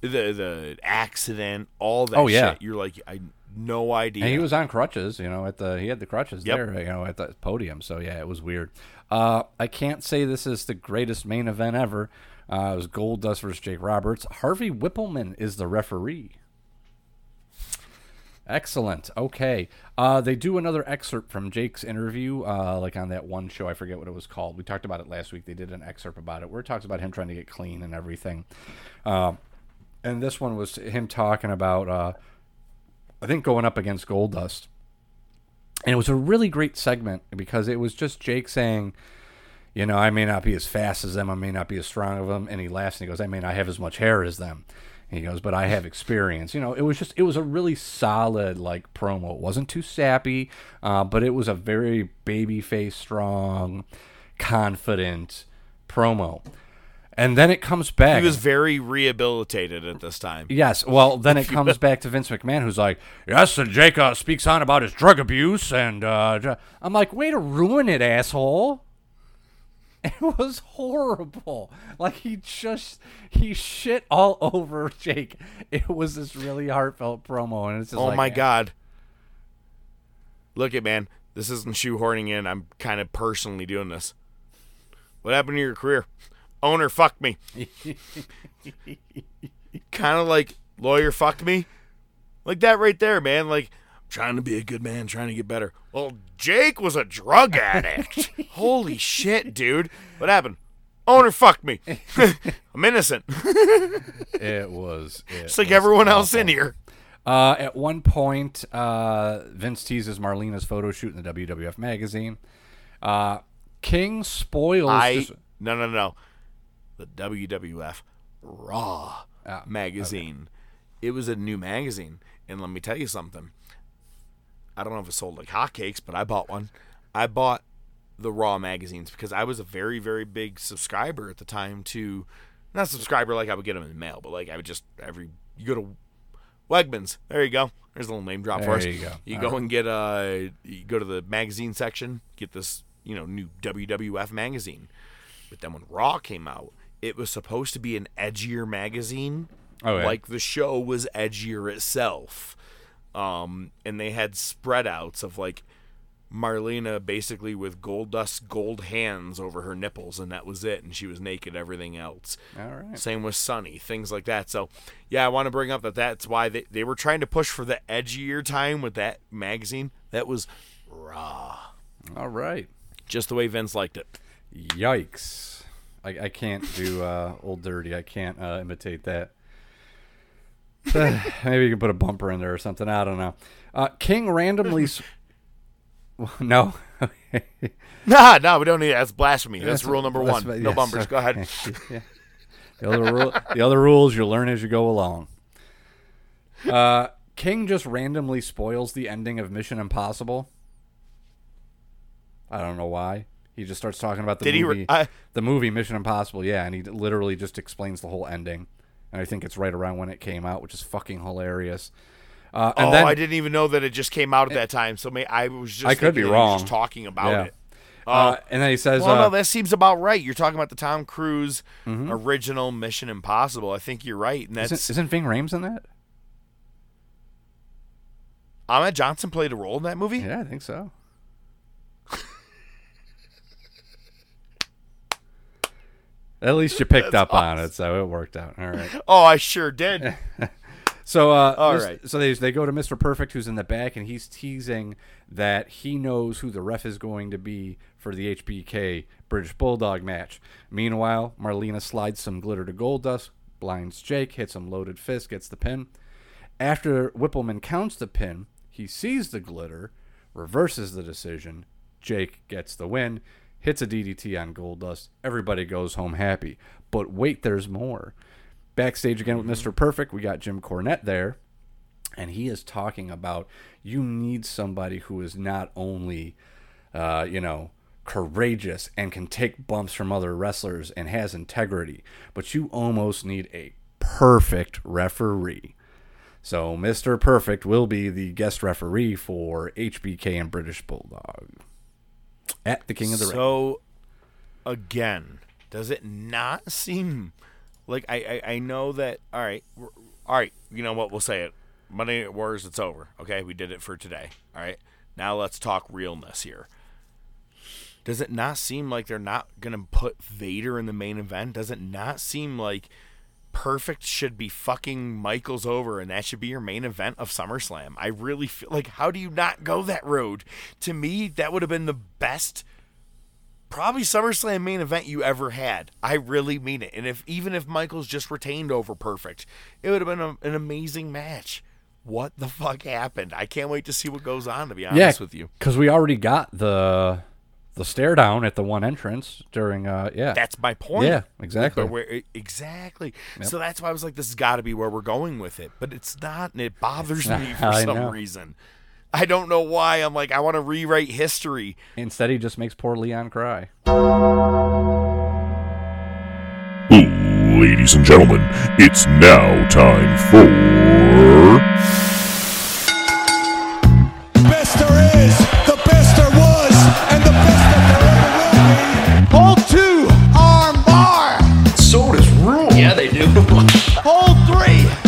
the the accident, all that Oh, yeah. shit. You're like, I no idea. And he was on crutches, you know, at the he had the crutches Yep. there, you know, at the podium. So yeah, it was weird. Uh, I can't say this is the greatest main event ever. Uh, it was Gold Dust versus Jake Roberts. Harvey Whippleman is the referee. Excellent. Okay. Uh, they do another excerpt from Jake's interview, uh, like on that one show. I forget what it was called. We talked about it last week. They did an excerpt about it where it talks about him trying to get clean and everything. Uh, and this one was him talking about, uh, I think, going up against Gold Dust. And it was a really great segment because it was just Jake saying, you know, I may not be as fast as them, I may not be as strong as them. And he laughs and he goes, I may not have as much hair as them. He goes, but I have experience. You know, it was just, it was a really solid, like, promo. It wasn't too sappy, uh, but it was a very baby face strong, confident promo. And then it comes back. He was very rehabilitated at this time. Yes. Well, then it <laughs> comes back to Vince McMahon, who's like, "Yes, and Jake uh, speaks on about his drug abuse," and uh, I'm like, "Way to ruin it, asshole!" <laughs> It was horrible. Like he just he shit all <laughs> over Jake. It was this really heartfelt promo, and it's just Oh like, my eh. god. Look at man, this isn't shoehorning in. I'm kind of personally doing this. What happened to your career? Owner fucked me. <laughs> kind of like lawyer fucked me. Like that right there, man. Like trying to be a good man, trying to get better. Well, Jake was a drug addict. <laughs> Holy shit, dude. What happened? Owner fucked me. <laughs> I'm innocent. <laughs> It was it Just like was everyone else in here. Uh, at one point, uh, Vince teases Marlena's photo shoot in the WWF magazine. Uh, King spoils. I this- no no no, the WWF Raw Ah, magazine. It was a new magazine, and let me tell you something. I don't know if it sold like hotcakes, but I bought one. I bought the Raw magazines because I was a very very big subscriber at the time to, not subscriber like I would get them in the mail, but like I would just every you go to Wegmans. There you go. There's a little name drop for There us. you go. You All go right. and get uh you go to the magazine section, get this, you know, new WWF magazine. But then when Raw came out, it was supposed to be an edgier magazine. Oh, yeah. Like the show was edgier itself. Um and they had spread outs of like Marlena basically with gold dust gold hands over her nipples and that was it and she was naked everything else. All right. Same with Sunny, things like that. So, yeah, I want to bring up that that's why they, they were trying to push for the edgier time with that magazine. That was raw. All right. Just the way Vince liked it. Yikes. I, I can't do uh, Old Dirty. I can't uh, imitate that. <sighs> Maybe you can put a bumper in there or something. I don't know. Uh, King randomly. <laughs> no. <laughs> Nah, no, we don't need that. That's blasphemy. That's, That's- rule number that's- one. No yes, bumpers. Go ahead. <laughs> okay. The other, rule, the other rules you learn as you go along. Uh, King just randomly spoils the ending of Mission Impossible. I don't know why. He just starts talking about the Did he re- movie, I- the movie Mission Impossible. Yeah, and he literally just explains the whole ending. And I think it's right around when it came out, which is fucking hilarious. Uh, and oh, then, I didn't even know that it just came out at that time. So may, I was just I could be thinking that was wrong. just talking about Yeah. it. Uh, and then he says, well, uh, no, that seems about right. You're talking about the Tom Cruise Mhm. original Mission Impossible. I think you're right, and that's isn't, isn't Ving Rhames in that? Ahmed Johnson played a role in that movie. Yeah, I think so. At least you picked up on it, so it worked out. All right. Oh, I sure did. <laughs> So, uh, All this- right. So they they go to Mr. Perfect, who's in the back, and he's teasing that he knows who the ref is going to be for the HBK British Bulldog match. Meanwhile, Marlena slides some glitter to Goldust, blinds Jake, hits him loaded fist, gets the pin. After Whippleman counts the pin, he sees the glitter, reverses the decision. Jake gets the win, hits a DDT on Goldust. Everybody goes home happy. But wait, there's more. Backstage again with Mr. Perfect, we got Jim Cornette there, and he is talking about you need somebody who is not only, uh, you know, courageous and can take bumps from other wrestlers and has integrity, but you almost need a perfect referee. So Mr. Perfect will be the guest referee for HBK and British Bulldog at the King of the Ring. So, again, does it not seem like I, I, I know that? all right, all right, You know what? We'll say it. Night Wars. It's over. Okay, we did it for today. All right. Now let's talk realness here. Does it not seem like they're not gonna put Vader in the main event? Does it not seem like Perfect should be fucking Michaels over, and that should be your main event of SummerSlam? I really feel like how do you not go that road? To me, that would have been the best probably SummerSlam main event you ever had. I really mean it. And if even if Michaels just retained over Perfect, it would have been a, an amazing match. What the fuck happened? I can't wait to see what goes on. To be honest with you, because we already got the the stare down at the one entrance during. Uh, yeah, that's my point. Yeah, exactly. But where, exactly. Yep. So that's why I was like, this has got to be where we're going with it. But it's not, and it bothers <laughs> It's me for I some know. reason. I don't know why. I'm like, I want to rewrite history. Instead, he just makes poor Leon cry. Boom. Ladies and gentlemen, it's now time for. Best there is,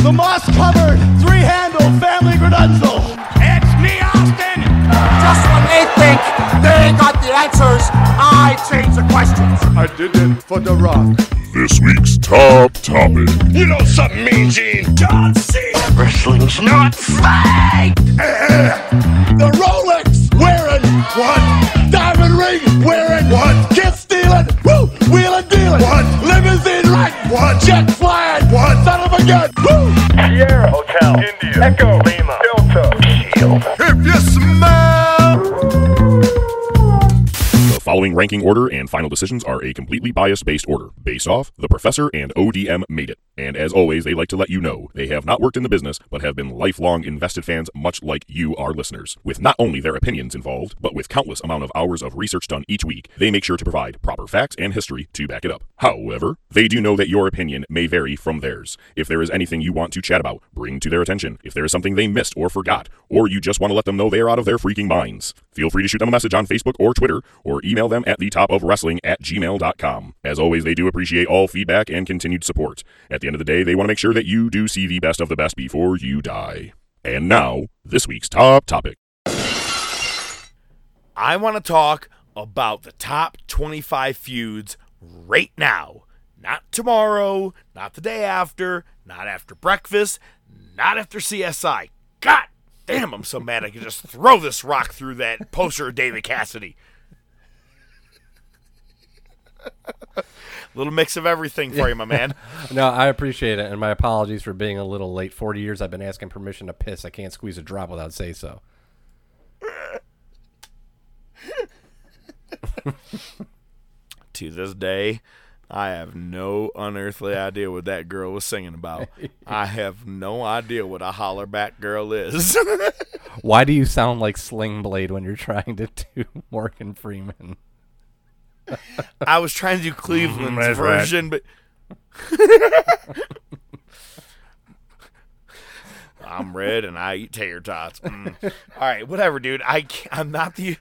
the moss covered, three handle family gradunzel. it's me, Austin. Just when they think they got the answers, I change the questions. I did it for The Rock. This week's top topic. You know something mean, Gene? John Cena. Wrestling's not fake. the Rolex wearing what? Diamond ring wearing what? Kiss stealing, woo, wheeling dealing, what? Limousine riding, what? Jet flying, what? Son of a gun, woo. Sierra Hotel, India, Echo, Lima, Delta, Shield. If you smell. The following ranking order and final decisions are a completely bias based order, based off The Professor and ODM made it. And as always, they like to let you know they have not worked in the business, but have been lifelong invested fans, much like you, our listeners. With not only their opinions involved, but with countless amount of hours of research done each week, they make sure to provide proper facts and history to back it up. However, they do know that your opinion may vary from theirs. If there is anything you want to chat about, bring to their attention. If there is something they missed or forgot, or you just want to let them know they are out of their freaking minds, feel free to shoot them a message on Facebook or Twitter, or email them at the top of wrestling at gmail.com. As always, they do appreciate all feedback and continued support. At the end of the day, they want to make sure that you do see the best of the best before you die. And now, this week's top topic. I want to talk about the top 25 feuds right now. Not tomorrow, not the day after, not after breakfast, not after CSI. God damn, I'm so mad I could just throw this rock through that poster of David Cassidy. Little mix of everything for you, my man. <laughs> no, I appreciate it, and my apologies for being a little late. Forty years I've been asking permission to piss. I can't squeeze a drop without say so. <laughs> to this day, I have no unearthly idea what that girl was singing about. I have no idea what a Hollaback girl is. <laughs> Why do you sound like Sling Blade when you're trying to do Morgan Freeman? <laughs> I was trying to do Cleveland's right. version, but I'm red and I eat tater tots. Mm. <laughs> All right, whatever, dude. I I'm not the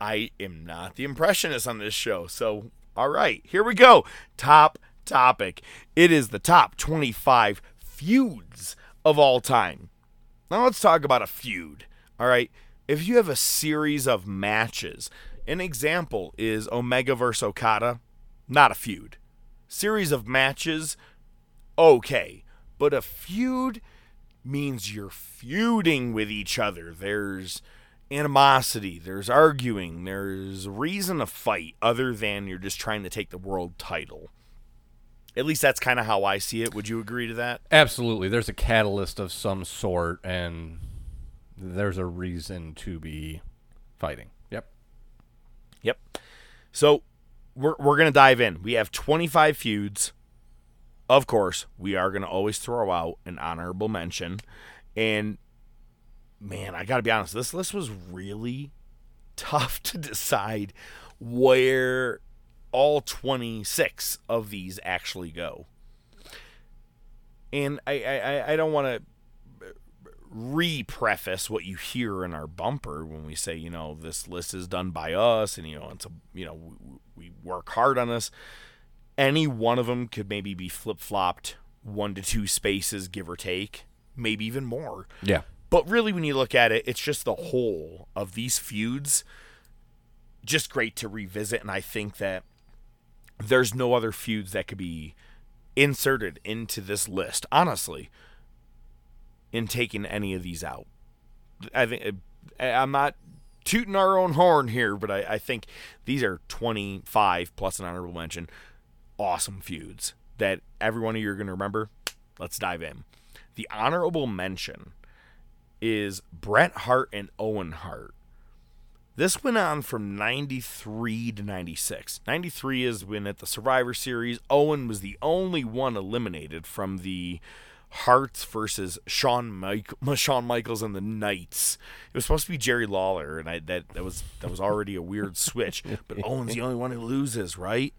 I am not the impressionist on this show. So, all right, here we go. Top topic. It is the top 25 feuds of all time. Now let's talk about a feud. All right. If you have a series of matches, an example is Omega vs. Okada, not a feud. Series of matches, okay. But a feud means you're feuding with each other. There's animosity, there's arguing, there's a reason to fight other than you're just trying to take the world title. At least that's kind of how I see it. Would you agree to that? Absolutely. There's a catalyst of some sort, and there's a reason to be fighting. Yep. So we're we're gonna dive in. We have 25 feuds. Of course, we are gonna always throw out an honorable mention, and man, I gotta be honest, this list was really tough to decide where all 26 of these actually go. And I I, I don't want to re-preface what you hear in our bumper when we say, you know, this list is done by us, and you know, it's a, you know, we, we work hard on this. Any one of them could maybe be flip-flopped one to two spaces, give or take, maybe even more. Yeah. But really, when you look at it, it's just the whole of these feuds. Just great to revisit, and I think that there's no other feuds that could be inserted into this list. Honestly, in taking any of these out. I think uh, I'm not tooting our own horn here, but I, I think these are 25 plus an honorable mention. Awesome feuds that every one of you are going to remember. Let's dive in. The honorable mention is Bret Hart and Owen Hart. This went on from 93 to 96. 93 is when at the Survivor Series, Owen was the only one eliminated from the Hearts versus Shawn, Mike, <laughs> Shawn Michaels and the Knights. It was supposed to be Jerry Lawler, and I, that that was that was already a weird switch. But <laughs> Owen's the only one who loses, right?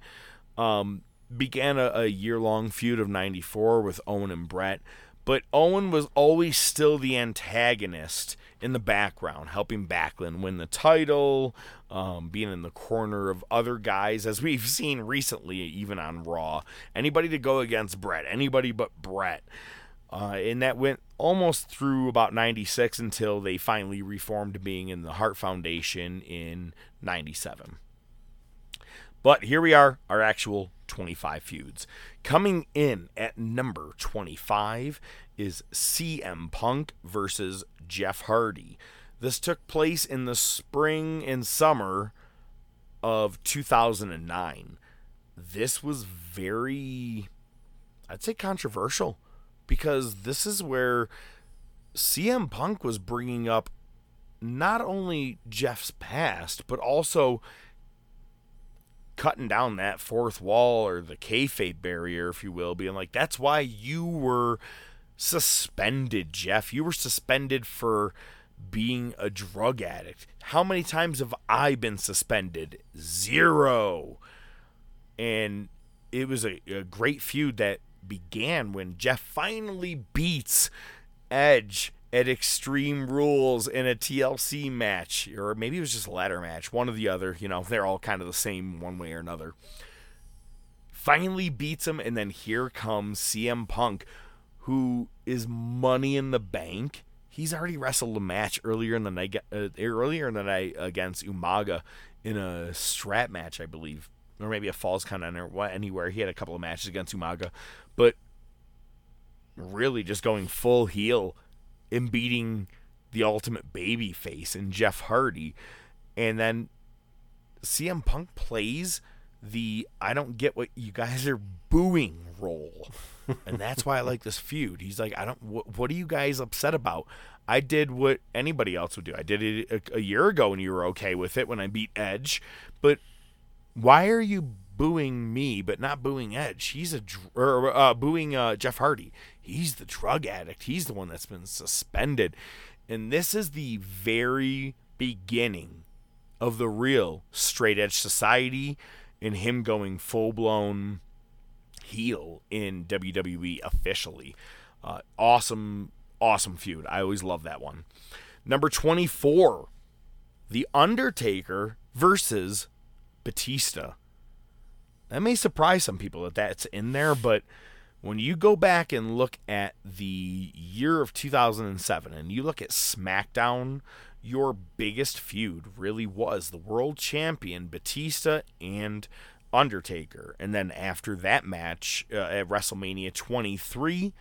Um, began a, a year long feud of 94 with Owen and Bret, but Owen was always still the antagonist in the background, helping Backlund win the title, um, being in the corner of other guys, as we've seen recently, even on Raw. Anybody to go against Bret, anybody but Bret. Uh, and that went almost through about 96 until they finally reformed being in the Hart Foundation in 97. But here we are, our actual 25 feuds. Coming in at number 25 is CM Punk versus Jeff Hardy. This took place in the spring and summer of 2009. This was very, I'd say, controversial because this is where CM Punk was bringing up not only Jeff's past, but also cutting down that fourth wall or the kayfabe barrier, if you will, being like, that's why you were suspended, Jeff. You were suspended for being a drug addict. How many times have I been suspended? Zero. And it was a, a great feud that began when Jeff finally beats Edge at Extreme Rules in a TLC match, or maybe it was just a ladder match, one or the other. You know, they're all kind of the same one way or another. Finally beats him, and then here comes CM Punk, who is money in the bank. He's already wrestled a match earlier in the night, uh, earlier in the night against Umaga in a strap match, I believe, or maybe a Falls Count or anywhere. He had a couple of matches against Umaga, but really just going full heel and beating the ultimate baby face in Jeff Hardy. And then CM Punk plays the I don't get what you guys are booing role. <laughs> and that's why I like this feud. He's like, I don't, what, what are you guys upset about? I did what anybody else would do. I did it a, a year ago and you were okay with it when I beat Edge. But why are you booing me, but not booing Edge. He's a or uh, booing uh, Jeff Hardy. He's the drug addict. He's the one that's been suspended, and this is the very beginning of the real straight edge society and him going full blown heel in WWE officially. Uh, awesome, awesome feud. I always love that one. Number 24, The Undertaker versus Batista. That may surprise some people that that's in there, but when you go back and look at the year of 2007 and you look at SmackDown, your biggest feud really was the world champion Batista and Undertaker. And then after that match uh, at WrestleMania 23,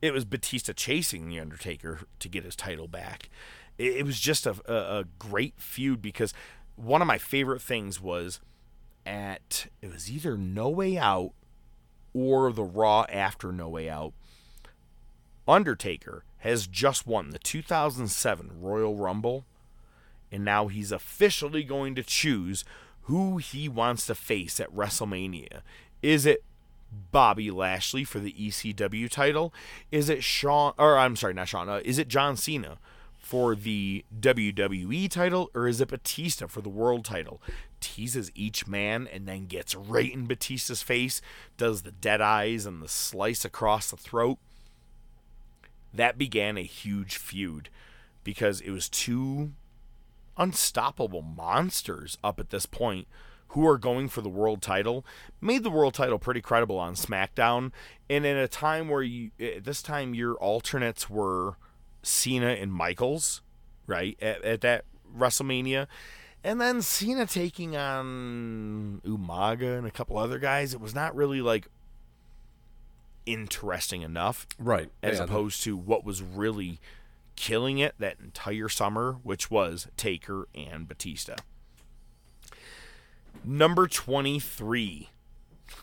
it was Batista chasing The Undertaker to get his title back. It, it was just a, a, a great feud because one of my favorite things was at it was either No Way Out or the Raw after No Way Out. Undertaker has just won the 2007 Royal Rumble, and now he's officially going to choose who he wants to face at WrestleMania. Is it Bobby Lashley for the ECW title? Is it Shawn, or I'm sorry, not Shawn, uh, is it John Cena for the WWE title, or is it Batista for the world title? Teases each man and then gets right in Batista's face, does the dead eyes and the slice across the throat. That began a huge feud because it was two unstoppable monsters up at this point who are going for the world title made the world title pretty credible on SmackDown and in a time where you at this time your alternates were Cena and Michaels, right? At, at that WrestleMania. And then Cena taking on Umaga and a couple other guys. It was not really like interesting enough. Right. As Yeah, opposed to what was really killing it that entire summer, which was Taker and Batista. Number 23.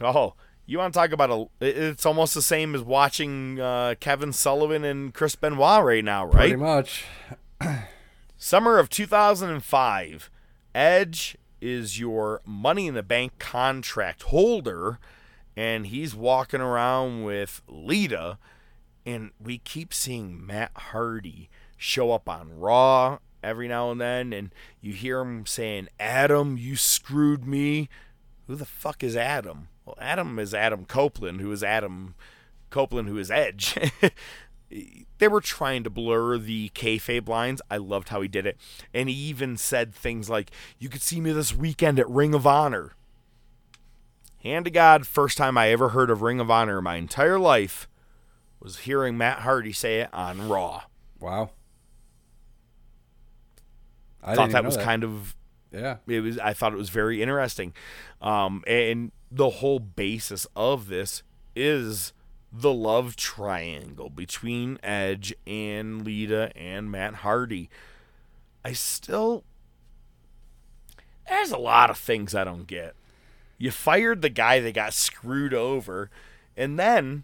Oh, you want to talk about a? It's almost the same as watching uh, Kevin Sullivan and Chris Benoit right now, right? Pretty much. <clears throat> Summer of 2005. Edge is your Money in the Bank contract holder, and he's walking around with Lita, and we keep seeing Matt Hardy show up on Raw every now and then, and you hear him saying, Adam, you screwed me. Who the fuck is Adam? Well, Adam is Adam Copeland, who is Adam Copeland, who is Edge. <laughs> they were trying to blur the kayfabe lines. I loved how he did it, and he even said things like, "You could see me this weekend at Ring of Honor." Hand to God, first time I ever heard of Ring of Honor in my entire life was hearing Matt Hardy say it on Raw. Wow. I thought that was that. kind of yeah. It was. I thought it was very interesting, um, and the whole basis of this is the love triangle between Edge and Lita and Matt Hardy. I still there's a lot of things I don't get. You fired the guy that got screwed over, and then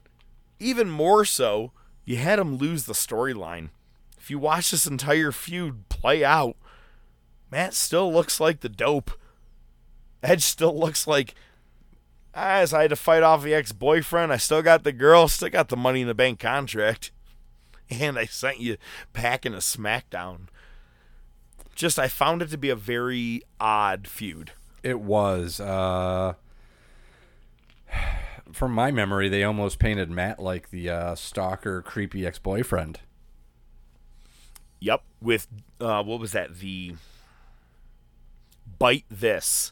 even more so, you had him lose the storyline. If you watch this entire feud play out, Matt still looks like the dope. Edge still looks like as I had to fight off the ex boyfriend. I still got the girl, still got the money in the bank contract. <laughs> And I sent you packing a SmackDown. Just, I found it to be a very odd feud. It was. Uh, <sighs> from my memory, they almost painted Matt like the uh, stalker, creepy ex boyfriend. Yep. With, uh, what was that? The Byte This,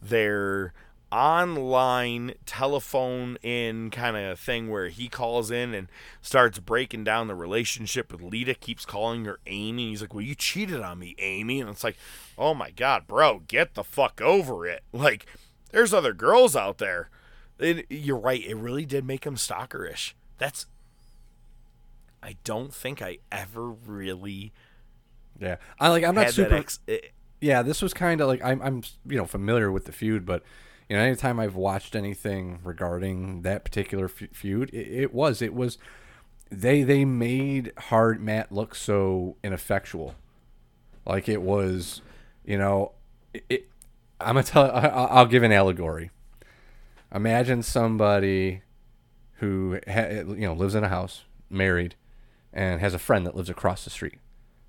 their online telephone in kind of thing where he calls in and starts breaking down the relationship with Lita, keeps calling her Amy. He's like, Well, you cheated on me, Amy. And it's like, Oh my God, bro, get the fuck over it. <laughs> Like, there's other girls out there. It, you're right. It really did make him stalkerish. That's. I don't think I ever really. Yeah, I like. I'm not super. Ex- yeah, this was kind of like I'm, I'm, you know, familiar with the feud, but you know, anytime I've watched anything regarding that particular feud, it, it, was, it was, they they made hard Matt look so ineffectual, like it was, you know, it. it I'm gonna tell. I, I'll give an allegory. Imagine somebody who ha, you know lives in a house, married, and has a friend that lives across the street.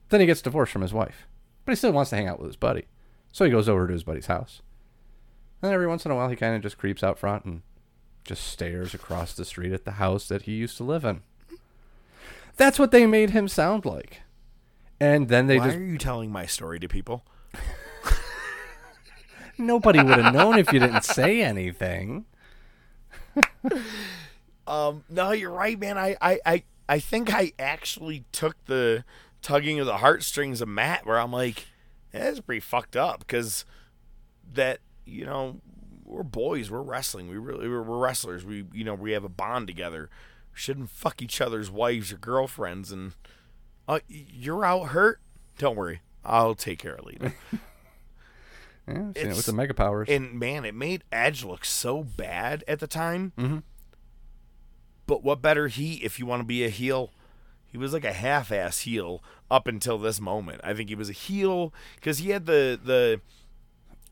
Then he gets divorced from his wife but he still wants to hang out with his buddy. So he goes over to his buddy's house. And every once in a while, he kind of just creeps out front and just stares across the street at the house that he used to live in. That's what they made him sound like. And then they just Why just. are you telling my story to people? Nobody would have known if you didn't say anything. <laughs> um, no, you're right, man. I, I, I, I think I actually took the tugging of the heartstrings of Matt, where I'm like, that's pretty fucked up because that you know we're boys, we're wrestling, we really we're, we're wrestlers, we you know we have a bond together. We shouldn't fuck each other's wives or girlfriends, and uh, you're out hurt. Don't worry, I'll take care of Lita. <laughs> yeah, it with the mega powers. And man, it made Edge look so bad at the time. Mm-hmm. But what better heat if you want to be a heel? He was like a half-ass heel up until this moment. I think he was a heel because he had the the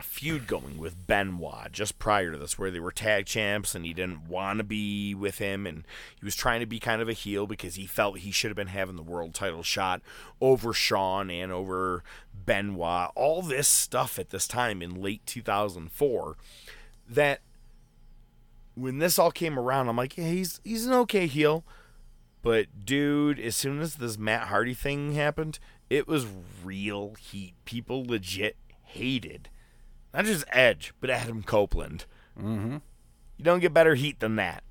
feud going with Benoit just prior to this, where they were tag champs and he didn't want to be with him, and he was trying to be kind of a heel because he felt he should have been having the world title shot over Shawn and over Benoit. All this stuff at this time in late 2004 that when this all came around, I'm like, yeah, he's he's an okay heel. But dude, as soon as this Matt Hardy thing happened, it was real heat. People legit hated not just Edge, but Adam Copeland. Mm-hmm. You don't get better heat than that.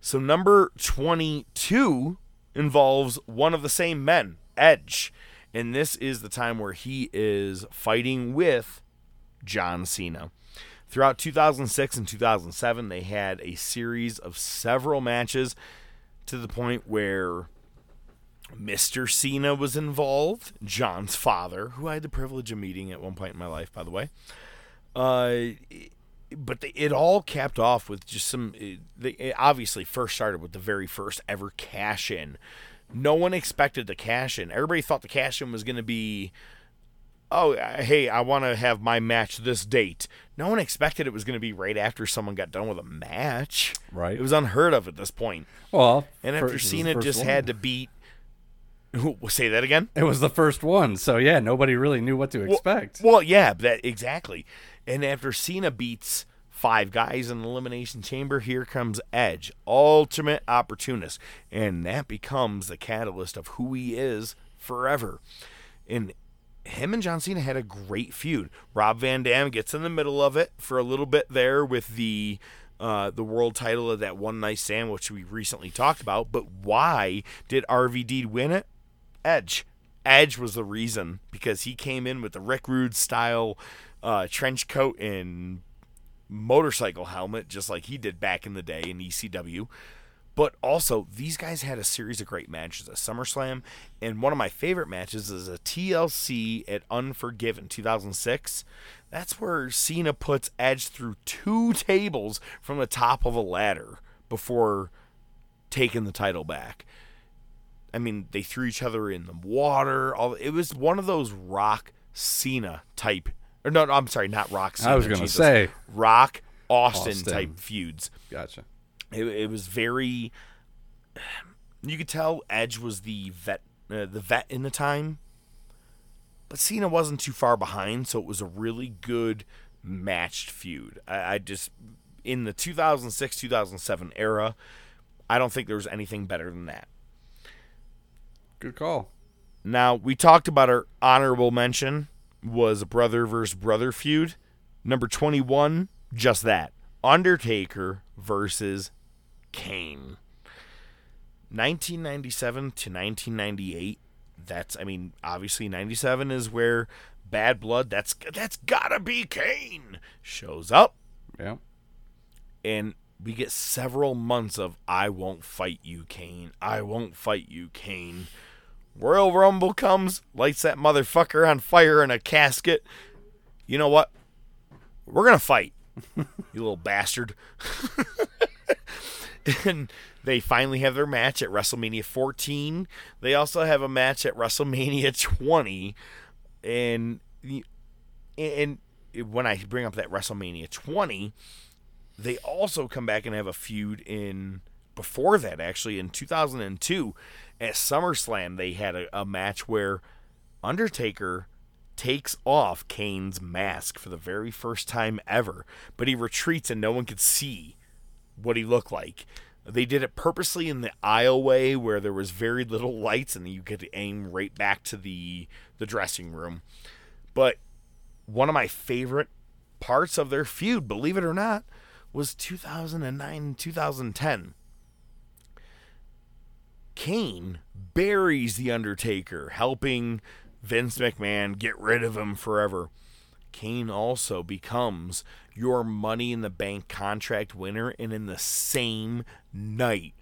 So number 22 involves one of the same men, Edge. And this is the time where he is fighting with John Cena. Throughout 2006 and 2007, they had a series of several matches to the point where Mr. Cena was involved, John's father, who I had the privilege of meeting at one point in my life, by the way. Uh, but they, it all capped off with just some. They it obviously first started with the very first ever cash in. No one expected the cash in. Everybody thought the cash in was going to be oh, uh, hey, I want to have my match this date. No one expected it was going to be right after someone got done with a match. Right. It was unheard of at this point. Well, and after Cena just had to beat. <laughs> Say that again. It was the first one, so yeah, nobody really knew what to expect. Well, well yeah, that exactly. And after Cena beats five guys in the Elimination Chamber. Here comes Edge, ultimate opportunist. And that becomes the catalyst of who he is forever. And him and John Cena had a great feud. Rob Van Dam gets in the middle of it for a little bit there with the uh, the world title of that one night stand, which we recently talked about. But why did RVD win it? Edge. Edge was the reason because he came in with the Rick Rude style uh, trench coat and motorcycle helmet, just like he did back in the day in ECW. But also, these guys had a series of great matches at SummerSlam, and one of my favorite matches is a TLC at Unforgiven 2006. That's where Cena puts Edge through two tables from the top of a ladder before taking the title back. I mean, they threw each other in the water. All it was one of those Rock Cena type. Or no, no I'm sorry, not Rock Cena. I was going to say Rock Austin, Austin. type feuds. Gotcha. It, it was very. You could tell Edge was the vet, uh, the vet in the time, but Cena wasn't too far behind, so it was a really good matched feud. I, I just in the 2006 2007 era, I don't think there was anything better than that. Good call. Now we talked about our honorable mention was a brother versus brother feud. Number 21, just that. Undertaker versus Kane. 1997 to 1998. That's I mean, obviously 97 is where Bad Blood, that's that's got to be Kane shows up. Yeah. And we get several months of I won't fight you, Kane. I won't fight you, Kane. Royal Rumble comes, lights that motherfucker on fire in a casket. You know what? We're gonna fight, <laughs> you little bastard. <laughs> and they finally have their match at WrestleMania 14. They also have a match at WrestleMania 20, and and when I bring up that WrestleMania 20, they also come back and have a feud in before that actually in 2002 at SummerSlam they had a, a match where Undertaker takes off Kane's mask for the very first time ever, but he retreats and no one could see what he looked like. They did it purposely in the aisleway where there was very little lights and you could aim right back to the the dressing room. But one of my favorite parts of their feud, believe it or not, was 2009 and 2010. Kane buries The Undertaker, helping Vince McMahon get rid of him forever. Kane also becomes your Money in the Bank contract winner, and in the same night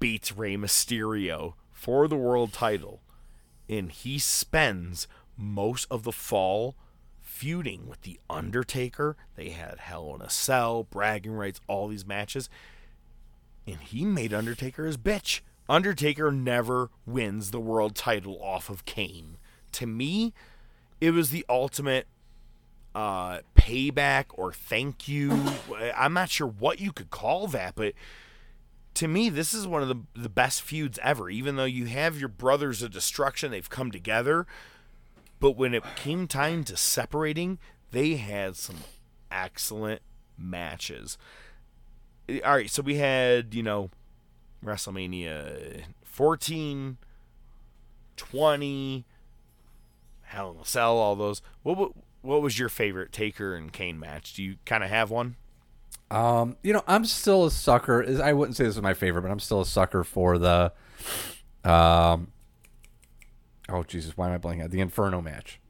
beats Rey Mysterio for the world title. And he spends most of the fall feuding with The Undertaker. They had Hell in a Cell, bragging rights, all these matches. And he made Undertaker his bitch. Undertaker never wins the world title off of Kane. To me, it was the ultimate uh, payback or thank you. I'm not sure what you could call that, but to me, this is one of the, the best feuds ever. Even though you have your brothers of destruction, they've come together. But when it came time to separating, they had some excellent matches. All right, so we had, you know, WrestleMania 14, 20, Hell in a Cell, all those. What, what what was your favorite Taker and Kane match? Do you kind of have one? Um, you know, I'm still a sucker. I wouldn't say this is my favorite, but I'm still a sucker for the, um, oh Jesus, why am I blanking out? The Inferno match.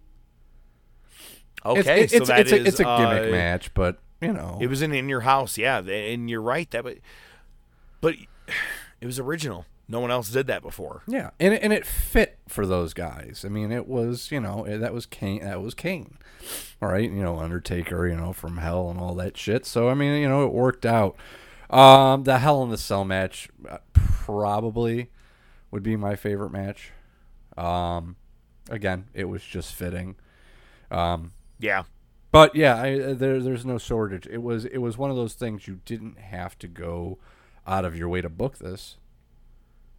Okay, it's, it's, so it's, that a, it's a gimmick uh, match, but you know, It was in in your house, yeah, and you're right that, but but it was original. No one else did that before. Yeah, and it, and it fit for those guys. I mean, it was you know eh, that was Kane. That was Kane. All right, you know Undertaker, you know from Hell and all that shit. So I mean, you know it worked out. Um, the Hell in the Cell match uh, probably would be my favorite match. Um, again, it was just fitting. Um, yeah. But yeah, I, uh, there, there's no shortage. It was it was one of those things you didn't have to go out of your way to book this.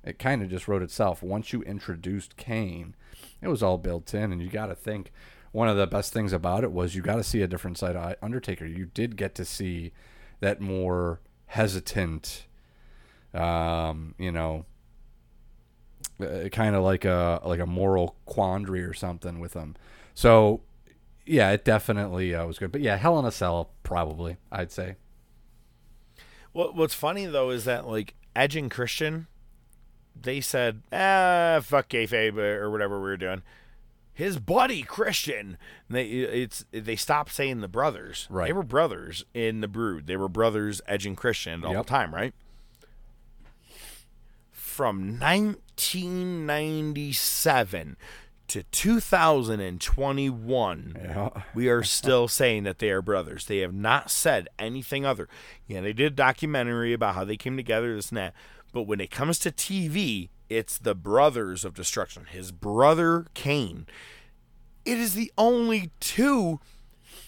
It kind of just wrote itself. Once you introduced Kane, it was all built in, and you got to think one of the best things about it was you got to see a different side of Undertaker. You did get to see that more hesitant, um, you know, uh, kind of like a like a moral quandary or something with him. So, yeah, it definitely uh, was good. But yeah, Hell in a Cell probably I'd say. What What's funny though is that like Edge and Christian, they said, ah, fuck kayfabe or whatever we were doing. His buddy Christian, they it's they stopped saying the brothers. Right. They were brothers in the Brood. They were brothers Edge and Christian all Yep. the time, right? From 1997 to 2021, Yeah. <laughs> we are still saying that they are brothers. They have not said anything other. Yeah, they did a documentary about how they came together, this and that. But when it comes to TV, it's the brothers of destruction. His brother Kane. It is the only two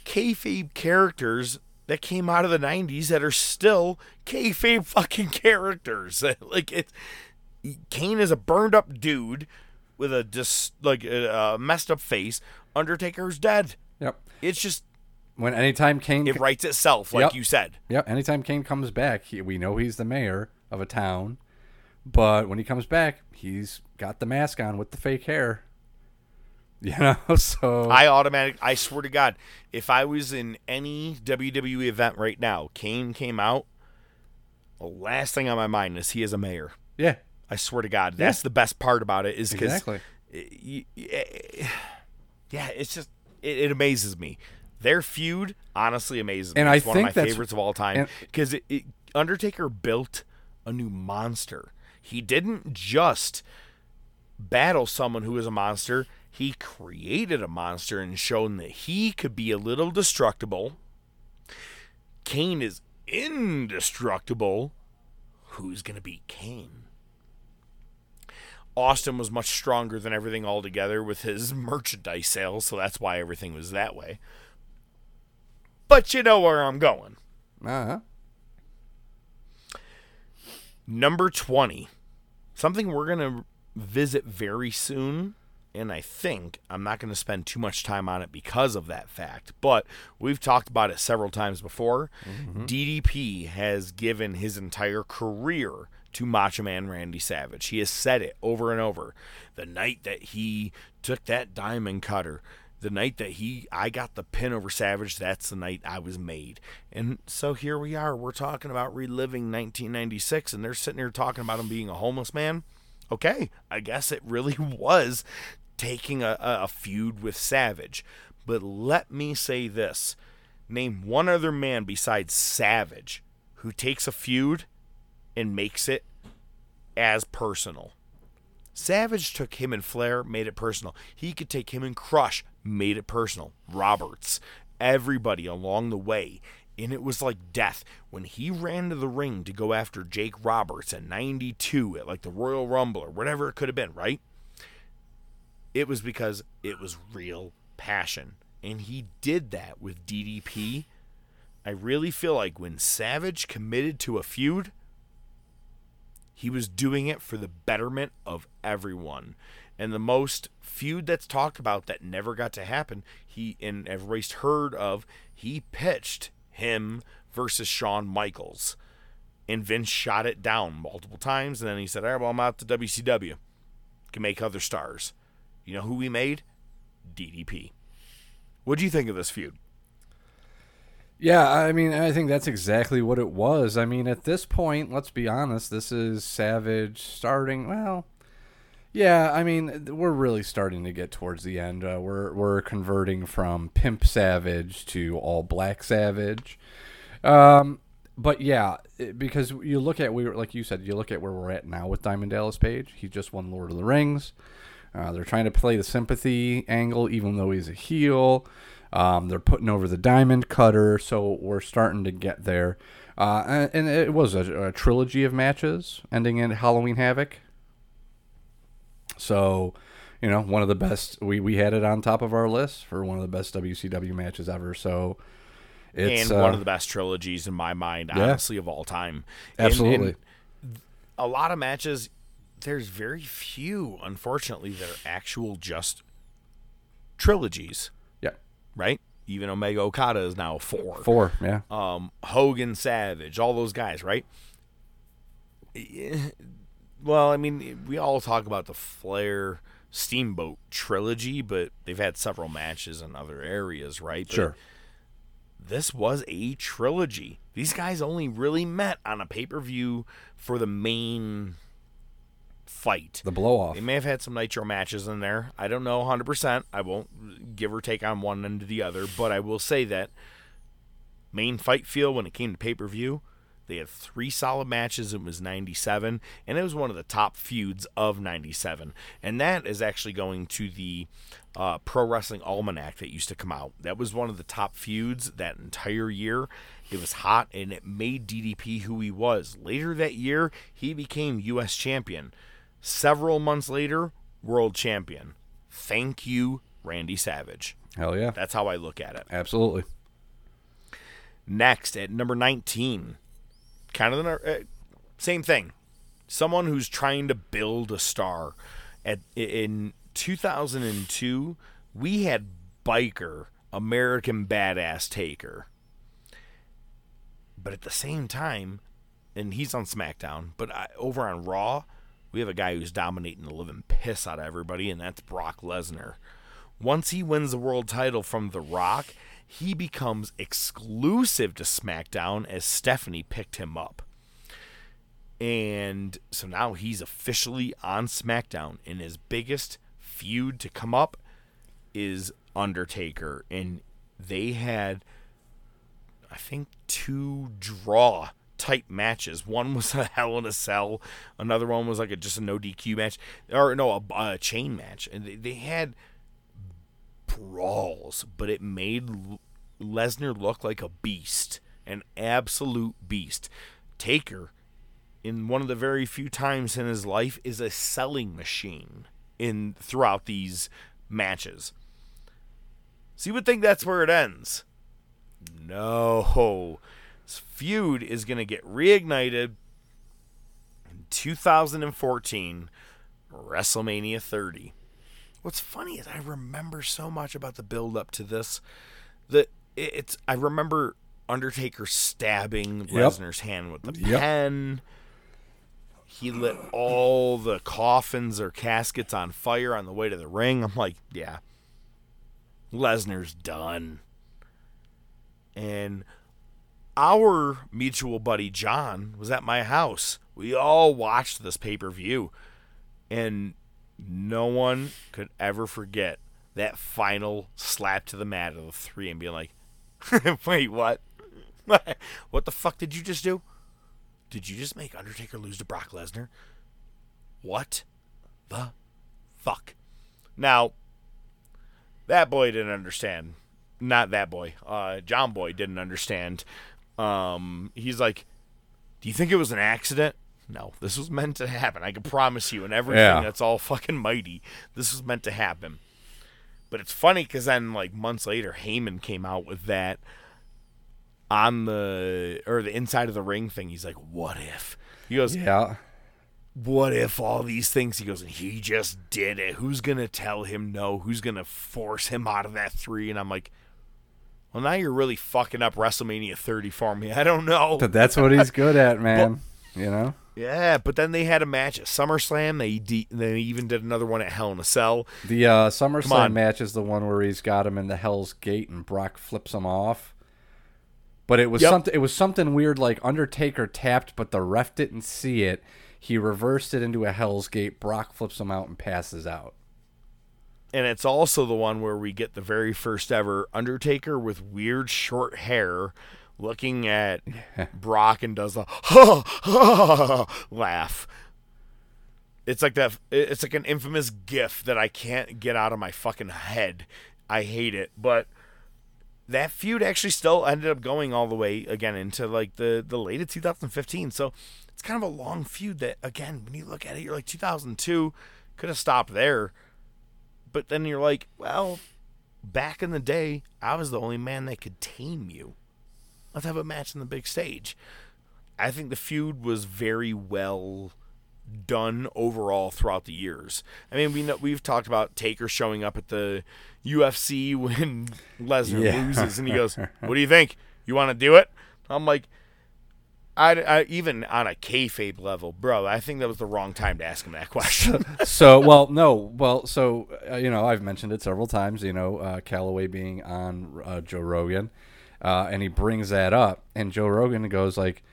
kayfabe characters that came out of the 90s that are still kayfabe fucking <laughs> characters. <laughs> like it Kane is a burned up dude with a dis, like a, a messed up face. Undertaker's dead. Yep. It's just When anytime Kane it writes itself, like Yep. you said. Yep. Anytime Kane comes back, he, we know he's the mayor of a town, but when he comes back, he's got the mask on with the fake hair. <laughs> You know, <laughs> so I automatic. I swear to God, if I was in any WWE event right now, Kane came out. The last thing on my mind is he is a mayor. yeah, I swear to God, that's the best part about it. Is because Exactly. Eh, yeah, it's just it, it amazes me. Their feud honestly amazes me. And I it's one of my that's- favorites of all time because Undertaker built a new monster. He didn't just battle someone who was a monster. He created a monster and shown that he could be a little destructible. Kane is indestructible. Who's going to beat Kane? Austin was much stronger than everything altogether with his <laughs> merchandise sales, so that's why everything was that way. But you know where I'm going. Uh-huh. Number 20. Something we're going to visit very soon. And I think I'm not going to spend too much time on it because of that fact. But we've talked about it several times before. DDP has given his entire career to Macho Man Randy Savage. He has said it over and over. The night that he took that diamond cutter, the night that he I got the pin over Savage, that's the night I was made. And so here we are. We're talking about reliving 1996 and they're sitting here talking about him being a homeless man. Okay, I guess it really <laughs> was taking a, a a feud with Savage. But let me say this. Name one other man besides Savage who takes a feud and makes it as personal. Savage took him and Flair, made it personal. He could take him and Crush, made it personal. Roberts, everybody along the way. And it was like death. When he ran to the ring to go after Jake Roberts in 92 at like the Royal Rumble or whatever it could have been, right? It was because it was real passion. And he did that with DDP. I really feel like when Savage committed to a feud, he was doing it for the betterment of everyone. And the most feud that's talked about that never got to happen, he and everybody's heard of, he pitched him versus Shawn Michaels. And Vince shot it down multiple times, and then he said, All right, well, I'm out to WCW. Can make other stars. You know who we made? DDP. What do you think of this feud? Yeah, I mean, I think that's exactly what it was. I mean, at this point, let's be honest, this is Savage starting. Well, yeah, I mean, we're really starting to get towards the end. Uh, we're we're converting from Pimp Savage to All Black Savage. Um, but yeah, it- because you look at we like you said, you look at where we're at now with Diamond Dallas Page. He just won Lord of the Rings. Uh, they're trying to play the sympathy angle, even though he's a heel. Um, they're putting over the diamond cutter, so we're starting to get there. Uh, and, and it was a, a trilogy of matches ending in Halloween Havoc. So, you know, one of the best. We, we had it on top of our list for one of the best WCW matches ever. So, it's and one uh, of the best trilogies in my mind, Yeah. honestly, of all time. And- Absolutely. and a lot of matches, there's very few, unfortunately, that are actual just trilogies. Right? Even Omega Okada is now four. Four, yeah. Um, Hogan, Savage, all those guys, right? Well, I mean, we all talk about the Flair Steamboat trilogy, but they've had several matches in other areas, right? But Sure. This was a trilogy. These guys only really met on a pay per view for the main fight. The blow off. They may have had some nitro matches in there. I don't know 100%. I won't give or take on one end to the other, but I will say that main fight feel when it came to pay per view, they had three solid matches. It was 97, and it was one of the top feuds of 97. And that is actually going to the uh, Pro Wrestling Almanac that used to come out. That was one of the top feuds that entire year. It was hot, and it made DDP who he was. Later that year, he became U.S. champion. Several months later, world champion. Thank you, Randy Savage. Hell yeah. That's how I look at it. Absolutely. Next, at number 19, kind of the uh, same thing. Someone who's trying to build a star. At in 2002, we had Biker, American Badass Taker. But at the same time, and he's on SmackDown, but I, over on Raw, we have a guy who's dominating the living piss out of everybody, and that's Brock Lesnar. Once he wins the world title from The Rock, he becomes exclusive to SmackDown as Stephanie picked him up. And so now he's officially on SmackDown, and his biggest feud to come up is Undertaker. And they had, I think, two draw type matches. One was a <laughs> Hell in a Cell, another one was like a just a no DQ match, or no, a, a chain match. And they, they had brawls, but it made Lesnar look like a beast, an absolute beast. Taker, in one of the very few times in his life, is a selling machine in throughout these matches. So you would think that's where it ends. No. This feud is going to get reignited in 2014, WrestleMania 30. What's funny is I remember so much about the build up to this that it's I remember Undertaker stabbing Yep. Lesnar's hand with the Yep. pen. He lit all the coffins or caskets on fire on the way to the ring. I'm like, yeah. Lesnar's done. And our mutual buddy John was at my house. We all watched this pay per view. And no one could ever forget that final slap to the mat of the three and being like, <laughs> wait, what? <laughs> what the fuck did you just do? Did you just make Undertaker lose to Brock Lesnar? What the fuck? Now, that boy didn't understand. Not that boy. Uh, John Boy didn't understand. Um, he's like, Do you think it was an accident? No, this was meant to happen. I can promise you. And everything Yeah. that's all fucking mighty, this was meant to happen. But it's funny because then, like months later, Heyman came out with that on the or the inside of the ring thing. He's like, "What if?" He goes, Yeah. what if all these things he goes and he just did it who's gonna tell him no who's gonna force him out of that three and i'm like well now you're really fucking up wrestlemania 30 for me i don't know But that's what he's good at, <laughs> man. you know? yeah but then they had a match at summerslam they de- they even did another one at hell in a cell The uh, SummerSlam match is the one where he's got him in the Hell's Gate and Brock flips him off. But it was Yep. something. It was something weird, like Undertaker tapped, but the ref didn't see it. He reversed it into a Hell's Gate. Brock flips him out and passes out. And it's also the one where we get the very first ever undertaker with weird short hair looking at brock and does the <laughs> ha ha laugh. It's like that it's like an infamous gif that i can't get out of my fucking head. I hate it. But that feud actually still ended up going all the way again into like the the late of 2015 so it's kind of a long feud that again when you look at it you're like 2002 could have stopped there but then you're like, well, back in the day, I was the only man that could tame you. Let's have a match on the big stage. I think the feud was very well done overall throughout the years. I mean, we know, we've talked about Taker showing up at the UFC <laughs> when Lesnar Yeah. loses, and he goes, "What do you think? You want to do it?" I'm like, I, I even on a kayfabe level, bro. I think that was the wrong time to ask him that <laughs> question. <laughs> so well no well so uh, you know i've mentioned it several times you know uh, Calaway being on uh, joe rogan uh, and he brings that up and joe rogan goes like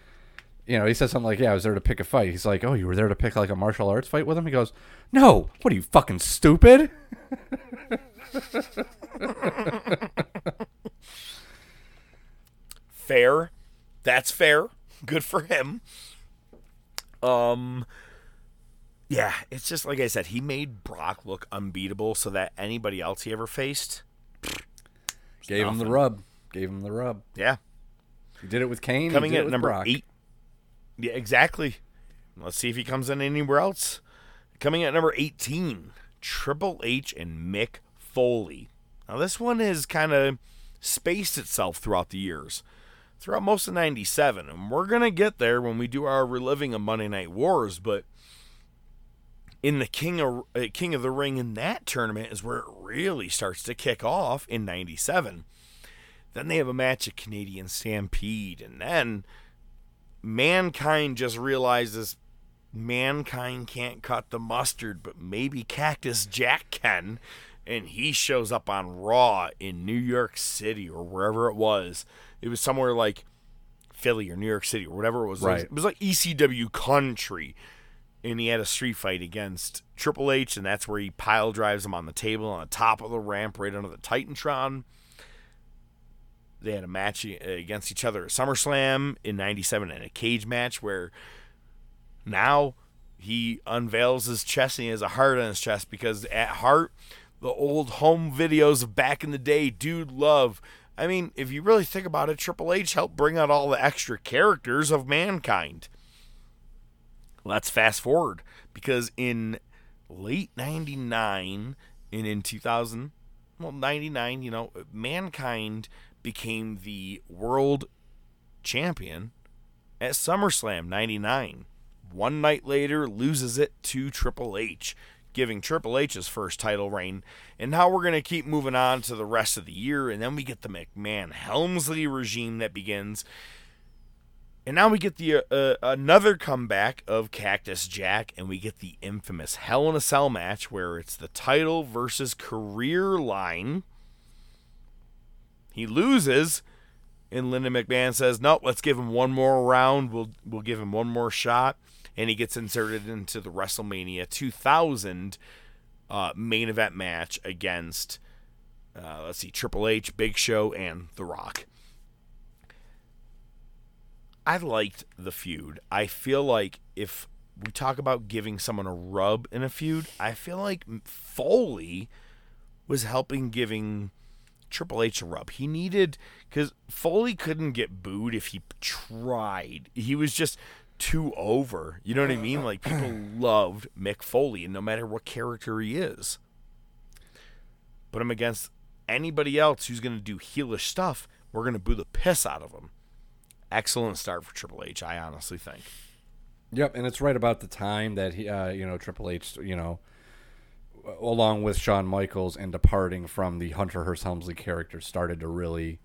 you know he says something like yeah i was there to pick a fight he's like oh you were there to pick like a martial arts fight with him he goes no what are you fucking stupid <laughs> fair. That's fair. Good for him. Um yeah, it's just like I said, he made Brock look unbeatable so that anybody else he ever faced gave him the rub gave him the rub Yeah. he did it with kane Coming in at with number Brock. 8. Yeah, exactly. Let's see if he comes in anywhere else. Coming at number 18, Triple H and Mick Foley. Now this one has kind of spaced itself throughout the years. Throughout most of 97, and we're going to get there when we do our reliving of Monday Night Wars, but in the King of uh, King of the Ring in that tournament is where it really starts to kick off in 97. Then they have a match at Canadian Stampede and then Mankind just realizes Mankind can't cut the mustard, but maybe Cactus Jack can. And he shows up on Raw in New York City or wherever it was. It was somewhere like Philly or New York City or whatever it was. Right. It was like ECW country. And he had a street fight against Triple H, and that's where he pile drives him on the table on the top of the ramp right under the Titantron. They had a match against each other at SummerSlam in 97 in a cage match where now he unveils his chest and he has a heart on his chest because at heart, the old home videos of back in the day, dude love. I mean, if you really think about it, Triple H helped bring out all the extra characters of mankind. Let's fast forward because in late 99 and in 2000, well, 99, you know, mankind became the world champion at SummerSlam 99. One night later, loses it to Triple H, giving Triple H his first title reign. And now we're going to keep moving on to the rest of the year, and then we get the McMahon Helmsley regime that begins. And now we get the uh, uh, another comeback of Cactus Jack, and we get the infamous Hell in a Cell match where it's the title versus career line. He loses, and Linda McMahon says, "Nope, let's give him one more round. We'll we'll give him one more shot." And he gets inserted into the WrestleMania 2000 uh, main event match against, uh, let's see, Triple H, Big Show, and The Rock. I liked the feud. I feel like if we talk about giving someone a rub in a feud, I feel like Foley was helping giving Triple H a rub. He needed because Foley couldn't get booed if he tried. He was just too over. You know what I mean? Like people <clears throat> loved Mick Foley, and no matter what character he is, put him against anybody else who's going to do heelish stuff, we're going to boo the piss out of him. Excellent start for Triple H, I honestly think. Yep, and it's right about the time that he, uh, you know, Triple H, you know, along with Shawn Michaels and departing from the Hunter Hearst Helmsley character, started to really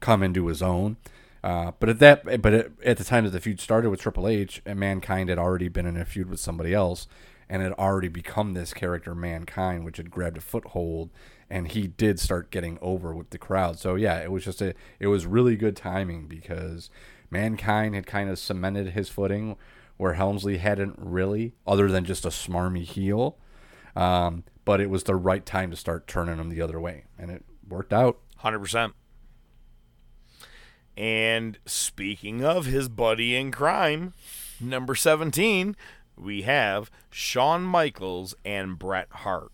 come into his own. Uh, but at that, but at, at the time that the feud started with Triple H, Mankind had already been in a feud with somebody else, and had already become this character Mankind, which had grabbed a foothold, and he did start getting over with the crowd. So yeah, it was just a, it was really good timing because Mankind had kind of cemented his footing where Helmsley hadn't really, other than just a smarmy heel. Um, but it was the right time to start turning him the other way, and it worked out. Hundred percent. And speaking of his buddy in crime, number 17, we have Shawn Michaels and Bret Hart.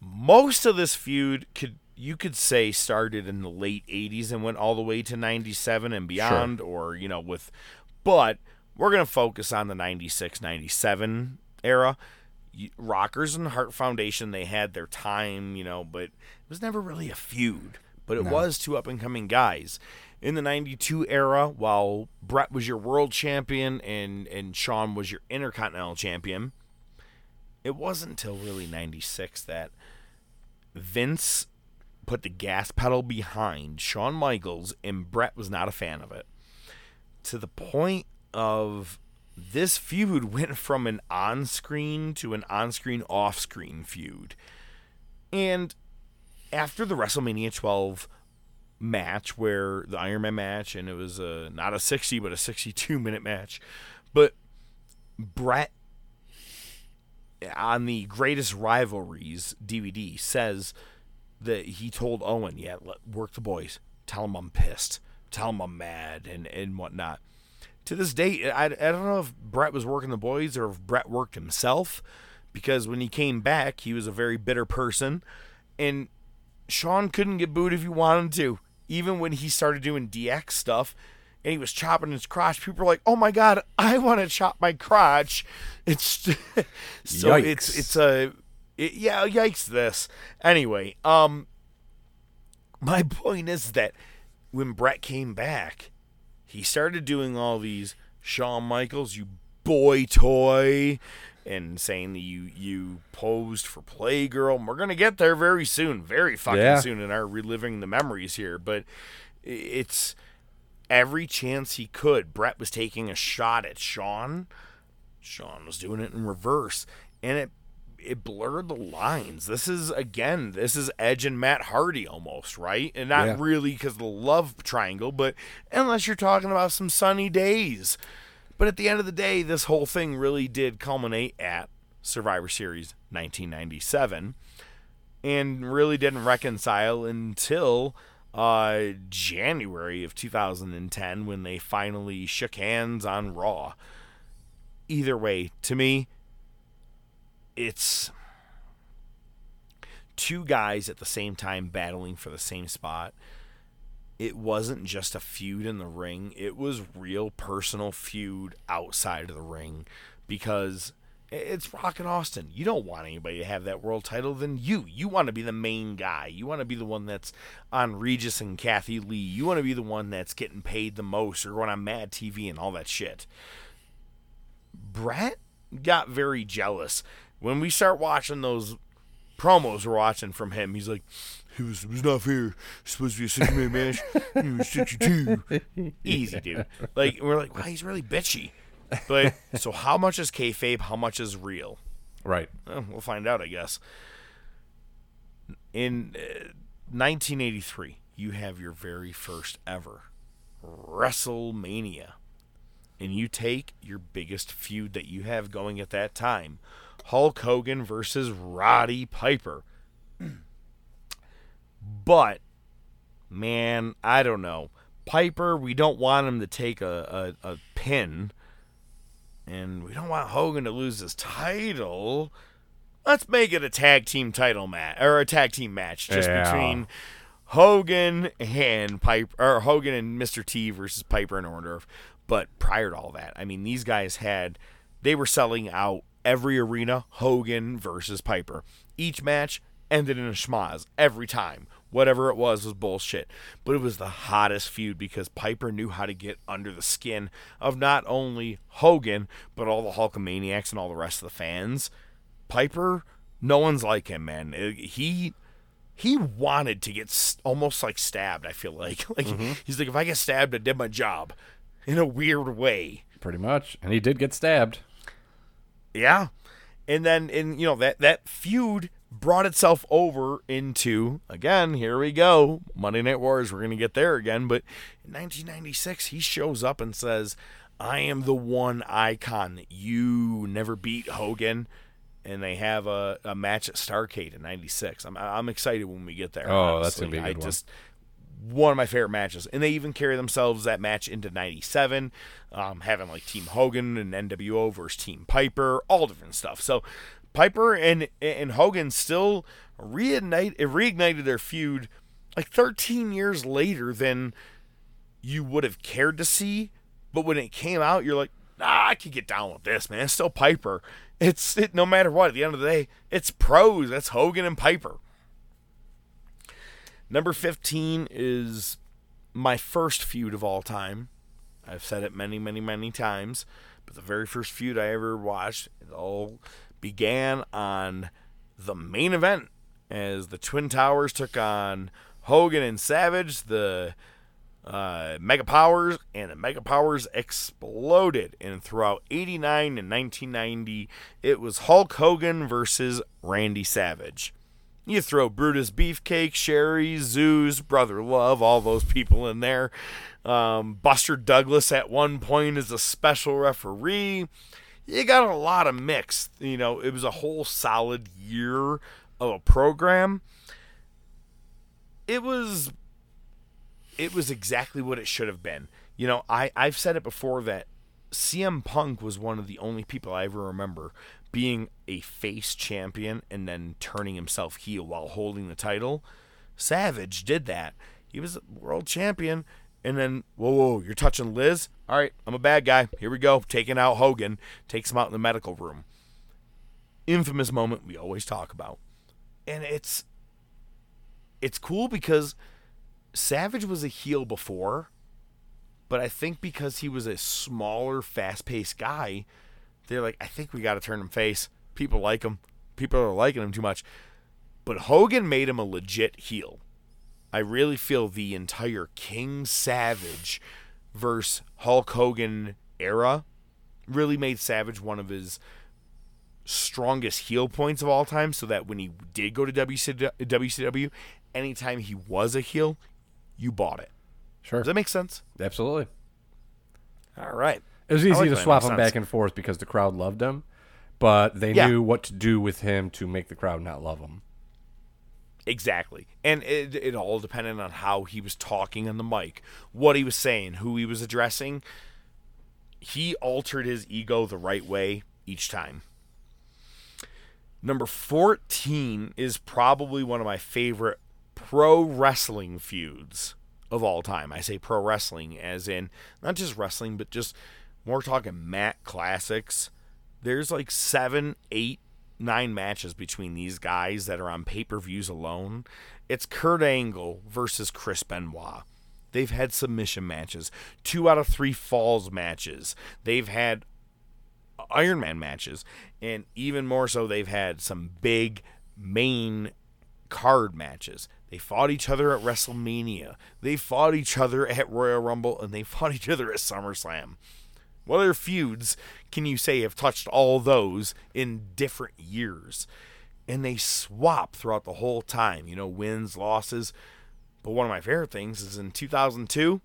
Most of this feud could you could say started in the late 80s and went all the way to 97 and beyond or you know with but we're going to focus on the 96 97 era Rockers and Hart Foundation they had their time, you know, but it was never really a feud. But it No. was two up and coming guys. In the 92 era, while Bret was your world champion and, and Shawn was your intercontinental champion, it wasn't until really 96 that Vince put the gas pedal behind Shawn Michaels and Bret was not a fan of it. To the point of this feud <laughs> went from an on screen to an on screen off screen feud. And after the WrestleMania 12 match, where the Iron Man match, and it was a, not a 60, but a 62 minute match, but Bret on the greatest rivalries DVD says that he told Owen, yeah, let, work the boys. Tell him I'm pissed. Tell him I'm mad and, and whatnot. To this day, I, I don't know if Bret was working the boys or if Bret worked himself because when he came back, he was a very bitter person. And Shawn couldn't get booed if he wanted to. Even when he started doing DX stuff and he was chopping his crotch, people were like, "Oh my god, <laughs> I want to chop my crotch." It's <laughs> so Yikes. it's it's a it, yeah, yikes this. Anyway, um my <laughs> point is that when Bret came back, he started doing all these Shawn Michaels, you boy toy, and saying that you you posed for Playgirl. And we're gonna get there very soon, very fucking Yeah. soon in our reliving the memories here. But it's every chance he could. Bret was taking a shot at Shawn. Shawn was doing it in reverse, and it it blurred the lines. This is again, this is Edge and Matt Hardy almost, right? And not Yeah. really because of the love triangle, but unless you're talking about some sunny days. But at the end of the day, this whole thing really did culminate at Survivor Series 1997 and really didn't reconcile until uh, January of 2010 when they finally shook hands on Raw. Either way, to me, it's two guys at the same time battling for the same spot. It wasn't just a feud in the ring, it was real personal feud outside of the ring because it's Rock and Austin. You don't want anybody to have that world title than you. You want to be the main guy. You want to be the one that's on Regis and Kathie Lee. You want to be the one that's getting paid the most or going on Mad TV and all that shit. Bret got very jealous when we start watching those promos we're watching from him. He's like, "It was, it was not fair. It's supposed to be a six man match. It was sixty-two. Easy, dude. Like we're like, wow, he's really bitchy. But so, how much is kayfabe? How much is real? Right. Well, we'll find out, I guess. In uh, 1983, you have your very first ever WrestleMania. And you take your biggest feud that you have going at that time Hulk Hogan versus Roddy Piper. But, man, I don't know. Piper, we don't want him to take a, a, a pin and we don't want Hogan to lose his title. Let's make it a tag team title match or a tag team match just Yeah. between Hogan and Piper or Hogan and Mr. T versus Piper and Orndorff. But prior to all that, I mean, these guys had they were selling out every arena. Hogan versus Piper. Each match ended in a schmozz every time. Whatever it was was bullshit. But it was the hottest feud because Piper knew how to get under the skin of not only Hogan, but all the Hulkamaniacs and all the rest of the fans. Piper, no one's like him, man. Uh, He he wanted to get s- almost like stabbed. I feel like <laughs> like he's like if I get stabbed, I did my job in a weird way. Pretty much. And he did get stabbed. Yeah. And then in you know that that feud brought itself over into again, here we go. Monday Night Wars, we're going to get there again, but in 1996 he shows up and says, "I am the one icon. You never beat Hogan." And they have a, a match at Starcade in '96. I'm I'm excited when we get there. Oh, that's gonna be a honestly. good I one. just one of my favorite matches. And they even carry themselves that match into 97, um, having like Team Hogan and NWO versus Team Piper, all different stuff. So Piper and and Hogan still reignite reignited their feud like 13 years later than you would have cared to see. But when it came out, you're like, nah, I could get down with this, man. It's still Piper. It's it, no matter what. At the end of the day, it's pros. That's Hogan and Piper. Number 15 is my first feud of all time. I've said it many, many, many times, but the very first feud I ever watched, it all began on the main event as the Twin Towers took on Hogan and Savage. The uh, Mega Powers and the Mega Powers exploded. And throughout 89 and 1990, it was Hulk Hogan versus Randy Savage. You throw Brutus Beefcake, Sherri, Zeus, Brother Love, all those people in there. Um, Buster Douglas at one point is a special referee. You got a lot of mix. You know, it was a whole solid year of a program. It was it was exactly what it should have been. You know, I, I've said it before that CM Punk was one of the only people I ever remember being a face champion and then turning himself heel while holding the title. Savage did that. He was a world champion, and then, whoa, whoa, you're touching Liz? All right, I'm a bad guy. Here we go. Taking out Hogan, takes him out in the medical room. Infamous moment we always talk about. And it's it's cool because Savage was a heel before, but I think because he was a smaller, fast paced guy, they're like, I think we got to turn him face. People like him. People are liking him too much. But Hogan made him a legit heel. I really feel the entire King Savage versus Hulk Hogan era really made Savage one of his strongest heel points of all time so that when he did go to WCW, anytime he was a heel, you bought it. Sure. Does that make sense? Absolutely. All right. It was easy like to swap him back and forth because the crowd loved him, but they yeah. knew what to do with him to make the crowd not love him. Exactly. And it, it all depended on how he was talking on the mic, what he was saying, who he was addressing. He altered his ego the right way each time. Number 14 is probably one of my favorite pro wrestling feuds of all time. I say pro wrestling as in not just wrestling, but just more talking mat classics. There's like seven, eight, nine matches between these guys that are on pay per views alone. It's Kurt Angle versus Chris Benoit. They've had submission matches, two out of three falls matches. They've had Iron Man matches, and even more so, they've had some big main card matches. They fought each other at WrestleMania. They fought each other at Royal Rumble, and they fought each other at SummerSlam. What other feuds can you say have touched all those in different years? And they swap throughout the whole time, you know, wins, losses. But one of my favorite things is in 2002,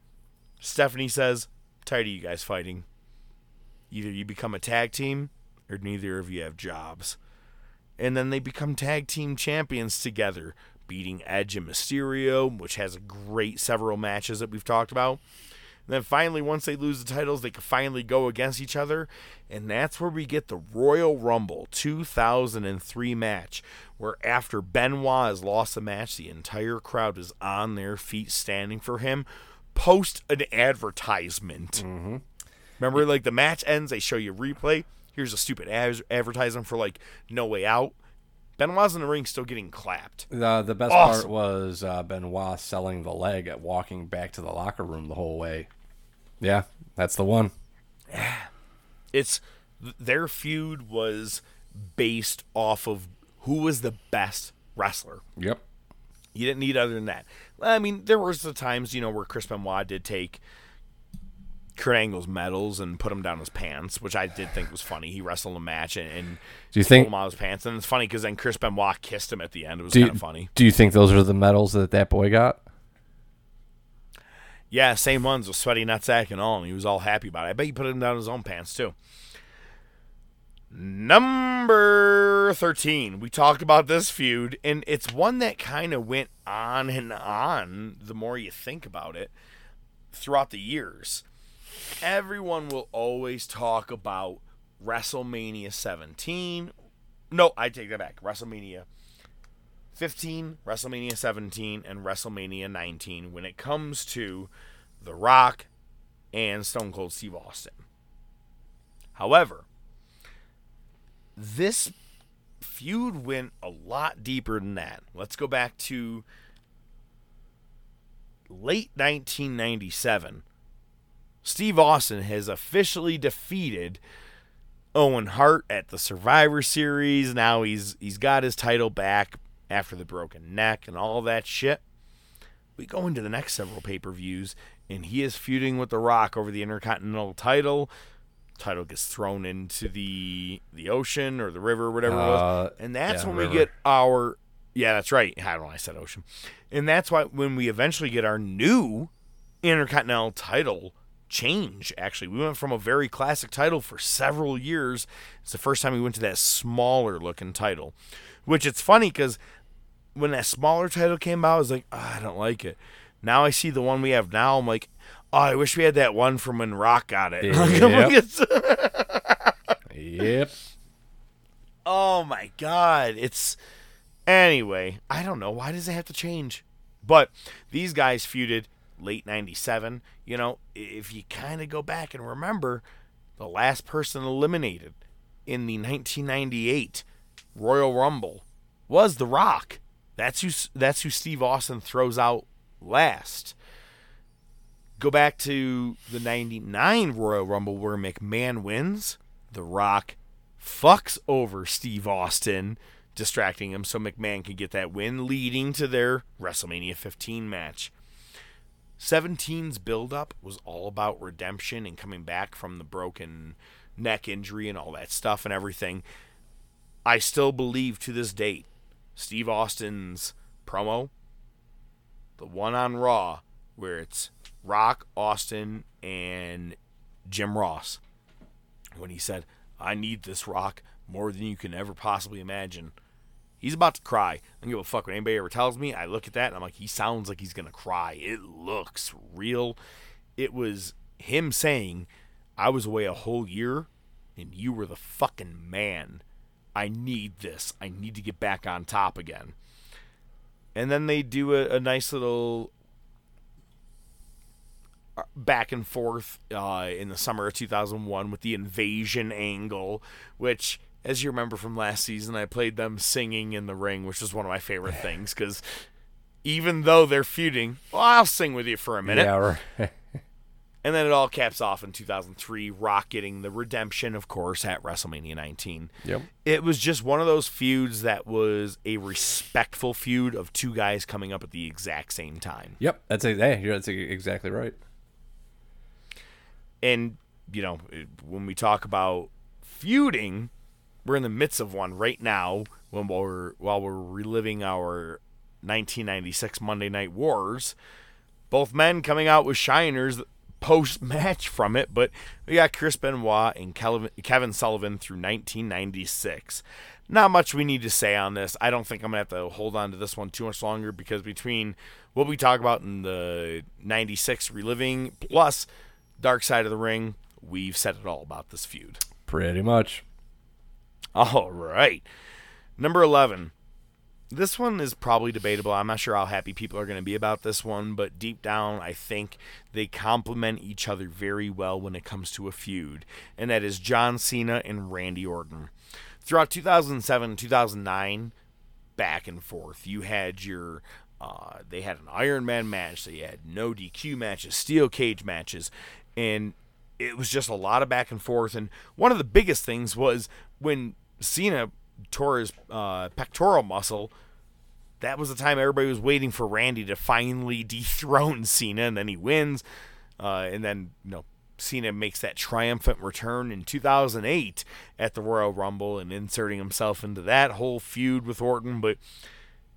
Stephanie says, Tired of you guys fighting. Either you become a tag team or neither of you have jobs. And then they become tag team champions together, beating Edge and Mysterio, which has a great several matches that we've talked about. And then finally, once they lose the titles, they can finally go against each other. And that's where we get the Royal Rumble 2003 match, where after Benoit has lost the match, the entire crowd is on their feet standing for him post an advertisement. Mm-hmm. Remember, like the match ends, they show you replay. Here's a stupid ad- advertisement for like No Way Out. Benoit's in the ring still getting clapped. The the best awesome. part was uh, Benoit selling the leg at walking back to the locker room the whole way. Yeah, that's the one. Yeah. It's their feud was based off of who was the best wrestler. Yep. You didn't need other than that. I mean, there was the times, you know, where Chris Benoit did take Kurt Angle's medals and put him down his pants, which I did think was funny. He wrestled a match and, and do you think him out his pants, and it's funny because then Chris Benoit kissed him at the end. It was kind of funny. Do you think those are the medals that that boy got? Yeah, same ones with sweaty nutsack and all, and he was all happy about it. I bet he put him down his own pants too. Number 13. We talked about this feud, and it's one that kind of went on and on the more you think about it throughout the years. Everyone will always talk about WrestleMania 17. No, I take that back. WrestleMania 15, WrestleMania 17, and WrestleMania 19 when it comes to The Rock and Stone Cold Steve Austin. However, this feud went a lot deeper than that. Let's go back to late 1997, Steve Austin has officially defeated Owen Hart at the Survivor Series. Now he's he's got his title back after the broken neck and all that shit. We go into the next several pay-per-views and he is feuding with The Rock over the Intercontinental title. Title gets thrown into the the ocean or the river, or whatever it Uh, was, and that's yeah, when river. we get our yeah, that's right. I don't know. I said ocean? And that's why when we eventually get our new Intercontinental title change, actually, we went from a very classic title for several years. It's the first time we went to that smaller looking title, which it's funny because when that smaller title came out, I was like, "Ah, I don't like it. Now I see the one we have now. I'm like, oh, I wish we had that one from when Rock got it. <laughs> Like, I'm like, Yep. <laughs> Yep. Oh my god, it's anyway. I don't know why does it have to change, but these guys feuded late '97. You know, if you kind of go back and remember, the last person eliminated in the 1998 Royal Rumble was The Rock. That's who. That's who Steve Austin throws out last. Go back to the 99 Royal Rumble where McMahon wins. The Rock fucks over Steve Austin, distracting him so McMahon could get that win, leading to their WrestleMania 15 match. 17's build-up was all about redemption and coming back from the broken neck injury and all that stuff and everything. I still believe to this date, Steve Austin's promo, the one on Raw, where it's Rock, Austin, and Jim Ross, when he said, I need this rock more than you can ever possibly imagine. He's about to cry. I don't give a fuck what anybody ever tells me. I look at that and I'm like, he sounds like he's gonna cry. It looks real. It was him saying, I was away a whole year and you were the fucking man. I need this. I need to get back on top again. And then they do a, a nice little uh, back and forth uh, in the summer of 2001 with the invasion angle, which, as you remember from last season, I played them singing in the ring, which was one of my favorite things because even though they're feuding, well, I'll sing with you for a minute. Yeah, right. <laughs> And then it all caps off in 2003, Rock getting the redemption, of course, at WrestleMania 19. Yep. It was just one of those feuds that was a respectful feud of two guys coming up at the exact same time. Yep. That's a, hey, that's exactly right. and you know when we talk about feuding we're in the midst of one right now when we're while we're reliving our 1996 Monday Night Wars both men coming out with shiners post match from it but we got Chris Benoit and Kevin Sullivan through 1996 not much we need to say on this I don't think I'm gonna have to hold on to this one too much longer because between what we talk about in the 96 reliving plus Dark Side of the Ring, we've said it all about this feud. Pretty much. All right. Number 11. This one is probably debatable. I'm not sure how happy people are going to be about this one, but deep down, I think they complement each other very well when it comes to a feud, and that is John Cena and Randy Orton. Throughout 2007 2009, back and forth, you had your. Uh, they had an Iron Man match. They had no DQ matches, steel cage matches, and it was just a lot of back and forth. And one of the biggest things was when Cena tore his uh, pectoral muscle. That was the time everybody was waiting for Randy to finally <laughs> dethrone Cena, and then he wins. Uh, and then you know Cena makes that triumphant return in 2008 at the Royal Rumble and inserting himself into that whole feud with Orton. But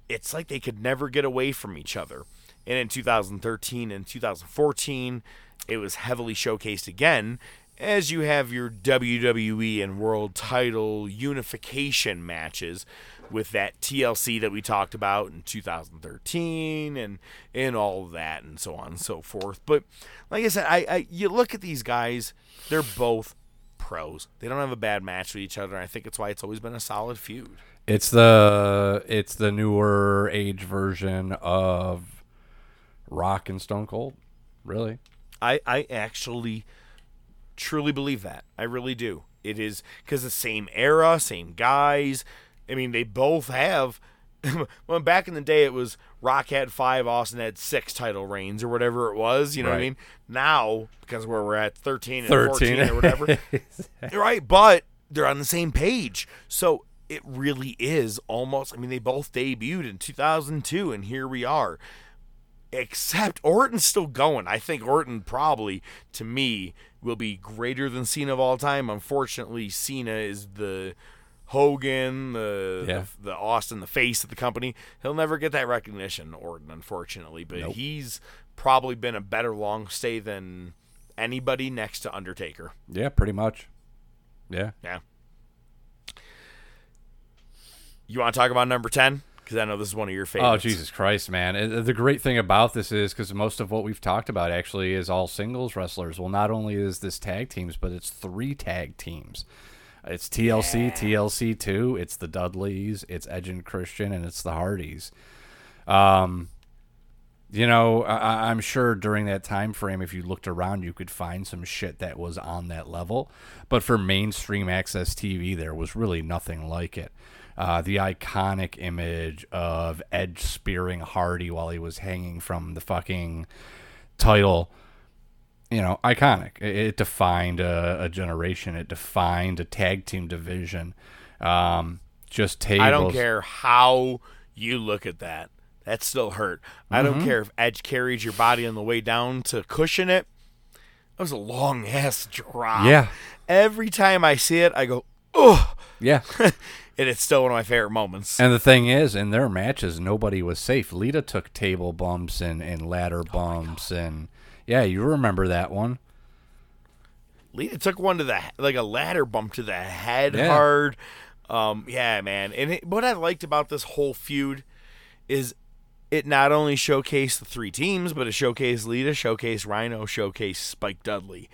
it's like they could never get away from each other. And in 2013 and 2014, it was heavily showcased again as you have your WWE and World Title unification matches with that TLC that we talked about in 2013 and and all that and so on and so forth. But like I said, I, I you look at these guys, they're both pros. They don't have a bad match with each other. I think it's why it's always been a solid feud. It's the it's the newer age version of Rock and Stone Cold. Really. I, I actually truly believe that. I really do. It is because the same era, same guys. I mean, they both have <laughs> when back in the day it was Rock had five, Austin had six title reigns or whatever it was. You know what I mean? Now because where we're at thirteen and 13. fourteen or whatever, <laughs> right? But they're on the same page, so it really is almost. I mean, they both debuted in two thousand two, and here we are. Except Orton's still going. I think Orton probably, to me, will be greater than Cena of all time. Unfortunately, Cena is the Hogan, the, Yeah. the the Austin, the face of the company. He'll never get that recognition, Orton, unfortunately. But Nope. he's probably been a better long stay than anybody next to Undertaker. Yeah, pretty much. Yeah. Yeah. You want to talk about number ten? Because I know this is one of your favorites. Oh. Jesus Christ, man! And the great thing about this is because most of what we've talked about actually is all singles wrestlers. Well, not only is this tag teams, but it's three tag teams. It's TLC, TLC two. It's the Dudleys, it's Edge and Christian, and it's the Hardys. Um, you know, I, I- I'm sure during that time frame, if you looked around, you could find some shit that was on that level. But for mainstream access TV, there was really nothing like it. Uh, the iconic image of Edge spearing Hardy while he was hanging from the fucking title, you know, iconic. It, it defined a, a generation. It defined a tag team division. Um, just tables. I don't care how you look at that. That still hurt. I don't Mhm. care if Edge carried your body on the way down to cushion it. That was a long ass drop. Yeah. Every time I see it, I go, oh. Yeah. <laughs> and it's still one of my favorite moments. And the thing is, in their matches, nobody was safe. Lita took table bumps and, and ladder bumps, and yeah, you remember that one. Lita took one to the like a ladder bump to the head Yeah. hard. Um, yeah, man. And it, what I liked about this whole feud is it not only showcased the three teams, but it showcased Lita, showcased Rhino, showcased Spike Dudley.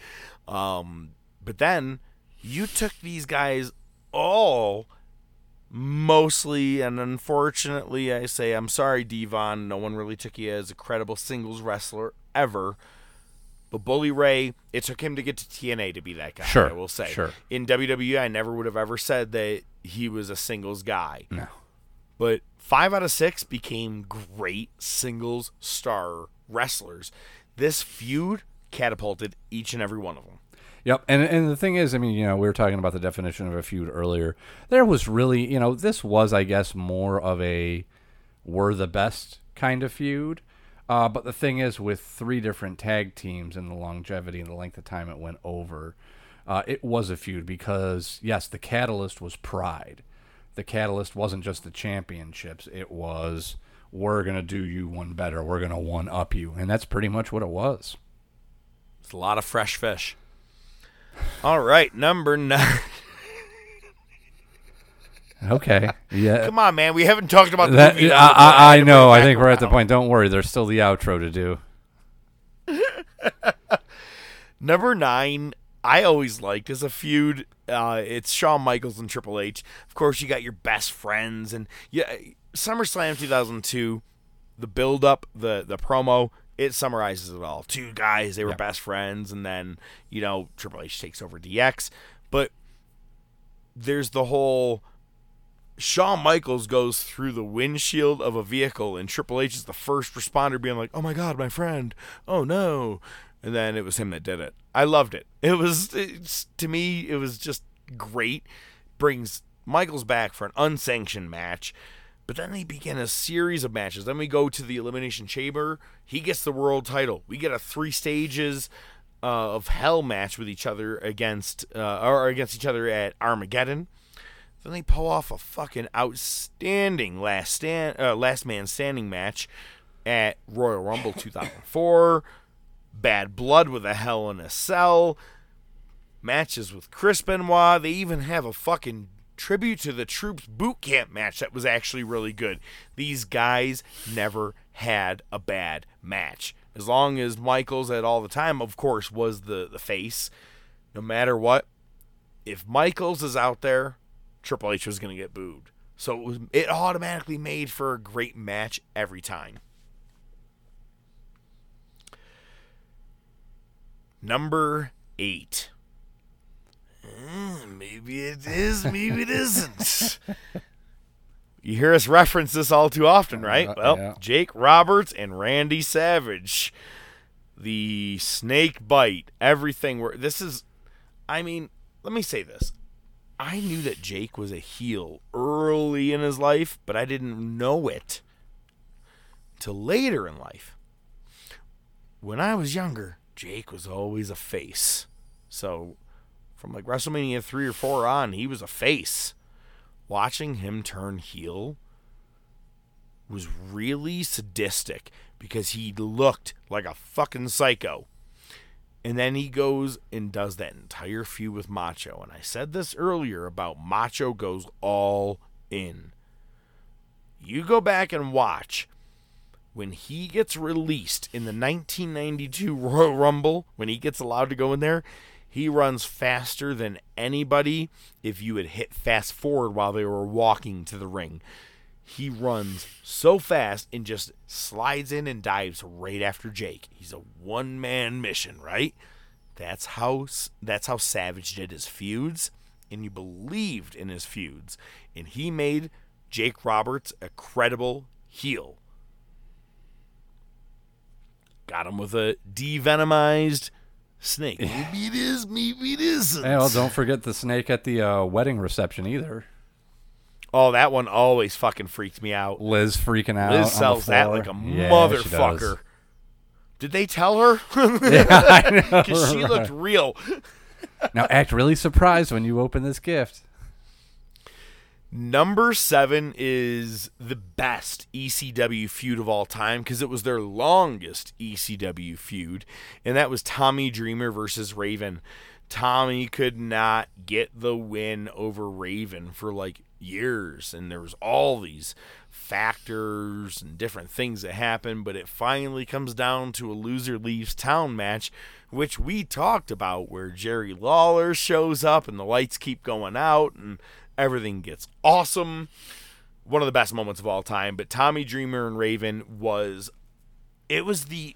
Um, but then you took these guys all mostly and unfortunately I say I'm sorry D-Von. No one really took you as a credible singles wrestler ever. But Bully Ray it took him to get to TNA to be that guy Sure, I will say. sure. in WWE I never would have ever said that he was a singles guy. No. but 5 out of 6 became great singles star wrestlers. This feud catapulted each and every one of them Yep, and and the thing is, I mean, you know, we were talking about the definition of a feud earlier. There was really, you know, this was, I guess, more of a we're the best kind of feud. Uh, but the thing is, with three different tag teams and the longevity and the length of time it went over, uh, it was a feud because yes, the catalyst was pride. The catalyst wasn't just the championships; it was we're gonna do you one better. We're gonna one up you, and that's pretty much what it was. It's a lot of fresh fish. All right, number nine. Okay, yeah. Come on, man. We haven't talked about the That, movie. I. I, I know. I think we're at the point. Don't worry. There's still the outro to do. <laughs> Number nine, I always liked as a feud. Uh, it's Shawn Michaels and Triple H. Of course, you got your best friends, and yeah, SummerSlam 2002. The build up, the the promo, it summarizes it all. Two guys, they were best friends, and then you know Triple H takes over DX. But there's the whole Shawn Michaels goes through the windshield of a vehicle, and Triple H is the first responder, being like, "Oh my God, my friend! Oh no!" And then it was him that did it. I loved it. It was it's, to me, it was just great. Brings Michaels back for an unsanctioned match, but then they begin a series of matches. Then we go to the Elimination Chamber. He gets the world title. We get a three stages uh, of hell match with each other against uh, or against each other at Armageddon. Then they pull off a fucking outstanding last stand, uh, last man standing match at Royal Rumble 2004. Bad Blood with a Hell in a Cell. Matches with Chris Benoit. They even have a fucking tribute to the Troops boot camp match that was actually really good. These guys never had a bad match. As long as Michaels at all the time, of course, was the, the face. No matter what, if Michaels is out there, Triple H was going to get booed. So it was it automatically made for a great match every time. Number eight. Eh, maybe it is, maybe it isn't. You hear us reference this all too often, right? Uh, well, yeah. Jake Roberts and Randy Savage. The snake bite, everything. Where this is, I mean, let me say this. I knew that Jake was a heel early in his life, but I didn't know it till later in life. When I was younger, Jake was always a face. So, from like WrestleMania 3 or 4 on, he was a face. Watching him turn heel was really sadistic because he looked like a fucking psycho. And then he goes and does that entire feud with Macho. And I said this earlier about Macho goes all in. You go back and watch when he gets released in the 1992 Royal Rumble, when he gets allowed to go in there, he runs faster than anybody if you had hit fast forward while they were walking to the ring. He runs so fast and just slides in and dives right after Jake. He's a one-man mission, right? That's how that's how Savage did his feuds, and you believed in his feuds, and he made Jake Roberts a credible heel. Got him with a devenomized snake. maybe it is, maybe it isn't. Hey, well, don't forget the snake at the uh, wedding reception either. Oh, that one always fucking freaked me out. Liz freaking out. Liz sells that like a Yeah, motherfucker. Did they tell her? <laughs> Yeah, I know, Because she looked real. Now act really surprised when you open this gift. Number seven is the best ECW feud of all time because it was their longest ECW feud, and that was Tommy Dreamer versus Raven. Tommy could not get the win over Raven for like years, and there was all these factors and different things that happened, but it finally comes down to a loser leaves town match, which we talked about, where Jerry Lawler shows up and the lights keep going out and everything gets awesome. One of the best moments of all time, but Tommy Dreamer and Raven was it was the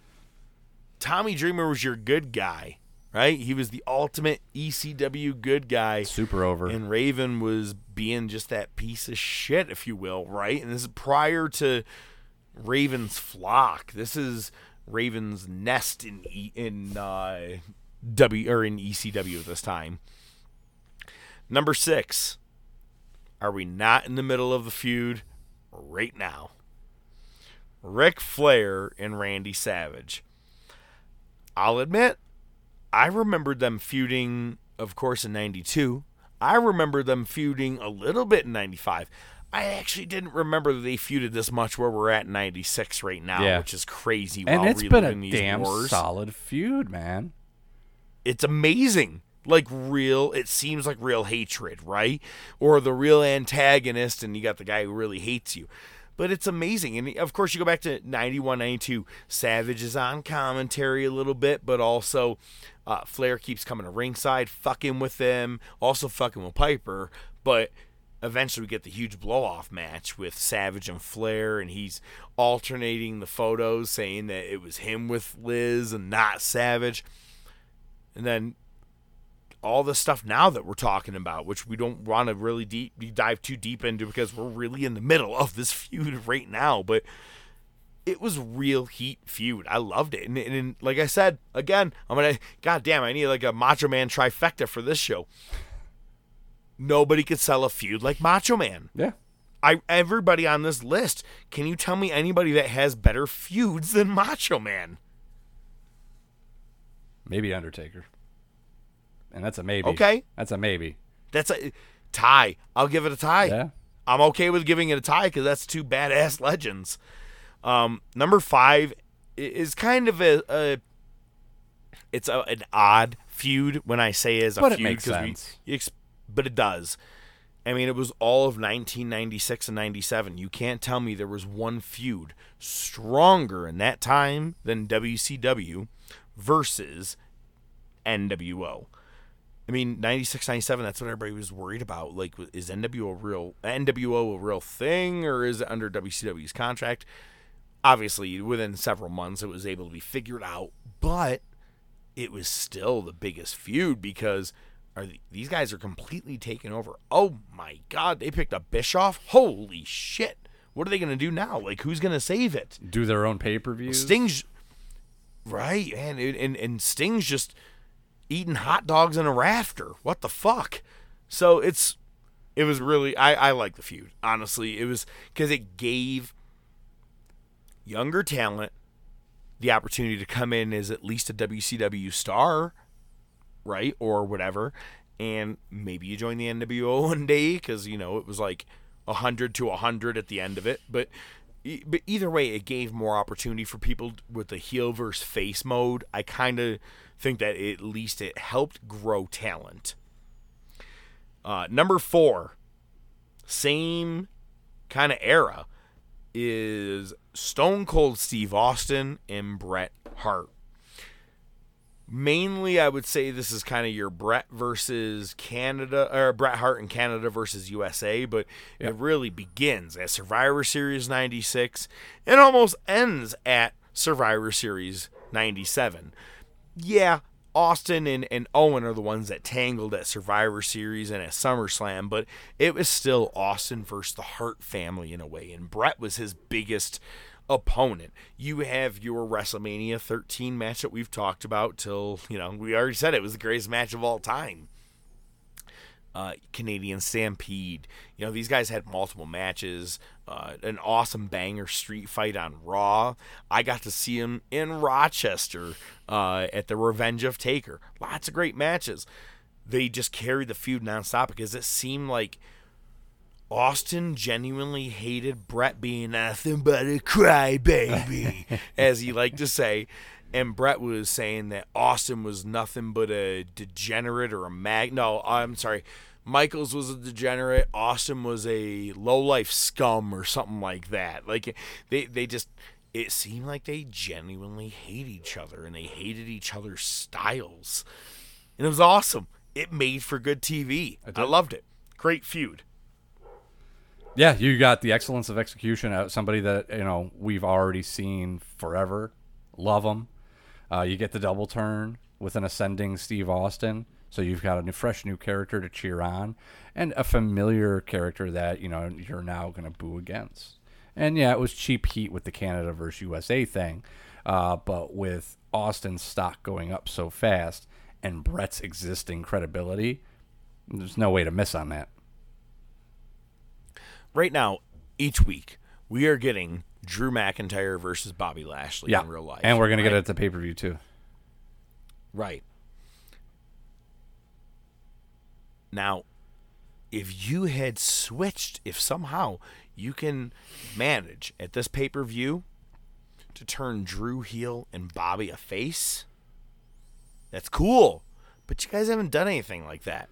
Tommy Dreamer was your good guy, right? He was the ultimate ECW good guy. Super over. And Raven was being just that piece of shit, if you will, right? And this is prior to Raven's flock. This is Raven's nest in E- in uh, W or in ECW at this time. Number six. Are we not in the middle of the feud right now? Ric Flair and Randy Savage. I'll admit, I remembered them feuding, of course, in 92. I remember them feuding a little bit in 95. I actually didn't remember that they feuded this much where we're at in 96 right now, Yeah. which is crazy. And while it's been a damn wars. solid feud, man. It's amazing. Like real, it seems like real hatred, right? Or the real antagonist, and you got the guy who really hates you. But it's amazing. And of course, you go back to 91, 92. Savage is on commentary a little bit, but also uh, Flair keeps coming to ringside, fucking with them, also fucking with Piper. But eventually, we get the huge blow off match with Savage and Flair, and he's alternating the photos, saying that it was him with Liz and not Savage. And then all the stuff now that we're talking about, which we don't want to really deep dive too deep into because we're really in the middle of this feud <laughs> right now. But it was real heat feud. I loved it, and, and, and like I said again, I'm gonna. God damn, I need like a Macho Man trifecta for this show. Nobody could sell a feud like Macho Man. Yeah. I everybody on this list. Can you tell me anybody that has better feuds than Macho Man? Maybe Undertaker. And that's a maybe. Okay. That's a maybe. That's a tie. I'll give it a tie. Yeah. I'm okay with giving it a tie because that's two badass <laughs> legends. Um, number five is kind of a, a it's a, an odd feud when I say as a But it feud makes 'cause sense. We, but it does. I mean, it was all of 1996 and 97. You can't tell me there was one feud stronger in that time than WCW versus NWO. I mean, 96, 97, that's what everybody was worried about. Like, is NWO a real NWO a real thing, or is it under WCW's contract? Obviously, within several months, it was able to be figured out, but it was still the biggest feud because are th- these guys are completely taken over. Oh my god, they picked up Bischoff. Holy shit. What are they going to do now? Like who's going to save it? Do their own pay per view? Sting's right, man, and, and and Sting's just eating hot dogs in a rafter. What the fuck? So it's it was really I I like the feud. Honestly, it was cuz it gave younger talent the opportunity to come in as at least a WCW star, right? Or whatever. And maybe you join the NWO <laughs> one day because, you know, it was like 100 to 100 at the end of it. But, but either way, it gave more opportunity for people with the heel versus face mode. I kind of think that at least it helped grow talent. Uh, number four, same kind of era, is Stone Cold Steve Austin and Bret Hart. Mainly, I would say this is kind of your Bret versus Canada, or Bret Hart and Canada versus USA, but it really begins at Survivor Series 96 and almost ends at Survivor Series 97. Yeah, Austin and, and Owen are the ones that tangled at Survivor Series and at SummerSlam, but it was still Austin versus the Hart family in a way, and Bret was his biggest opponent. You have your WrestleMania 13 match that we've talked about till, you know, we already said it was the greatest match of all time. Uh, Canadian Stampede. You know, these guys had multiple matches. Uh, an awesome banger street fight on Raw. I got to see him in Rochester uh, at the Revenge of Taker. Lots of great matches. They just carried the feud nonstop because it seemed like Austin genuinely hated Bret being nothing but a crybaby, <laughs> as he liked to say. And Bret was saying that Austin was nothing but a degenerate or a mag. No, I'm sorry. Michaels was a degenerate. Austin was a low life scum or something like that. Like they, they just. It seemed like they genuinely hate each other and they hated each other's styles, and it was awesome. It made for good TV. I, I loved it. Great feud. Yeah, you got the excellence of execution out somebody that you know we've already seen forever. Love them. Uh, you get the double turn with an ascending Steve Austin, so you've got a new, fresh new character to cheer on, and a familiar character that you know you're now going to boo against. And yeah, it was cheap heat with the Canada versus USA thing, uh, but with Austin's stock going up so fast and Bret's existing credibility, there's no way to miss on that right now, each week, we are getting Drew McIntyre versus Bobby Lashley yeah. in real life. And we're going right? to get it at the pay per view, too. Right. Now, if you had switched, if somehow you can manage at this pay per view to turn Drew heel and Bobby a face, that's cool. But you guys haven't done anything like that.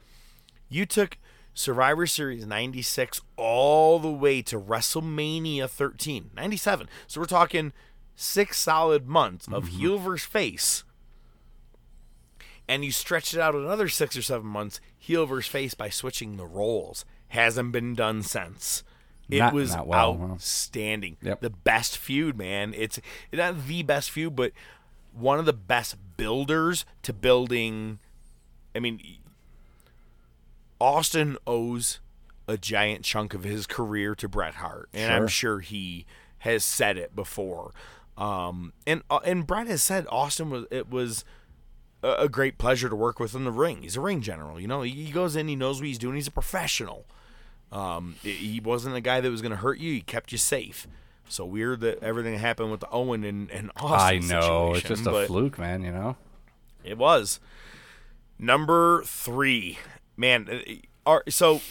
You took Survivor Series 96 all the way to WrestleMania 13, 97. So we're talking six solid months of Mm-hmm. heel versus face. And you stretch it out another six or seven months, heel versus face, by switching the roles. Hasn't been done since. It Not- was not well, outstanding. Yep. The best feud, man. It's not the best feud, but one of the best builders to building. I mean, Austin owes a giant chunk of his career to Bret Hart, and I'm sure he has said it before. Um, and uh, and Bret has said Austin was it was a, great pleasure to work with in the ring. He's a ring general, you know. He, goes in, he knows what he's doing. He's a professional. Um, he- wasn't a guy that was going to hurt you. He kept you safe. So weird that everything happened with the Owen and, and <laughs> Austin. I know. It's just a fluke, man, you know? it was. Number three. Man, uh, are, so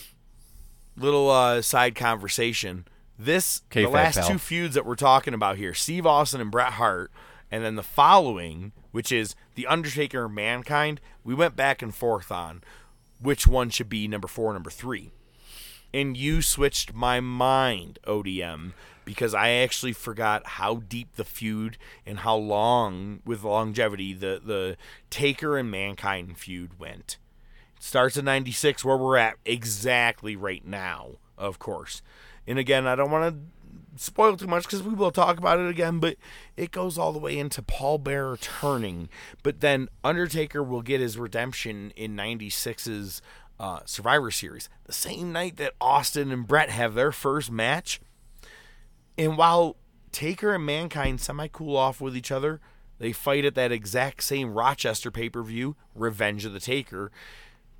little uh, side conversation. This the last pal. two feuds that we're talking about here, Steve Austin and Bret Hart, and then the following, which is The Undertaker and Mankind, we went back and forth on which one should be number four, number three. And you switched my mind, ODM, because I actually forgot how deep the feud and how long, with longevity, the, the Taker and Mankind feud went. Starts in 96, where we're at exactly right now, of course. And again, I don't want to spoil too much because we will talk about it again, but it goes all the way into Paul Bearer turning. But then Undertaker will get his redemption in 96's uh, Survivor Series, the same night that Austin and Bret have their first match. And while Taker and Mankind semi cool off with each other, they fight at that exact same Rochester pay per view, Revenge of the Taker.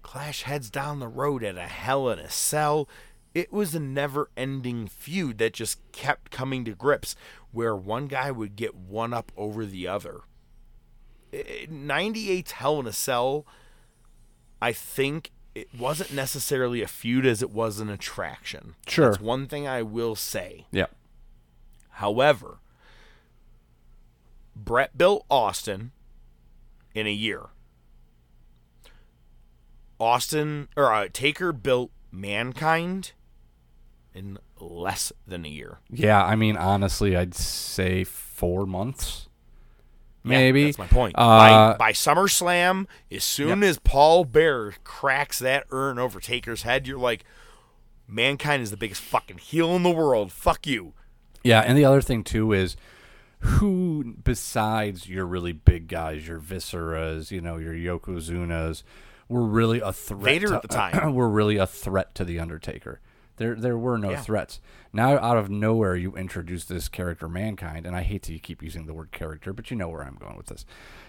Clash heads down the road at a Hell in a Cell. It was a never ending feud that just kept coming to grips where one guy would get one up over the other. 98's Hell in a Cell, I think it wasn't necessarily a feud as it was an attraction. Sure. That's one thing I will say. Yeah. However, Bret built Austin in a year. Austin or uh, Taker built Mankind in less than a year. Yeah, I mean, honestly, I'd say four months. Yeah, Maybe that's my point. Uh, by, by SummerSlam, as soon Yep. as Paul Bearer cracks that urn over Taker's head, you're like, Mankind is the biggest fucking heel in the world. Fuck you. Yeah, and the other thing too is who besides your really big guys, your Visceras, you know, your Yokozunas, were really a threat. Vader to, at the time. We <clears throat> were really a threat to the Undertaker. There, there were no Yeah. threats. Now, out of nowhere, you introduce this character, Mankind, and I hate to keep using the word character, but you know where I'm going with this.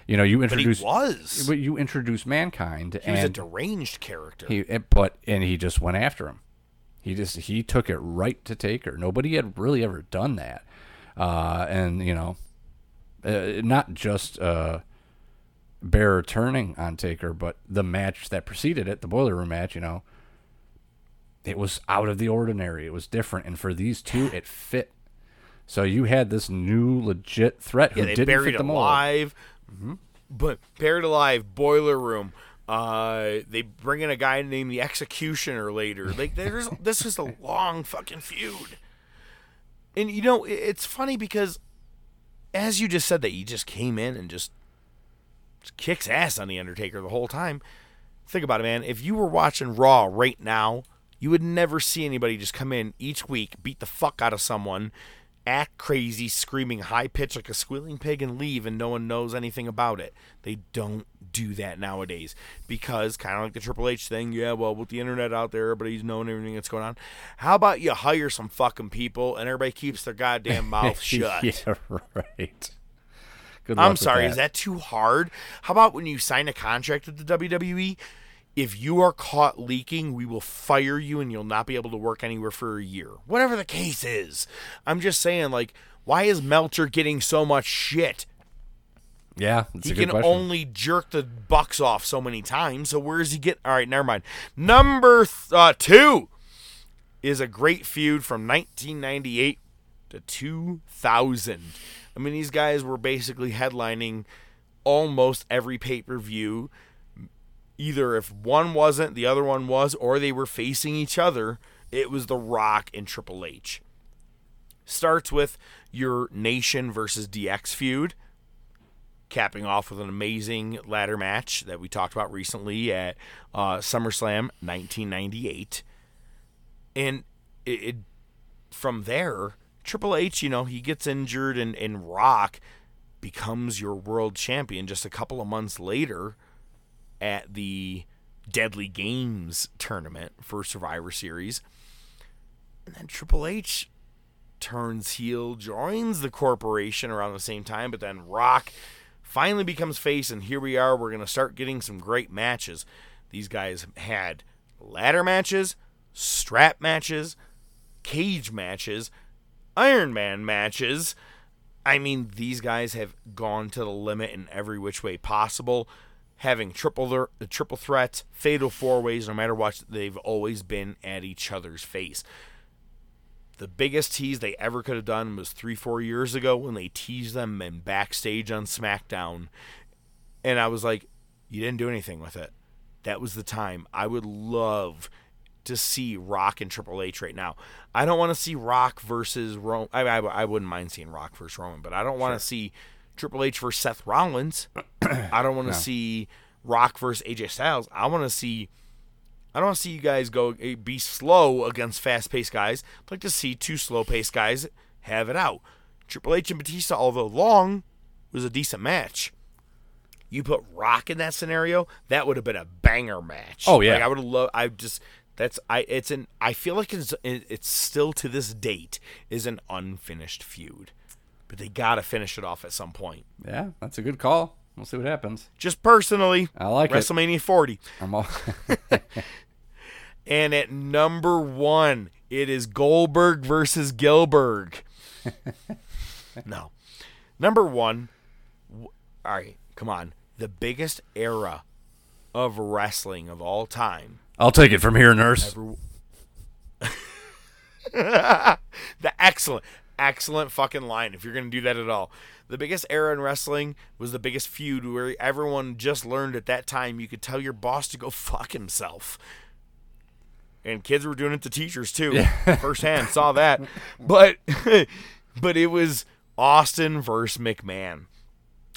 You know, you But he introduce was. but you introduce Mankind, He was a deranged character. he, but and he just went after him. He just he took it right to Taker. Nobody had really ever done that, uh, and you know, uh, not just uh, Bearer turning on Taker, but the match that preceded it, the Boiler Room match. You know, it was out of the ordinary. It was different, and for these two, it fit. So you had this new legit threat who yeah, they didn't buried fit the mold. alive. But buried alive, boiler room. Uh, they bring in a guy named the Executioner later. Like there's <laughs> this is a long fucking feud. And you know it's funny because, as you just said, that he just came in and just kicks ass on the Undertaker the whole time. Think about it, man. If you were watching Raw right now, you would never see anybody just come in each week, beat the fuck out of someone, act crazy, screaming high pitch like a squealing pig, and leave, and no one knows anything about it. They don't do that nowadays because, kind of like the Triple H thing, yeah, well, with the internet out there, everybody's knowing everything that's going on. How about you hire some fucking people and everybody keeps their goddamn <laughs> mouth shut? yeah, right. Good I'm sorry, is that too hard? How about when you sign a contract with the WWE? If you are caught leaking, we will fire you and you'll not be able to work anywhere for a year. Whatever the case is. I'm just saying, like, why is Meltzer getting so much shit? Yeah, he a good can question. only jerk the bucks off so many times. So where does he get? All right, never mind. Number th- uh, two is a great feud from 1998 to 2000. I mean, these guys were basically headlining almost every pay per view. Either if one wasn't, the other one was, or they were facing each other. It was The Rock and Triple H. Starts with your Nation versus DX feud capping off with an amazing ladder match that we talked about recently at uh, SummerSlam 1998. And it, it from there, Triple H, you know, he gets injured and, and Rock becomes your world champion just a couple of months later at the Deadly Games tournament for Survivor Series. And then Triple H turns heel, joins the corporation around the same time, but then Rock finally becomes face, and here we are. We're going to start getting some great matches. These guys had ladder matches, strap matches, cage matches, Iron Man matches. I mean, these guys have gone to the limit in every which way possible. Having triple the triple threats, fatal four ways, no matter what, they've always been at each other's face. The biggest tease they ever could have done was three, four years ago when they teased them in backstage on SmackDown. And I was like, you didn't do anything with it. That was the time. I would love to see Rock and Triple H right now. I don't want to see Rock versus Roman. I, I, I wouldn't mind seeing Rock versus Roman, but I don't want to see Triple H versus Seth Rollins. <clears throat> I don't want to No. see Rock versus AJ Styles. I want to see. I don't want to see you guys go eh, be slow against fast paced guys. I'd like to see two slow paced guys have it out. Triple H and Batista, although long, was a decent match. You put Rock in that scenario, that would have been a banger match. Oh, yeah. Like, I would have loved. I just that's I. It's an. I feel like it's it's still to this date is an unfinished feud, but they gotta finish it off at some point. Yeah, that's a good call. We'll see what happens. Just personally, I like it. WrestleMania 40. I'm all <laughs> And at number one, it is Goldberg versus Gillberg. <laughs> no. Number one, w- all right, come on. The biggest era of wrestling of all time. I'll take it from here, nurse. <laughs> the excellent, excellent fucking line. If you're gonna do that at all, the biggest era in wrestling was the biggest feud where everyone just learned at that time you could tell your boss to go <laughs> fuck himself. And kids were doing it to teachers too. <laughs> Firsthand saw that. But but it was Austin versus McMahon.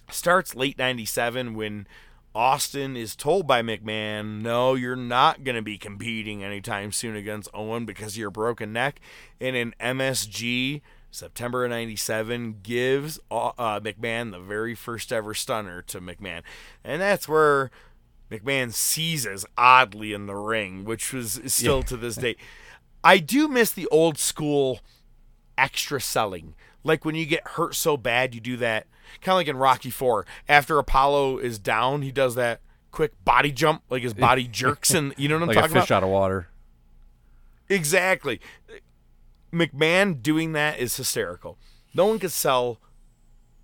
Starts late 97 when Austin is told by McMahon, no, you're not going to be competing anytime soon against Owen because of your broken neck. And in MSG, September of 97, gives uh, uh, McMahon the very first ever stunner to McMahon. And that's where McMahon seizes oddly in the ring, which was still Yeah. to this day. I do miss the old school extra selling. Like when you get hurt so bad, you do that kind of like in Rocky Four. After Apollo is down, he does that quick body jump, like his body <laughs> jerks, and you know what I'm like a talking fish about. out of water. Exactly. McMahon doing that is hysterical. No one could sell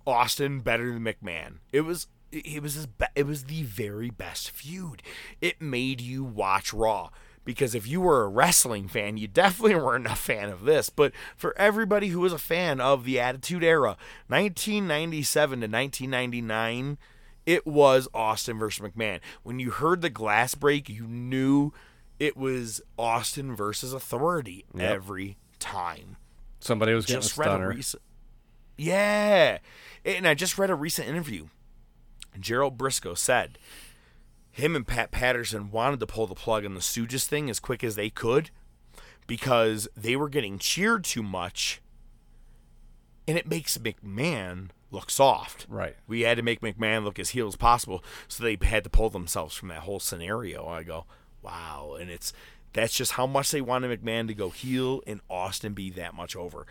Austin better than McMahon. It was it was his be- it was the very best feud. It made you watch Raw because if you were a wrestling fan, you definitely <laughs> weren't a fan of this. But for everybody who was a fan of the Attitude Era, 1997 to 1999, it was Austin versus McMahon. When you heard the glass break, you knew it was Austin versus Authority Yep. every time. Somebody was getting just a read a stunner. recent. Yeah, and I just read a recent interview. Gerald Brisco said him and Pat Patterson wanted to pull the plug on the Stooges thing as quick as they could because they were getting cheered too much, and it makes McMahon look soft. Right. We had to make McMahon look as heel as possible, so they had to pull themselves from that whole scenario. I go, wow, and it's that's just how much they wanted McMahon to go heel and Austin be that much over.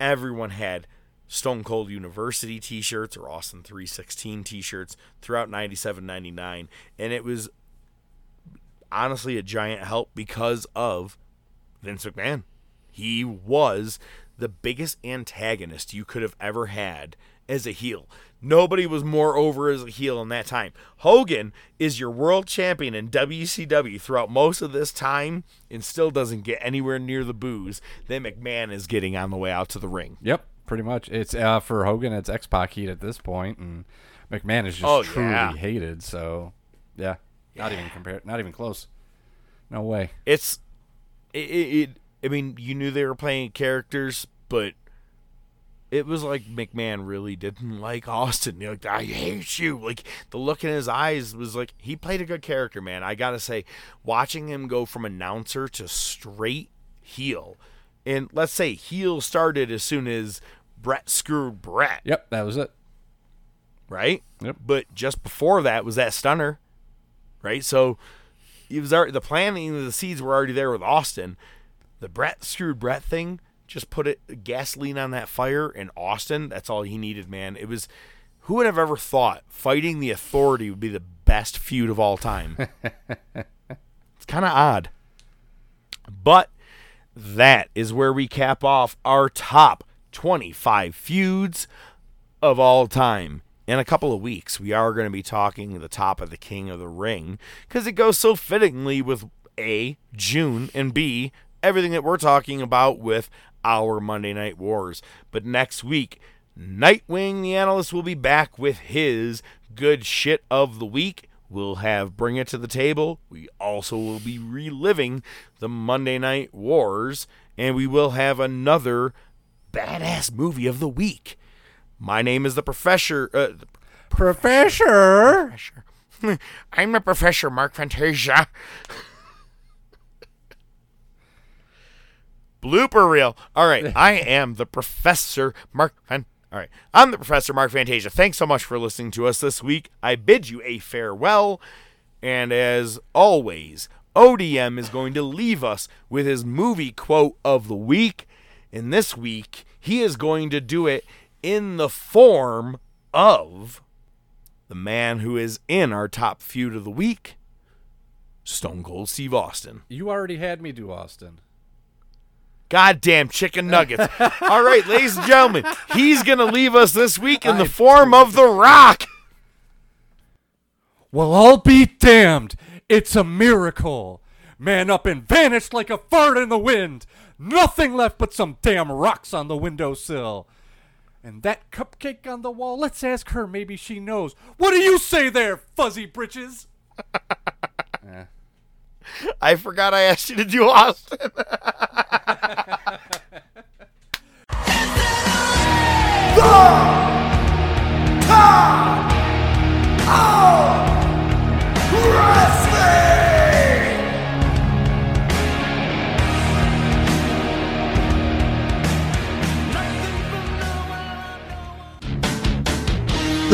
Everyone had Stone Cold University t-shirts or Austin 316 t-shirts throughout 97 99 and it was honestly a giant help because of Vince McMahon. He was the biggest antagonist you could have ever had as a heel. Nobody was more over as a heel in that time. Hogan is your world champion in WCW throughout most of this time and still doesn't get anywhere near the boos that McMahon is getting on the way out to the ring. Yep, pretty much. It's uh, for Hogan, it's X Pac heat at this point, and McMahon is just Oh, truly yeah. hated. So, yeah, not even compared, not even close. No way. It's it, it, it I mean, you knew they were playing characters, but it was like McMahon really didn't <laughs> like Austin. You're like, I hate you. Like the look in his eyes was like he played a good character, man. I gotta say, watching him go from announcer to straight heel, and let's say heel started as soon as Bret screwed Bret, Yep, that was it. right? Yep. But just before that was that stunner, right? So it was already, the planning of the seeds were already there with Austin. The Bret screwed Bret thing just put it gasoline on that fire in Austin. That's all he needed, man. It was who would have ever thought fighting the authority would be the best feud of all time. <laughs> it's kind of odd. But that is where we cap off our top 25 feuds of all time. In a couple of weeks, we are going to be talking the top of the King of the Ring because it goes so fittingly with A, June, and B, everything that we're talking about with our Monday Night Wars. But next week, Nightwing, the analyst, will be back with his good shit of the week. We'll have Bring It to the Table. We also will be reliving the Monday Night Wars, and we will have another badass movie of the week. My name is the Professor. Uh, Professor. <laughs> I'm the Professor Mark Fantasia. <laughs> Blooper reel. All right, <laughs> I am the professor Mark Fan. All right, I'm the professor Mark Fantasia. Thanks so much for listening to us this week. I bid you a farewell, and as always, ODM is going to leave us with his movie quote of the week. And this week, he is going to do it in the form of the man who is in our top feud of the week, Stone Cold Steve Austin. You already had me do Austin. Goddamn chicken nuggets. <laughs> All right, ladies and gentlemen, he's going to leave us this week in the form of The Rock. Well, I'll be damned. It's a miracle. Man up and vanished like a fart in the wind. Nothing left but some damn rocks on the windowsill. And that cupcake on the wall, let's ask her. Maybe she knows. What do you say there, fuzzy britches? Eh. <laughs> I forgot I asked you to do Austin. <laughs>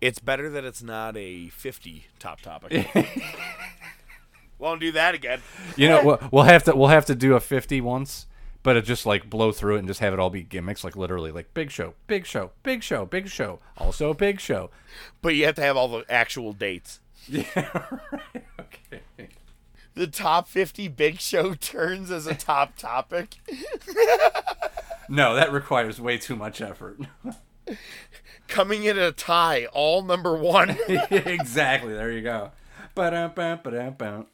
It's better that it's not a 50 top topic. <laughs> Won't do that again. You know, we'll, we'll have to we'll have to do a 50 once, but it just like blow through it and just have it all be gimmicks, like literally like big show, big show, big show, big show, also a big show. But you have to have all the actual dates. <laughs> Yeah, right. Okay. The top 50 big show turns as a top topic. <laughs> No, that requires way too much effort. <laughs> Coming in at a tie, all number one. <laughs> exactly. There you go. Ba-dum-bum, ba-dum-bum.